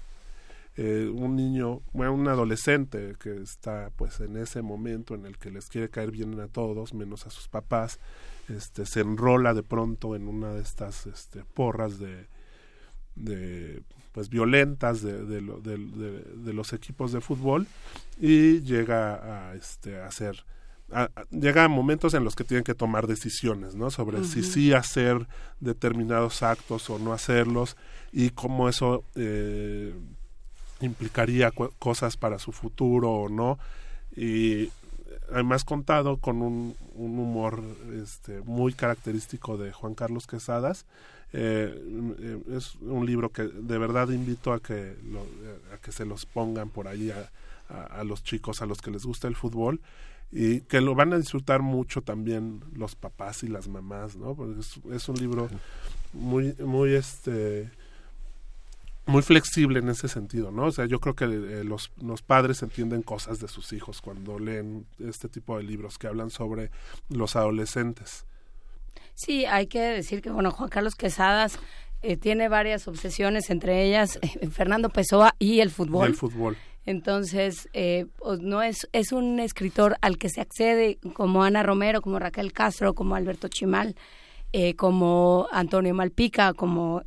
Speaker 46: eh, un niño, bueno, un adolescente que está pues en ese momento en el que les quiere caer bien a todos, menos a sus papás, este, se enrola de pronto en una de estas este, porras de, de pues violentas de, de, los equipos de fútbol y llega a este a hacer llega a momentos en los que tienen que tomar decisiones no sobre si sí hacer determinados actos o no hacerlos y cómo eso eh, implicaría cosas para su futuro o no. Y además contado con un, un humor este, muy característico de Juan Carlos Quesadas eh, es un libro que de verdad invito a que lo, a que se los pongan por ahí a, a, los chicos a los que les gusta el fútbol y que lo van a disfrutar mucho también los papás y las mamás no porque es, es un libro muy muy este muy flexible en ese sentido, ¿no? O sea, yo creo que eh, los, los padres entienden cosas de sus hijos cuando leen este tipo de libros que hablan sobre los adolescentes.
Speaker 2: Sí, hay que decir que, bueno, Juan Carlos Quesadas eh, tiene varias obsesiones, entre ellas eh, Fernando Pessoa y el fútbol.
Speaker 46: Y el fútbol.
Speaker 2: Entonces, pues, no es, es un escritor al que se accede como Ana Romero, como Raquel Castro, como Alberto Chimal. como Antonio Malpica, como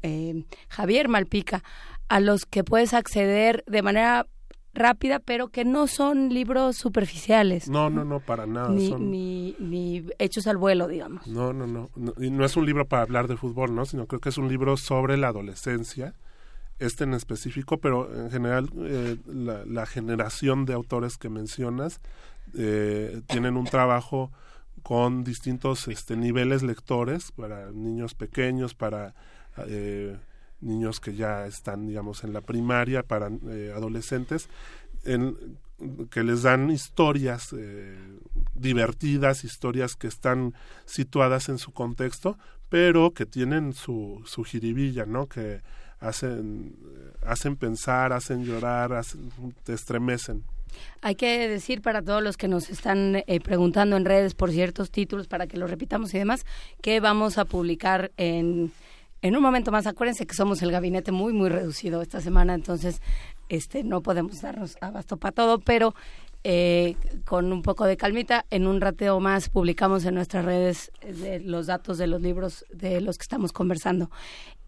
Speaker 2: Javier Malpica, a los que puedes acceder de manera rápida, pero que no son libros superficiales.
Speaker 46: No, no, no, para nada.
Speaker 2: Ni, ni, ni, hechos al vuelo, digamos.
Speaker 46: No, no, no, Y no es un libro para hablar de fútbol, ¿no? Sino creo que es un libro sobre la adolescencia, este en específico, pero en general eh, la, generación de autores que mencionas eh, tienen un trabajo con distintos este, niveles lectores, para niños pequeños, para... Eh, niños que ya están, digamos, en la primaria, para eh, adolescentes, en, que les dan historias eh, divertidas, historias que están situadas en su contexto, pero que tienen su, su jiribilla, ¿no? Que hacen, hacen pensar, hacen llorar, hacen, te estremecen.
Speaker 2: Hay que decir para todos los que nos están eh, preguntando en redes por ciertos títulos para que los repitamos y demás, que vamos a publicar en en un momento más, acuérdense que somos el gabinete muy, muy reducido esta semana, entonces este no podemos darnos abasto para todo, pero eh, con un poco de calmita, en un rateo más publicamos en nuestras redes eh, los datos de los libros de los que estamos conversando.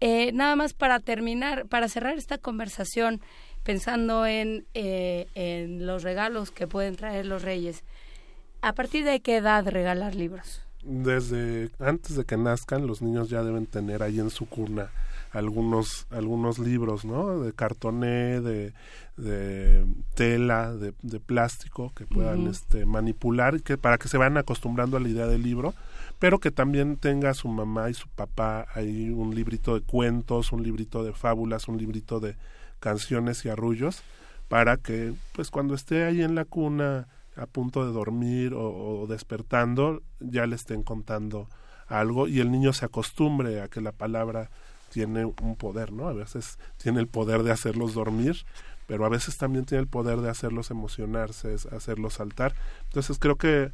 Speaker 2: Eh, nada más para terminar, para cerrar esta conversación, pensando en, en los regalos que pueden traer los reyes, ¿a partir de qué edad regalar libros?
Speaker 46: desde antes de que nazcan los niños ya deben tener ahí en su cuna algunos algunos libros no de cartoné de, de tela de, de, plástico que puedan este manipular que para que se vayan acostumbrando a la idea del libro pero que también tenga su mamá y su papá ahí un librito de cuentos un librito de fábulas un librito de canciones y arrullos para que pues cuando esté ahí en la cuna a punto de dormir o, despertando ya le estén contando algo y el niño se acostumbre a que la palabra tiene un poder, ¿no? A veces tiene el poder de hacerlos dormir, pero a veces también tiene el poder de hacerlos emocionarse, hacerlos saltar. Entonces creo que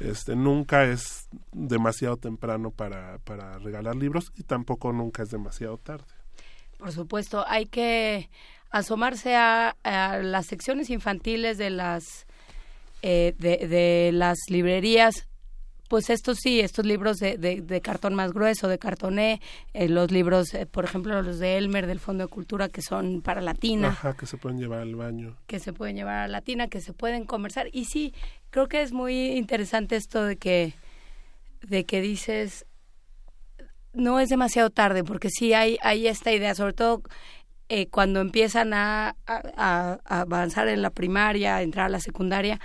Speaker 46: este nunca es demasiado temprano para, para regalar libros y tampoco nunca es demasiado tarde.
Speaker 2: Por supuesto, hay que asomarse a las secciones infantiles de las eh, de, de, las librerías pues estos sí, estos libros de, de, cartón más grueso, de cartoné, eh, los libros, eh, por ejemplo, los de Elmer del Fondo de Cultura que son para latina.
Speaker 46: Ajá, que se pueden llevar al baño.
Speaker 2: Que se pueden llevar a latina, que se pueden conversar. Y sí, creo que es muy interesante esto de que, de que dices, no es demasiado tarde, porque sí hay, hay esta idea, sobre todo cuando empiezan a, a, a avanzar en la primaria, a entrar a la secundaria,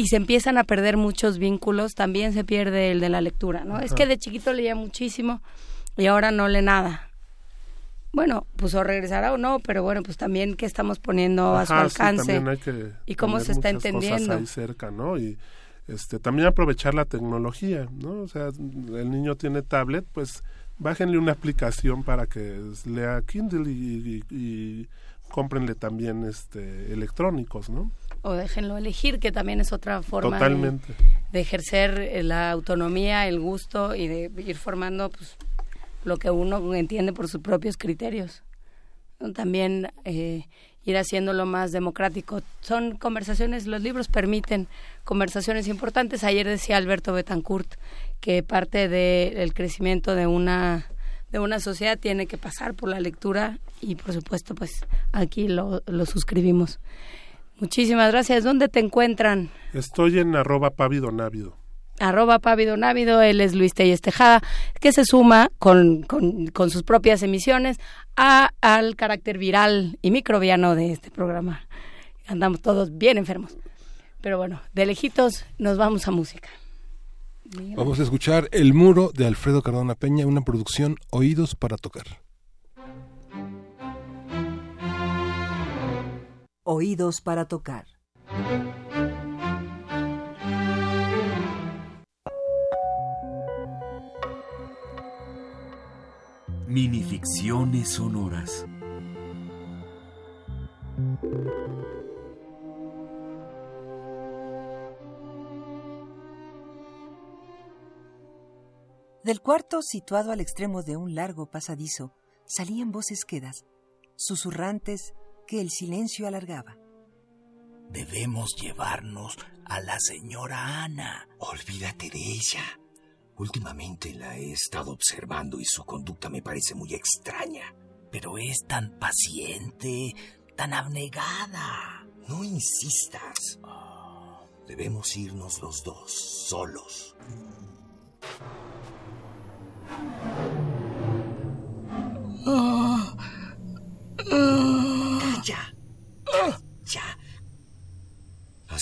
Speaker 2: y se empiezan a perder muchos vínculos, también se pierde el de la lectura, ¿no? Es que de chiquito leía muchísimo y ahora no lee nada. Bueno, pues o regresará o no, pero bueno, pues también qué estamos poniendo a su alcance y cómo se está entendiendo.
Speaker 46: ahí cerca, ¿no? Y este también aprovechar la tecnología, ¿no? O sea, el niño tiene tablet, pues bájenle una aplicación para que lea Kindle y, y, y cómprenle también este electrónicos, ¿no?
Speaker 2: O déjenlo elegir, que también es otra forma. De, de, ejercer la autonomía, el gusto y de ir formando pues, lo que uno entiende por sus propios criterios. También eh, ir haciéndolo más democrático. Son conversaciones, los libros permiten conversaciones importantes. Ayer decía Alberto Betancourt que parte del de crecimiento de una de una sociedad tiene que pasar por la lectura y por supuesto pues aquí lo, lo suscribimos. Muchísimas gracias. ¿Dónde te encuentran?
Speaker 46: Estoy en arroba pavidonávido.
Speaker 2: Arroba pavidonávido, él es Luis Telles Tejada, que se suma con, con, con sus propias emisiones a, al carácter viral y microbiano de este programa. Andamos todos bien enfermos. Pero bueno, de lejitos nos vamos a música.
Speaker 1: Vamos a escuchar El Muro de Alfredo Cardona Peña, una producción Oídos para Tocar.
Speaker 47: Oídos para Tocar.
Speaker 25: Minificciones sonoras.
Speaker 47: Del cuarto, situado al extremo de un largo pasadizo, salían voces quedas, susurrantes que el silencio alargaba.
Speaker 48: Debemos llevarnos a la señora Ana.
Speaker 49: Olvídate de ella. Últimamente la he estado observando y su conducta me parece muy extraña.
Speaker 48: Pero es tan paciente, tan abnegada.
Speaker 49: No insistas. Oh, debemos irnos los dos, solos.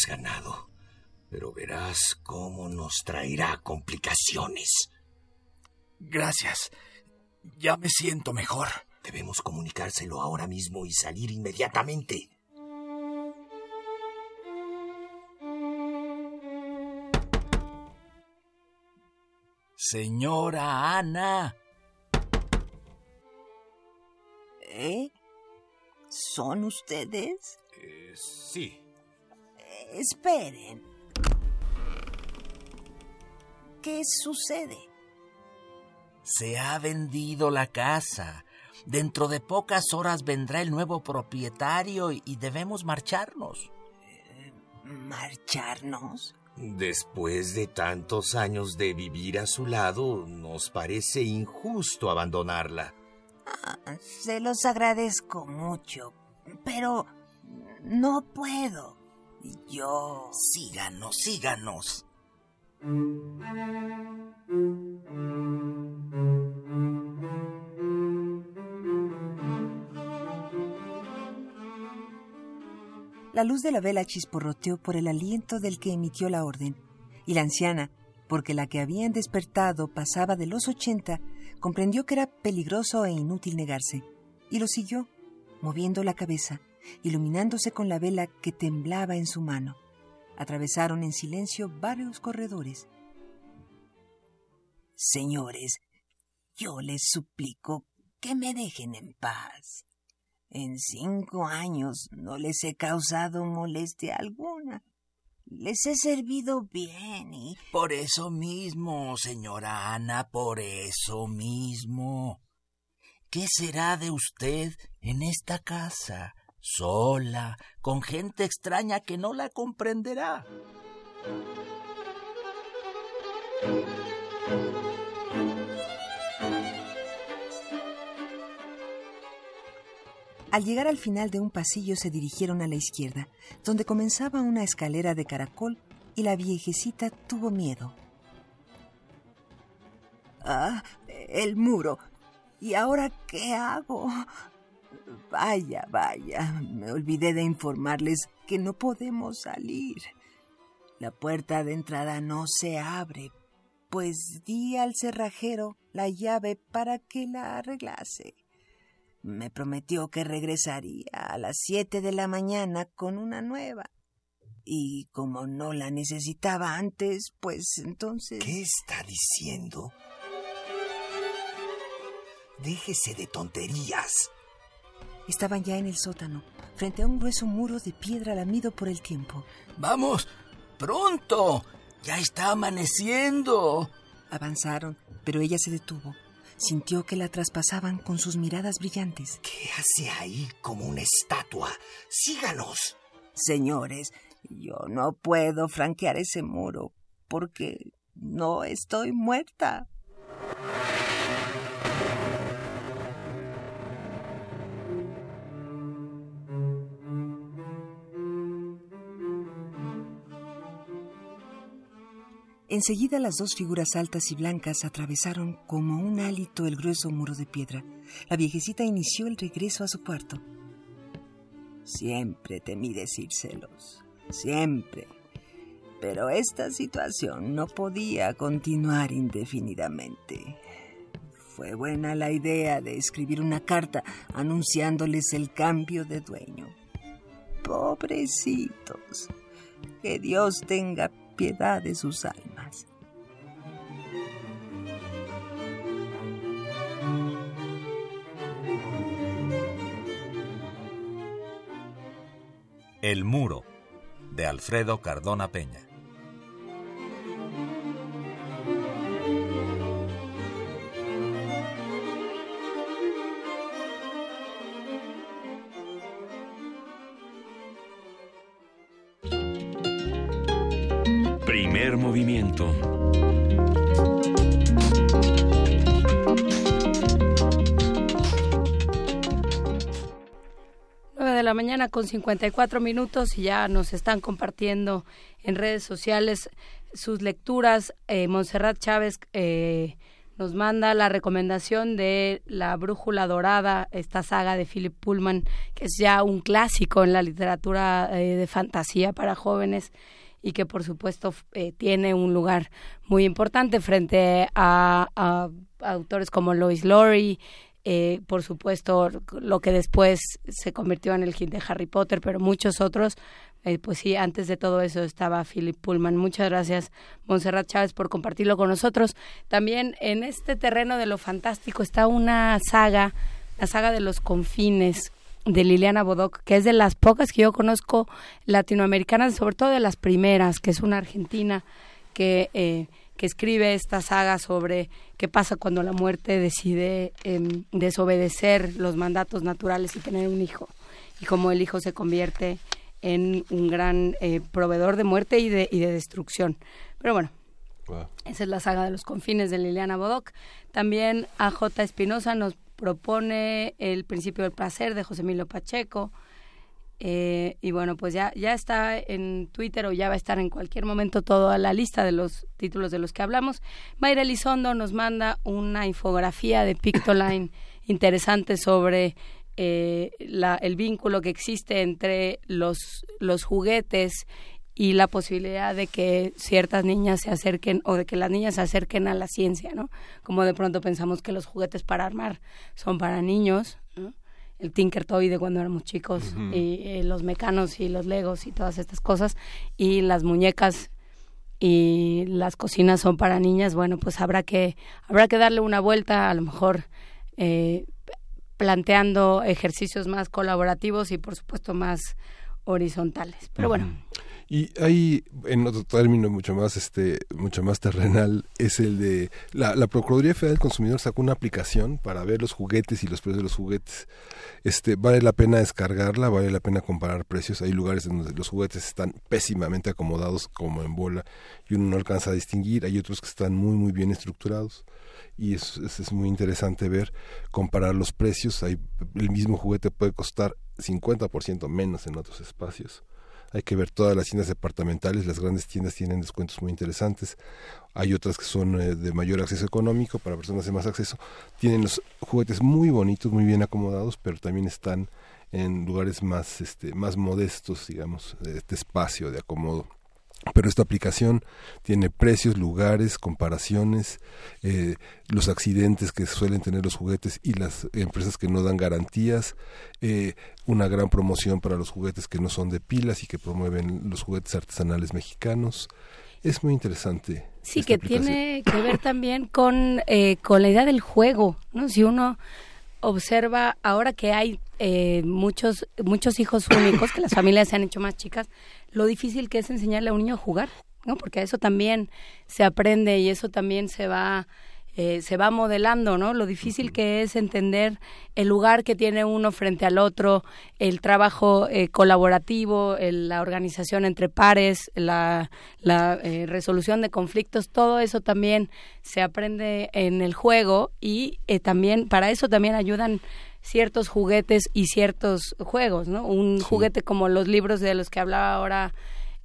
Speaker 49: Ganado. Pero verás cómo nos traerá complicaciones.
Speaker 48: Gracias. Ya me siento mejor.
Speaker 49: Debemos comunicárselo ahora mismo y salir inmediatamente.
Speaker 48: Señora Ana.
Speaker 47: ¿Eh? ¿Son ustedes?
Speaker 49: Eh, sí.
Speaker 47: Esperen. ¿Qué sucede?
Speaker 48: Se ha vendido la casa. Dentro de pocas horas vendrá el nuevo propietario y debemos marcharnos.
Speaker 47: ¿Marcharnos?
Speaker 49: Después de tantos años de vivir a su lado, nos parece injusto abandonarla.
Speaker 47: Ah, se los agradezco mucho, pero no puedo. Yo...
Speaker 48: Síganos, síganos.
Speaker 47: La luz de la vela chisporroteó por el aliento del que emitió la orden, y la anciana, porque la que habían despertado pasaba de los ochenta, comprendió que era peligroso e inútil negarse, y lo siguió, moviendo la cabeza, iluminándose con la vela que temblaba en su mano. Atravesaron en silencio varios corredores. Señores, yo les suplico que me dejen en paz. En cinco años no les he causado molestia alguna. Les he servido bien y...
Speaker 48: Por eso mismo, señora Ana, por eso mismo. ¿Qué será de usted en esta casa, sola, con gente extraña que no la comprenderá?
Speaker 47: Al llegar al final de un pasillo se dirigieron a la izquierda, donde comenzaba una escalera de caracol y la viejecita tuvo miedo. Ah, el muro. ¿Y ahora qué hago? Vaya, vaya, me olvidé de informarles que no podemos salir. La puerta de entrada no se abre, pues di al cerrajero la llave para que la arreglase. Me prometió que regresaría a las siete de la mañana con una nueva. Y como no la necesitaba antes, pues entonces...
Speaker 49: ¿Qué está diciendo? Déjese de tonterías.
Speaker 47: Estaban ya en el sótano, frente a un grueso muro de piedra lamido por el tiempo.
Speaker 48: Vamos, pronto. Ya está amaneciendo.
Speaker 47: Avanzaron, pero ella se detuvo. Sintió que la traspasaban con sus miradas brillantes.
Speaker 49: ¿Qué hace ahí como una estatua? Síganos.
Speaker 47: Señores, yo no puedo franquear ese muro porque no estoy muerta. Enseguida las dos figuras altas y blancas atravesaron como un hálito el grueso muro de piedra. La viejecita inició el regreso a su cuarto. Siempre temí decírselos, siempre. Pero esta situación no podía continuar indefinidamente. Fue buena la idea de escribir una carta anunciándoles el cambio de dueño. Pobrecitos. Que Dios tenga piedad de sus almas.
Speaker 50: El muro de Alfredo Cardona Peña.
Speaker 25: Movimiento.
Speaker 2: de la mañana con 54 minutos y ya nos están compartiendo en redes sociales sus lecturas. Eh, Montserrat Chávez eh, nos manda la recomendación de La Brújula Dorada, esta saga de Philip Pullman, que es ya un clásico en la literatura eh, de fantasía para jóvenes y que por supuesto eh, tiene un lugar muy importante frente a, autores como Lois Lowry, eh, por supuesto lo que después se convirtió en el hit de Harry Potter, pero muchos otros, eh, pues sí, antes de todo eso estaba Philip Pullman. Muchas gracias, Montserrat Chávez, por compartirlo con nosotros. También en este terreno de lo fantástico está una saga, la saga de los confines de Liliana Bodoc, que es de las pocas que yo conozco latinoamericanas, sobre todo de las primeras, que es una argentina que... Eh, que escribe esta saga sobre qué pasa cuando la muerte decide em, desobedecer los mandatos naturales y tener un hijo, y cómo el hijo se convierte en un gran eh, proveedor de muerte y de, y de destrucción. Pero bueno, esa es la saga de los confines de Liliana Bodoc. También A.J. Espinosa nos propone El principio del placer de José Emilio Pacheco. Eh, y bueno, pues ya, ya está en Twitter o ya va a estar en cualquier momento toda la lista de los títulos de los que hablamos. Mayra Elizondo nos manda una infografía de Pictoline interesante sobre eh, la, el vínculo que existe entre los, los juguetes y la posibilidad de que ciertas niñas se acerquen o de que las niñas se acerquen a la ciencia, ¿no? Como de pronto pensamos que los juguetes para armar son para niños, ¿no? el Tinker Toy de cuando éramos chicos y eh, los mecanos y los legos y todas estas cosas y las muñecas y las cocinas son para niñas bueno pues habrá que habrá que darle una vuelta a lo mejor eh, planteando ejercicios más colaborativos y por supuesto más horizontales pero bueno
Speaker 1: y hay, en otro término mucho más, este, mucho más terrenal, es el de la, la Procuraduría Federal del Consumidor sacó una aplicación para ver los juguetes y los precios de los juguetes. Este, vale la pena descargarla, vale la pena comparar precios. Hay lugares donde los juguetes están pésimamente acomodados, como en bola, y uno no alcanza a distinguir. Hay otros que están muy, muy bien estructurados y es, es, es, muy interesante ver, comparar los precios. Hay, el mismo juguete puede costar 50% menos en otros espacios. Hay que ver todas las tiendas departamentales, las grandes tiendas tienen descuentos muy interesantes. Hay otras que son eh, de mayor acceso económico, para personas de más acceso. Tienen los juguetes muy bonitos, muy bien acomodados, pero también están en lugares más, este, más modestos, digamos, de este espacio de acomodo pero esta aplicación tiene precios, lugares, comparaciones, eh, los accidentes que suelen tener los juguetes y las empresas que no dan garantías, eh, una gran promoción para los juguetes que no son de pilas y que promueven los juguetes artesanales mexicanos. Es muy interesante.
Speaker 2: Sí, que tiene que ver también con, eh, con la idea del juego, ¿no? Si uno observa ahora que hay eh, muchos muchos hijos únicos, que las familias se han hecho más chicas, lo difícil que es enseñarle a un niño a jugar, ¿no? Porque eso también se aprende y eso también se va eh, se va modelando, ¿no? Lo difícil que es entender el lugar que tiene uno frente al otro, el trabajo eh, colaborativo, la organización entre pares, la, eh, resolución de conflictos, todo eso también se aprende en el juego y también para eso también ayudan ciertos juguetes y ciertos juegos, ¿no? Un juguete como los libros de los que hablaba ahora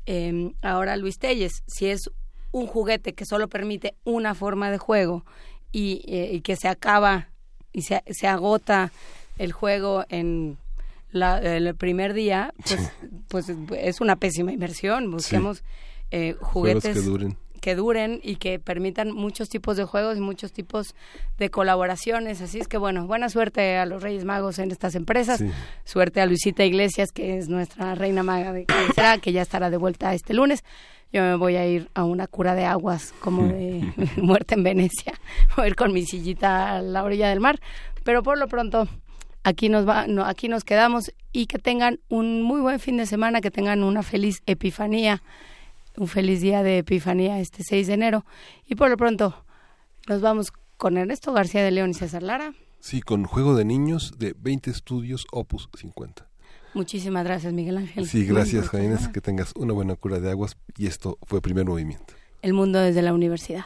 Speaker 2: em, ahora Luis Telles, si es un juguete que solo permite una forma de juego y, eh, que se acaba y se, se, agota el juego en la, el primer día, pues, pues es una pésima inversión. Busquemos eh, juguetes
Speaker 1: que duren.
Speaker 2: que duren y que permitan muchos tipos de juegos y muchos tipos de colaboraciones. Así es que bueno, buena suerte a los Reyes Magos en estas empresas. Suerte a Luisita Iglesias, que es nuestra reina maga de que ya estará de vuelta este lunes yo me voy a ir a una cura de aguas como de muerte en Venecia, voy a ir con mi sillita a la orilla del mar, pero por lo pronto aquí nos va, no, aquí nos quedamos y que tengan un muy buen fin de semana, que tengan una feliz epifanía, un feliz día de epifanía este 6 de enero y por lo pronto nos vamos con Ernesto García de León y César Lara.
Speaker 1: Sí, con Juego de Niños de 20 Estudios Opus 50.
Speaker 2: Muchísimas gracias, Miguel Ángel.
Speaker 1: Sí, gracias, Jaina. Que tengas una buena cura de aguas. Y esto fue Primer Movimiento.
Speaker 2: El mundo desde la universidad.